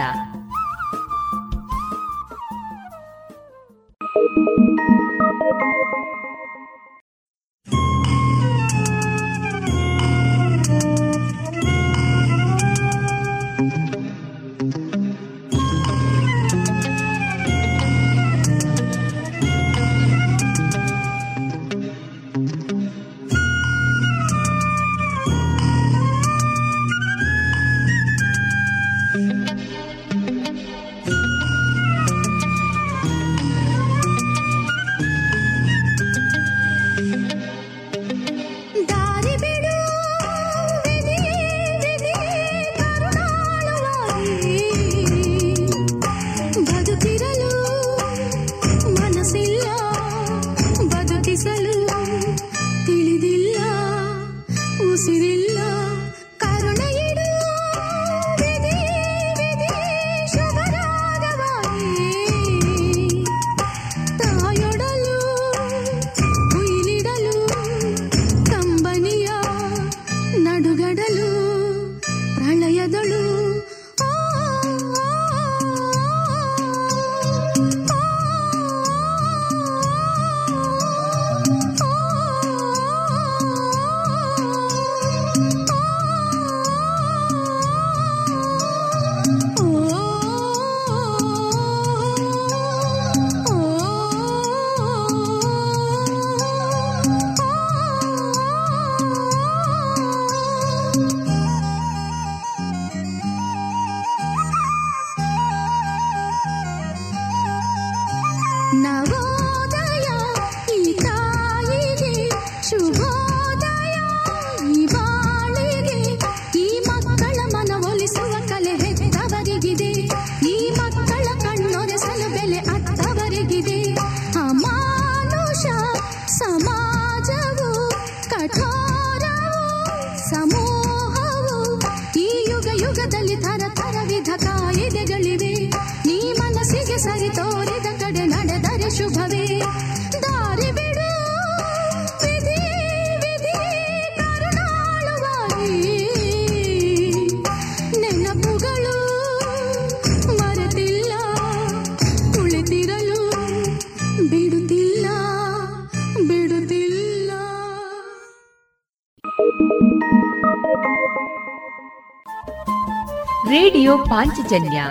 ರೇಡಿಯೋ ಪಾಂಚಜನ್ಯ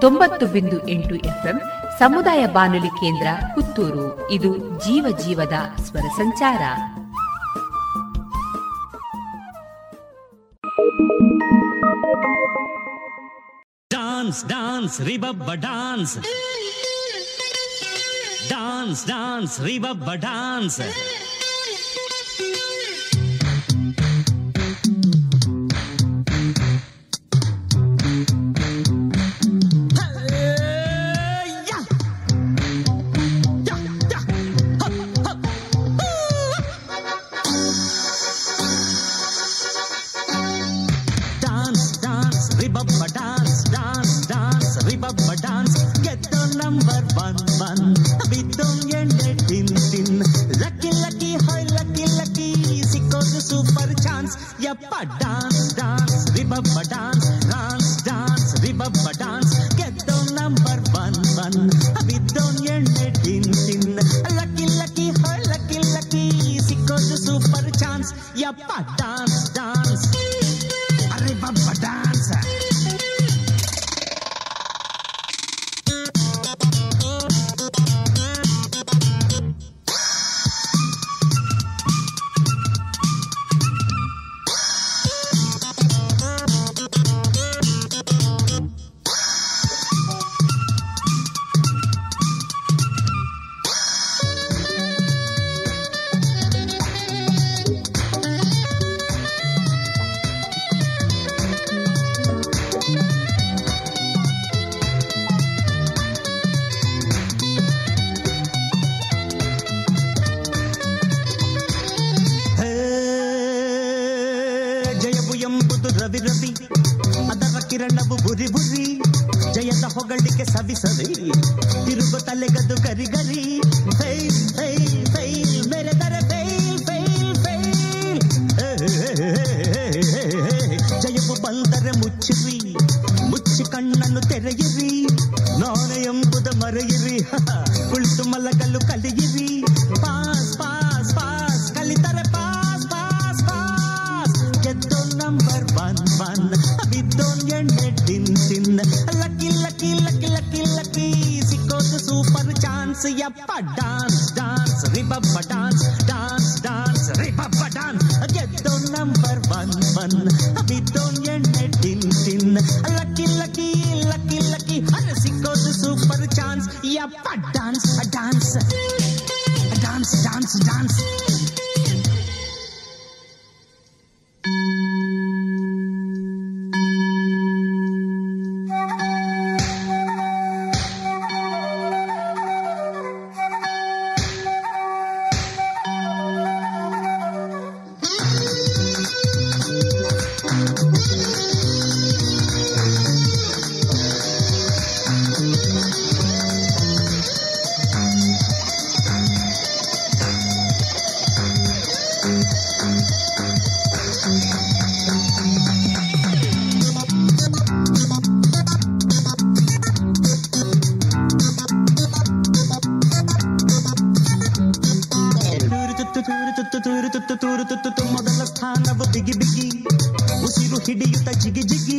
ತೊಂಬತ್ತು ಬಿಂದು ಎಂಟು ಎಫ್ಎಂ ಸಮುದಾಯ ಬಾನುಲಿ ಕೇಂದ್ರ ಪುತ್ತೂರು. ಇದು ಜೀವ ಜೀವದ ಸ್ವರ ಸಂಚಾರ. ಡಾನ್ಸ್ ಡಾನ್ಸ್, ರಿಬಬ್ಬ ಡಾನ್ಸ್. ಡಾನ್ಸ್ ಡಾನ್ಸ್, ರಿಬಬ್ಬ ಡಾನ್ಸ್. ಹಿಡಿಯುತ್ತ ಜಿಗಿ ಜಿಗಿ